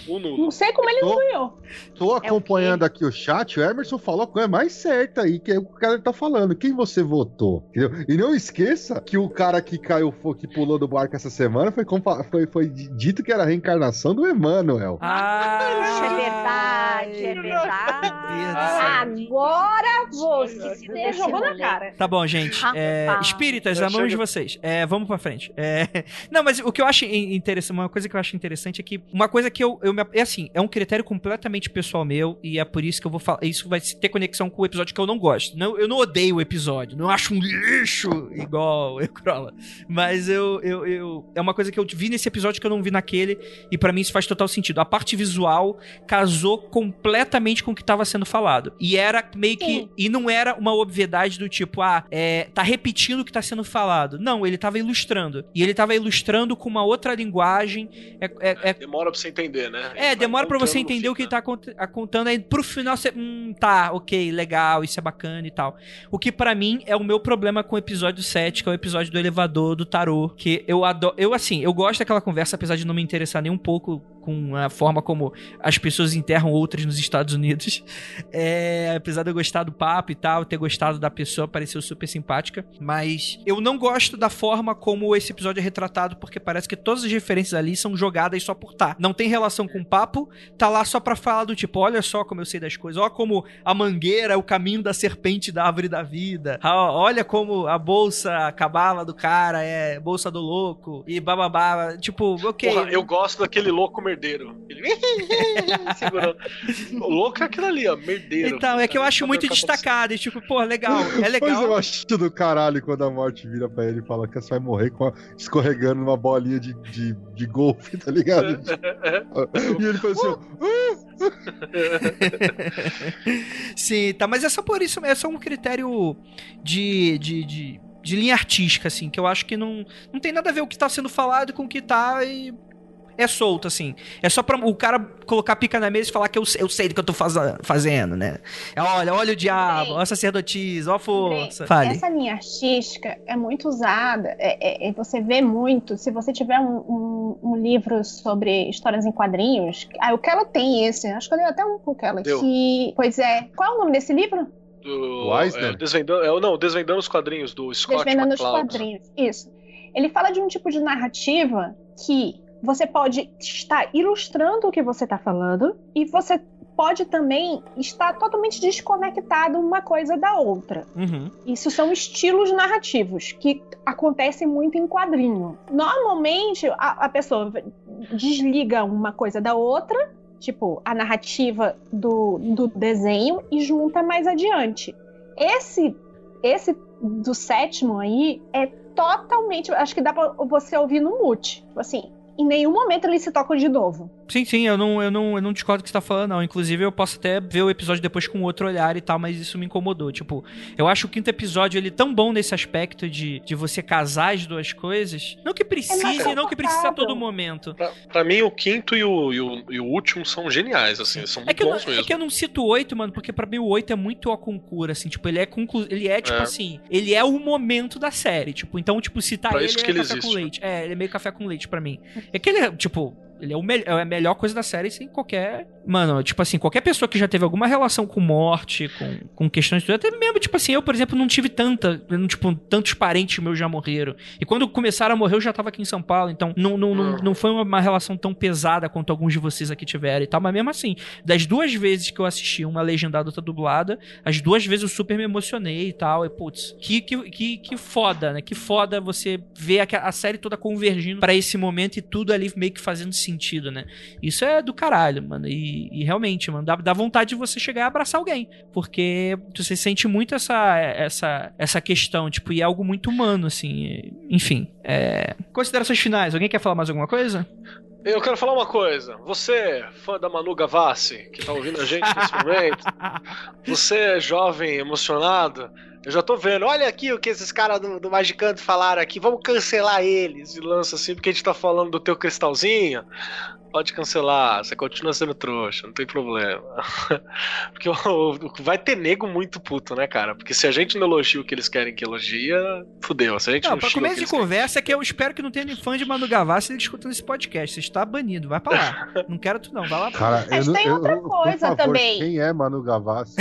O nulo. Não sei como ele Tô- não ganhou. Tô acompanhando aqui o chat, o Emerson falou a coisa mais certa aí, que é o que o cara tá falando. Quem você votou? Entendeu? E não esqueça que o cara que caiu, que pulou do barco essa semana foi, foi, foi dito que era a reencarnação do Emmanuel. Ah, é verdade, é verdade. Agora você desse jogou na cara. Tá bom, gente. É, Rapaz. espíritas, Já a mão de chega- vocês. É, vamos pra frente. É, não, mas o que eu acho in- interessante, uma coisa que eu acho interessante é que uma coisa que eu, eu me- é assim, é um critério completamente pessoal meu e é por isso que eu vou falar, isso vai ter conexão com o episódio que eu não gosto. Não, eu não odeio o episódio, não acho um lixo igual o Crola, mas eu, eu, eu é uma coisa que eu vi nesse episódio que eu não vi naquele e pra mim isso faz total sentido. A parte visual casou completamente com o que tava sendo falado. E era meio que. Sim. E não era uma obviedade do tipo, ah, é, tá repetindo o que tá sendo falado. Não, ele tava ilustrando. E ele tava ilustrando com uma outra linguagem. É, é, é- Demora pra você entender, né? é, demora pra você entender o que ele tá cont- a- contando. Aí pro final você. Hum, tá, ok, legal, isso é bacana e tal. O que pra mim é o meu problema com o episódio 7, que é o episódio do elevador do tarô, que eu adoro, eu assim, eu gosto daquela conversa apesar de não me interessar nem um pouco com a forma como as pessoas enterram outras nos Estados Unidos. É, apesar de eu gostar do papo e tal, ter gostado da pessoa, pareceu super simpática. Mas eu não gosto da forma como esse episódio é retratado, porque parece que todas as referências ali são jogadas só por tá. Não tem relação com o papo, tá lá só pra falar do tipo, olha só como eu sei das coisas, olha como a mangueira é o caminho da serpente da árvore da vida, olha como a bolsa, a cabala do cara é bolsa do louco, e bababá. Tipo, ok. Porra, eu gosto daquele louco merdeiro. Segurando. O louco é aquilo ali, ó, merdeiro. Então, é que eu acho muito destacado. E tipo, pô, legal, é legal. Mas eu acho do caralho quando a morte vira pra ele e fala que você vai morrer a... escorregando numa bolinha de, de, de golfe, tá ligado? e ele fala assim, Sim, tá, mas é só por isso, é só um critério de, de, de de linha artística, assim, que eu acho que não, não tem nada a ver o que tá sendo falado com o que tá e é solto, assim. É só pra o cara colocar pica na mesa e falar que eu, eu sei do que eu tô faz, fazendo, né? É, olha, olha o diabo, olha a sacerdotisa, olha a força. Fale. Essa linha artística é muito usada, é, é, você vê muito, se você tiver um, um, um, livro sobre histórias em quadrinhos, ah, o Kela tem esse, acho que eu dei até um pro Kela, que... Pois é. Qual é o nome desse livro? Do, é, desvendando, é, não, Desvendando os Quadrinhos, do Scott Desvendando McCloud. os Quadrinhos, isso. Ele fala de um tipo de narrativa que você pode estar ilustrando o que você está falando e você pode também estar totalmente desconectado uma coisa da outra. Uhum. Isso são estilos narrativos que acontecem muito em quadrinho. Normalmente a, a pessoa desliga uma coisa da outra, tipo a narrativa do, do desenho, e junta mais adiante. Esse, esse do sétimo aí é totalmente. Acho que dá pra você ouvir no mute. Tipo assim, em nenhum momento eles se tocam de novo. Sim, sim, eu não, eu não, eu não discordo do que você tá falando, não. Inclusive, eu posso até ver o episódio depois com outro olhar e tal, mas isso me incomodou. Tipo, eu acho o quinto episódio ele tão bom nesse aspecto de, de você casar as duas coisas. Não que precise, é não que precise a todo momento. Pra, pra, mim, o quinto e o, e o, e o último são geniais, assim, são é muito bons não, mesmo. É que eu não cito o oito, mano, porque pra mim o oito é muito a concura, assim, tipo, ele é conclu... ele é, tipo é. assim, ele é o momento da série, tipo, então, tipo, citar pra ele é café existe. com leite. É, ele é meio café com leite pra mim. É que ele é, tipo, ele é, o me é a melhor coisa da série sem qualquer. Mano, tipo assim, qualquer pessoa que já teve alguma relação com morte, com, com questões de. Até mesmo, tipo assim, eu, por exemplo, não tive tanta. Tipo, tantos parentes meus já morreram. E quando começaram a morrer, eu já tava aqui em São Paulo. Então, não, não, não, não foi uma relação tão pesada quanto alguns de vocês aqui tiveram e tal. Mas mesmo assim, das duas vezes que eu assisti uma legendada outra dublada, as duas vezes eu super me emocionei e tal. E, putz, que, que, que, que foda, né? Que foda você ver a, a série toda convergindo para esse momento e tudo ali meio que fazendo sentido, né? Isso é do caralho, mano. E, e realmente, mano, dá, dá, vontade de você chegar e abraçar alguém. Porque você sente muito essa, essa, essa questão, tipo, e é algo muito humano, assim. Enfim. É... Considerações finais. Alguém quer falar mais alguma coisa? Eu quero falar uma coisa. Você, fã da Manu Gavassi, que tá ouvindo a gente nesse momento, você é jovem, emocionado, eu já tô vendo, olha aqui o que esses caras do, do Magicando falaram aqui, vamos cancelar eles. E lança assim, porque a gente tá falando do teu cristalzinho pode cancelar, você continua sendo trouxa, não tem problema. Porque vai ter nego muito puto, né, cara? Porque se a gente não elogia o que eles querem que elogia, fudeu. Se a gente não, não pra começo de conversa é que eu espero que não tenha nem fã de Manu Gavassi escutando esse podcast. Você está banido, vai pra lá. não quero tu não, vai lá. Cara, Mas eu, tem eu, outra eu, coisa favor, também. Quem é Manu Gavassi?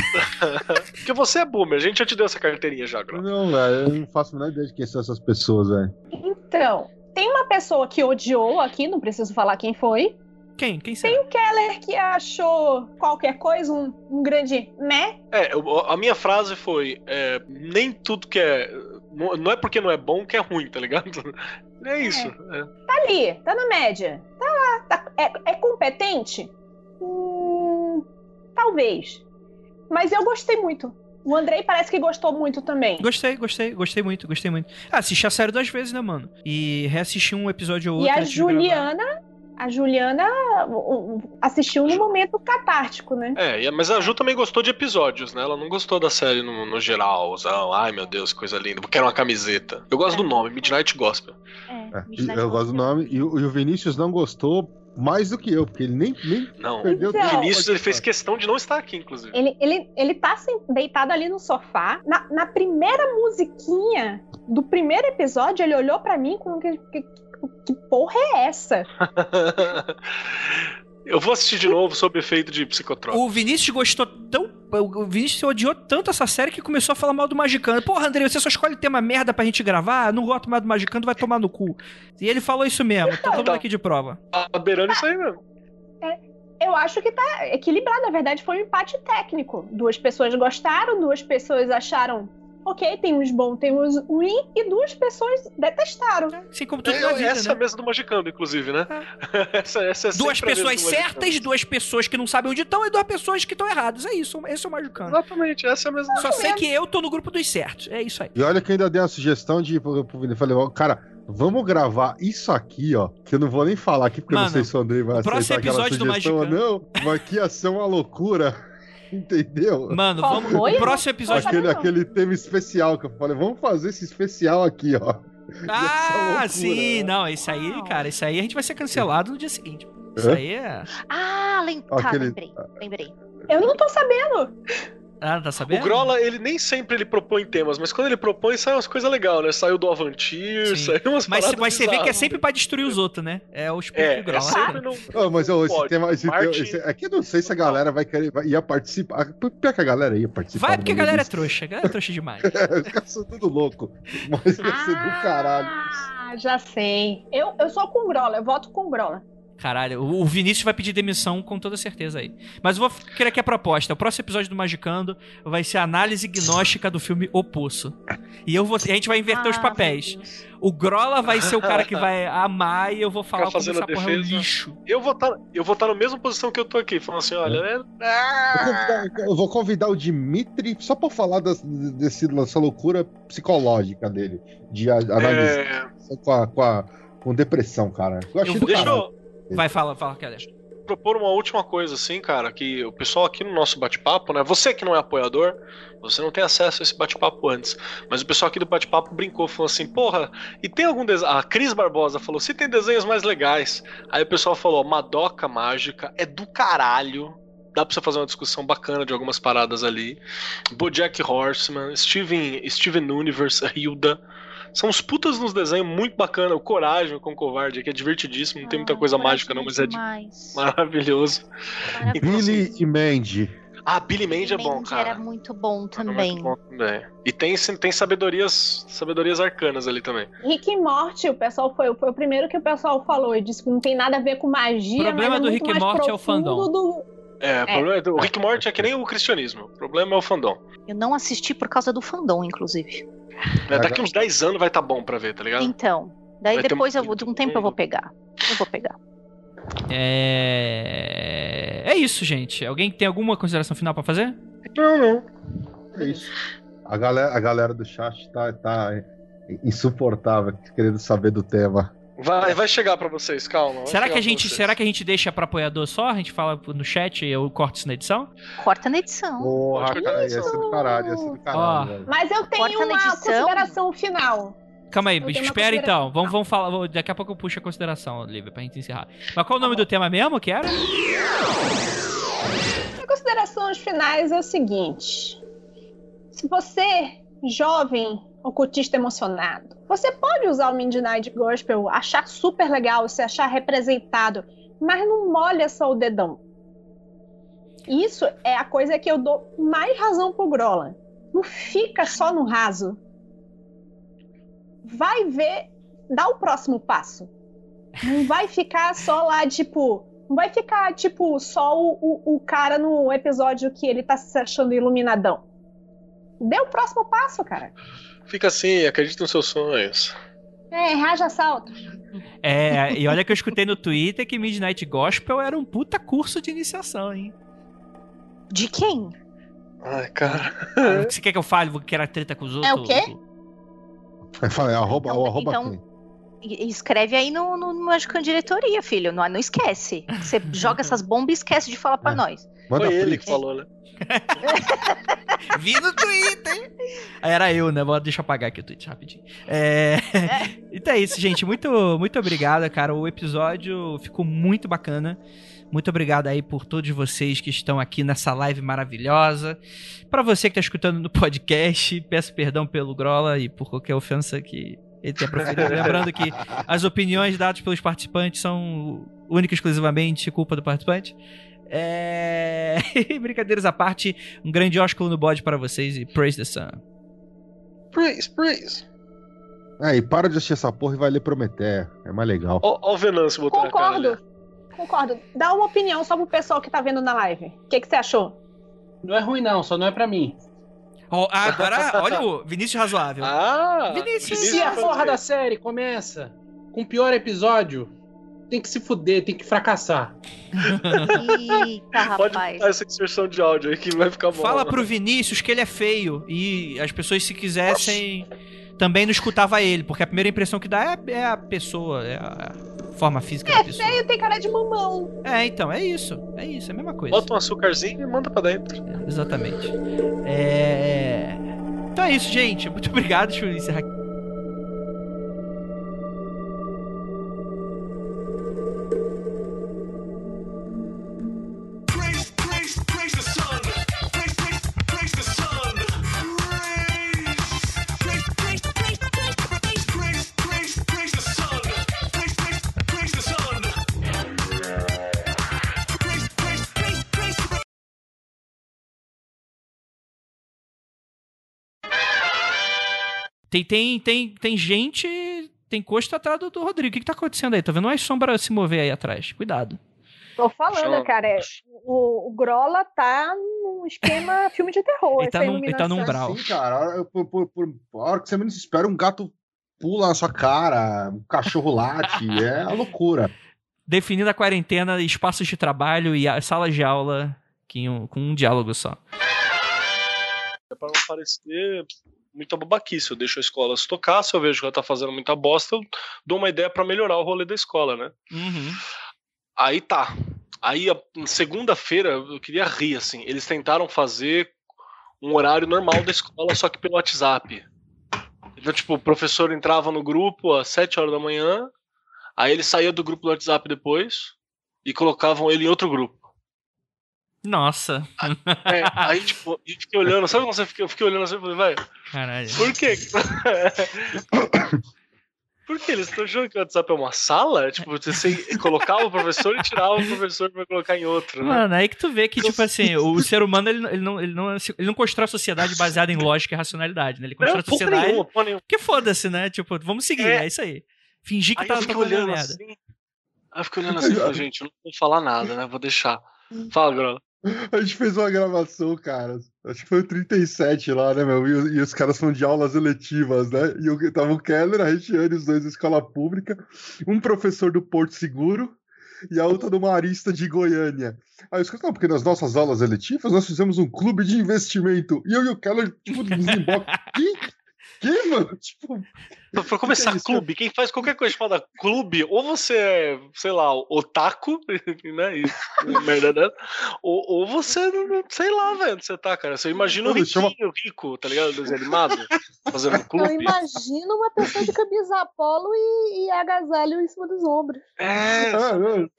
Porque você é boomer, a gente já te deu essa carteirinha já, Gro. Não, velho, eu não faço a menor ideia de quem são essas pessoas, velho. Então, tem uma pessoa que odiou aqui, não preciso falar quem foi. Quem? Quem será? Tem o Keller que achou qualquer coisa um, um grande né? É, a minha frase foi: é, nem tudo que é. Não é porque não é bom que é ruim, tá ligado? É isso. É. É. Tá ali, tá na média. Tá lá. Tá, é, é competente? Hum, talvez. Mas eu gostei muito. O Andrei parece que gostou muito também. Gostei, gostei, gostei muito, gostei muito. Ah, assisti a série duas vezes, né, mano? E reassisti um episódio ou outro. E a Juliana a Juliana assistiu no momento catártico, né? É, mas a Ju também gostou de episódios, né? Ela não gostou da série no, no geralzão. Ai, meu Deus, coisa linda. Porque era uma camiseta. Eu gosto é. do nome, Midnight Gospel. É, Midnight eu Gospel. gosto do nome. E, e o Vinícius não gostou mais do que eu, porque ele nem, nem não. perdeu então, O Vinícius ele fez questão de não estar aqui, inclusive. Ele, ele, ele tá deitado ali no sofá. Na, na primeira musiquinha do primeiro episódio, ele olhou pra mim com que, que, que porra é essa? Eu vou assistir de novo sob efeito de psicotrópico. O Vinícius gostou tão. O Vinícius odiou tanto essa série que começou a falar mal do Magicano. Porra, André, você só escolhe tema merda pra gente gravar? Não gosto mais do Magicano, vai tomar no cu. E ele falou isso mesmo, tá todo mundo aqui de prova. Tá beirando isso aí mesmo. Eu acho que tá equilibrado. Na verdade, foi um empate técnico. Duas pessoas gostaram, duas pessoas acharam. Ok, tem uns bons, tem uns ruins, e duas pessoas detestaram. Assim como tudo É, na vida, essa é a né? mesa do Magicando, inclusive, né? essa, essa é Duas sempre a mesa pessoas do Magicando. certas, duas pessoas que não sabem onde estão e duas pessoas que estão erradas. É isso, esse é o Magicano. Exatamente, essa é a mesa do Só sei que eu tô no grupo dos certos. É isso aí. E olha que eu ainda dei uma sugestão de Vini. Falei, ó, cara, vamos gravar isso aqui, ó. Que eu não vou nem falar aqui, porque eu Mano, não sei se o Andrei vai o próximo aceitar aquela episódio do sugestão ou não. Mas aqui ia ser uma loucura. Entendeu? Mano, Qual vamos. foi? O próximo episódio. Aquele, não. aquele tema especial que eu falei, vamos fazer esse especial aqui, ó. Ah, loucura, sim, né? não, isso aí, cara, isso aí a gente vai ser cancelado no dia seguinte. Isso aí é. Ah, lem... tá, Aquele- lembrei, lembrei. Eu não tô sabendo. Ah, tá O sabendo? Grola, ele nem sempre ele propõe temas, mas quando ele propõe, sai umas coisas legais, né? Saiu do Avantir, Sim. saiu umas Mas, paradas mas você vê que é sempre pra destruir os outros, né? É o espírito É, do é Grola. sempre no... Ah, mas ó, esse Pode. tema, esse esse- aqui eu não sei se a galera vai querer, vai- ia participar. Pior que a galera ia participar. Vai porque a galera é Maluquice. trouxa. A galera é trouxa demais. Os caras são tudo louco. Mas vai ser do caralho. Ah, já sei. Eu, eu sou com Grola, eu voto com Grola. Caralho, o Vinícius vai pedir demissão com toda certeza aí. Mas eu vou querer aqui a proposta. O próximo episódio do Magicando vai ser a análise gnóstica do filme O Poço. E eu vou, a gente vai inverter os Ah, papéis. meu Deus. O Grola vai ser o cara que vai amar e eu vou falar como fazendo essa a porra é um lixo. Eu vou estar eu vou tá na mesma posição que eu tô aqui, falando assim, olha, né? Eu vou convidar- Eu vou convidar o Dimitri só pra falar das, desse, dessa loucura psicológica dele. De análise É, com, a, com, a- com depressão, cara. Eu achei Eu deixa caralho. eu Vai, fala, fala, Keller. propor uma última coisa, assim, cara, que o pessoal aqui no nosso bate-papo, né? Você que não é apoiador, você não tem acesso a esse bate-papo antes. Mas o pessoal aqui do bate-papo brincou, falou assim, porra, e tem algum desenho. A Cris Barbosa falou, se tem desenhos mais legais. Aí o pessoal falou, Madoka Mágica é do caralho. Dá pra você fazer uma discussão bacana de algumas paradas ali. Bojack Horseman, Steven, Steven Universe, Hilda. São uns putas nos desenhos muito bacana. O Coragem com o Covarde, que é divertidíssimo. Não tem muita Ah, coisa mágica, não, mas é de- demais. maravilhoso. Maravilhoso. Billy e Mandy. Ah, Billy Mandy é bom, Mandy cara. era muito bom É também. muito bom também. E tem, tem sabedorias, sabedorias arcanas ali também. Rick e Morty, o pessoal foi, foi o primeiro que o pessoal falou. Ele disse que não tem nada a ver com magia. O problema mas é do Rick e Morty é o fandom. do- É, o problema é do- o Rick Morty é que nem o cristianismo. O problema é o fandom. Eu não assisti por causa do fandom, inclusive. É, daqui uns 10 anos vai estar bom pra ver, tá ligado? Então, daí Vai depois um- eu vou, de um tempo eu vou pegar. Eu vou pegar. É. É isso, gente. Alguém tem alguma consideração final pra fazer? Não, não. É isso. A galera, a galera do chat tá, tá insuportável, querendo saber do tema. Vai, vai chegar pra vocês, calma. Será que a gente, vocês. será que a gente deixa pra apoiador só? A gente fala no chat e eu corto isso na edição? Corta na edição. Porra, cara, ia ser do caralho, ia ser do caralho, Ó. Mas eu tenho uma consideração final. Calma aí, espera então. consideração. Vamos, vamos falar. daqui a pouco eu puxo a consideração, Lívia, pra gente encerrar. Mas qual o nome do tema mesmo que era? As considerações finais é o seguinte: se você, jovem ocultista emocionado, você pode usar o Midnight Gospel, achar super legal, se achar representado, mas não molha só o dedão. Isso é a coisa que eu dou mais razão pro Grola. Não fica só no raso. Vai ver, dá o próximo passo. Não vai ficar só lá, tipo, não vai ficar, tipo, só o, o, o cara no episódio que ele tá se achando iluminadão. Dê o próximo passo, cara. Fica assim, acredita nos seus sonhos. É, raja salto. É, e olha que eu escutei no Twitter que Midnight Gospel era um puta curso de iniciação, hein? De quem? Ai, cara. Você quer que eu fale que era treta com os outros? É o quê? Fala, é arroba, Então- o arroba então- quem? Escreve aí no, no, no Magicando Diretoria, filho. Não, não esquece. Você joga essas bombas e esquece de falar pra É. nós. Manda Foi ele print. que falou, né? Vi no Twitter. Aí Era eu, né? Vou, deixa eu apagar aqui o tweet rapidinho. É... então é isso, gente. Muito, muito obrigado, cara. O episódio ficou muito bacana. Muito obrigado aí por todos vocês que estão aqui nessa live maravilhosa. Pra você que tá escutando no podcast, peço perdão pelo Grola e por qualquer ofensa que ele tenha proferido. Lembrando que as opiniões dadas pelos participantes são única e exclusivamente culpa do participante. É... Brincadeiras à parte, um grande ósculo no bode para vocês e praise the sun. Praise, praise. É, e para de assistir essa porra e vai ler Prometeia. É mais legal. Ó, ó o Venâncio botando a cara. Concordo. Concordo. Dá uma opinião só pro pessoal que tá vendo na live. O que, que você achou? Não é ruim, não, só não é pra mim. Ó, agora, olha o Vinícius Razoável. Ah! Vinícius. Se a porra da série começa com o pior episódio, tem que se fuder, tem que fracassar. Eita, Pode rapaz. botar essa inserção de áudio aí que vai ficar bom. Fala pro Vinícius que ele é feio e as pessoas, se quisessem, também não escutava ele, porque a primeira impressão que dá é, é a pessoa, é a forma física da pessoa. Feio tem cara de mamão. É, então, é isso. É isso, é a mesma coisa. Bota um açúcarzinho e manda pra dentro. Exatamente. É... Então é isso, gente. Muito obrigado. Deixa eu encerrar aqui. Tem, tem, tem, tem gente. Tem costo atrás do, do Rodrigo. O que, que tá acontecendo aí? Tô vendo uma sombra se mover aí atrás. Cuidado. Tô falando, cara. é- O, o Grola tá num esquema filme de terror. Ele tá num- ele tá num. Sim, cara. a hora- Por, por, por, a hora que você menos espera, um gato pula na sua cara, um cachorro late. é a loucura. Definindo a quarentena, espaços de trabalho e a- salas de aula que com um diálogo só. É pra não parecer muita babaquice. Eu deixo a escola se tocar, se eu vejo que ela tá fazendo muita bosta, eu dou uma ideia pra melhorar o rolê da escola, né? Uhum. Aí tá. Aí, segunda-feira, eu queria rir, assim. Eles tentaram fazer um horário normal da escola, só que pelo WhatsApp. Então, tipo, o professor entrava no grupo às 7 horas da manhã, aí ele saía do grupo do WhatsApp depois e colocavam ele em outro grupo. Nossa. É, aí, tipo, eu fiquei olhando, sabe quando você fica, eu fiquei olhando assim e falei, vai, Caralho. por quê? Por que eles estão achando que o WhatsApp é uma sala? Tipo, você colocava o professor e tirava o professor pra colocar em outro, né? Mano, aí que tu vê que, tipo assim, o ser humano, ele, não- ele, não, ele, não, ele não constrói a sociedade baseada em lógica e racionalidade, né? Ele constrói Não, a sociedade nenhuma, porra nenhuma. que foda-se, né? Tipo, vamos seguir, é, É. isso aí. Fingir que Aí tá, eu tá olhando merda. assim. Aí eu fiquei olhando assim e falei, gente, eu não vou falar nada, né? Vou deixar. Fala, Grola. A gente fez uma gravação, cara. Acho que foi o 37 lá, né, meu? E, os- e os caras foram de aulas eletivas, né? E eu, tava o Keller, a Regiane, os dois da escola pública, um professor do Porto Seguro e a outra do Marista de Goiânia. Aí os caras, não, porque nas nossas aulas eletivas nós fizemos um clube de investimento. E eu e o Keller, tipo, desemboca. que? Que, mano? Tipo, Pra, começar, isso? clube. Quem faz qualquer coisa chamada clube, ou você é, sei lá, otaku, né? E, merda dessa, ou, ou você, sei lá, velho, onde você tá, cara. Você imagina o Mano, chama- riquinho, rico, tá ligado? Desenho animado, fazendo um Eu clube. imagino uma pessoa de camisa polo e, e agasalho em cima dos ombros. É, ah, não.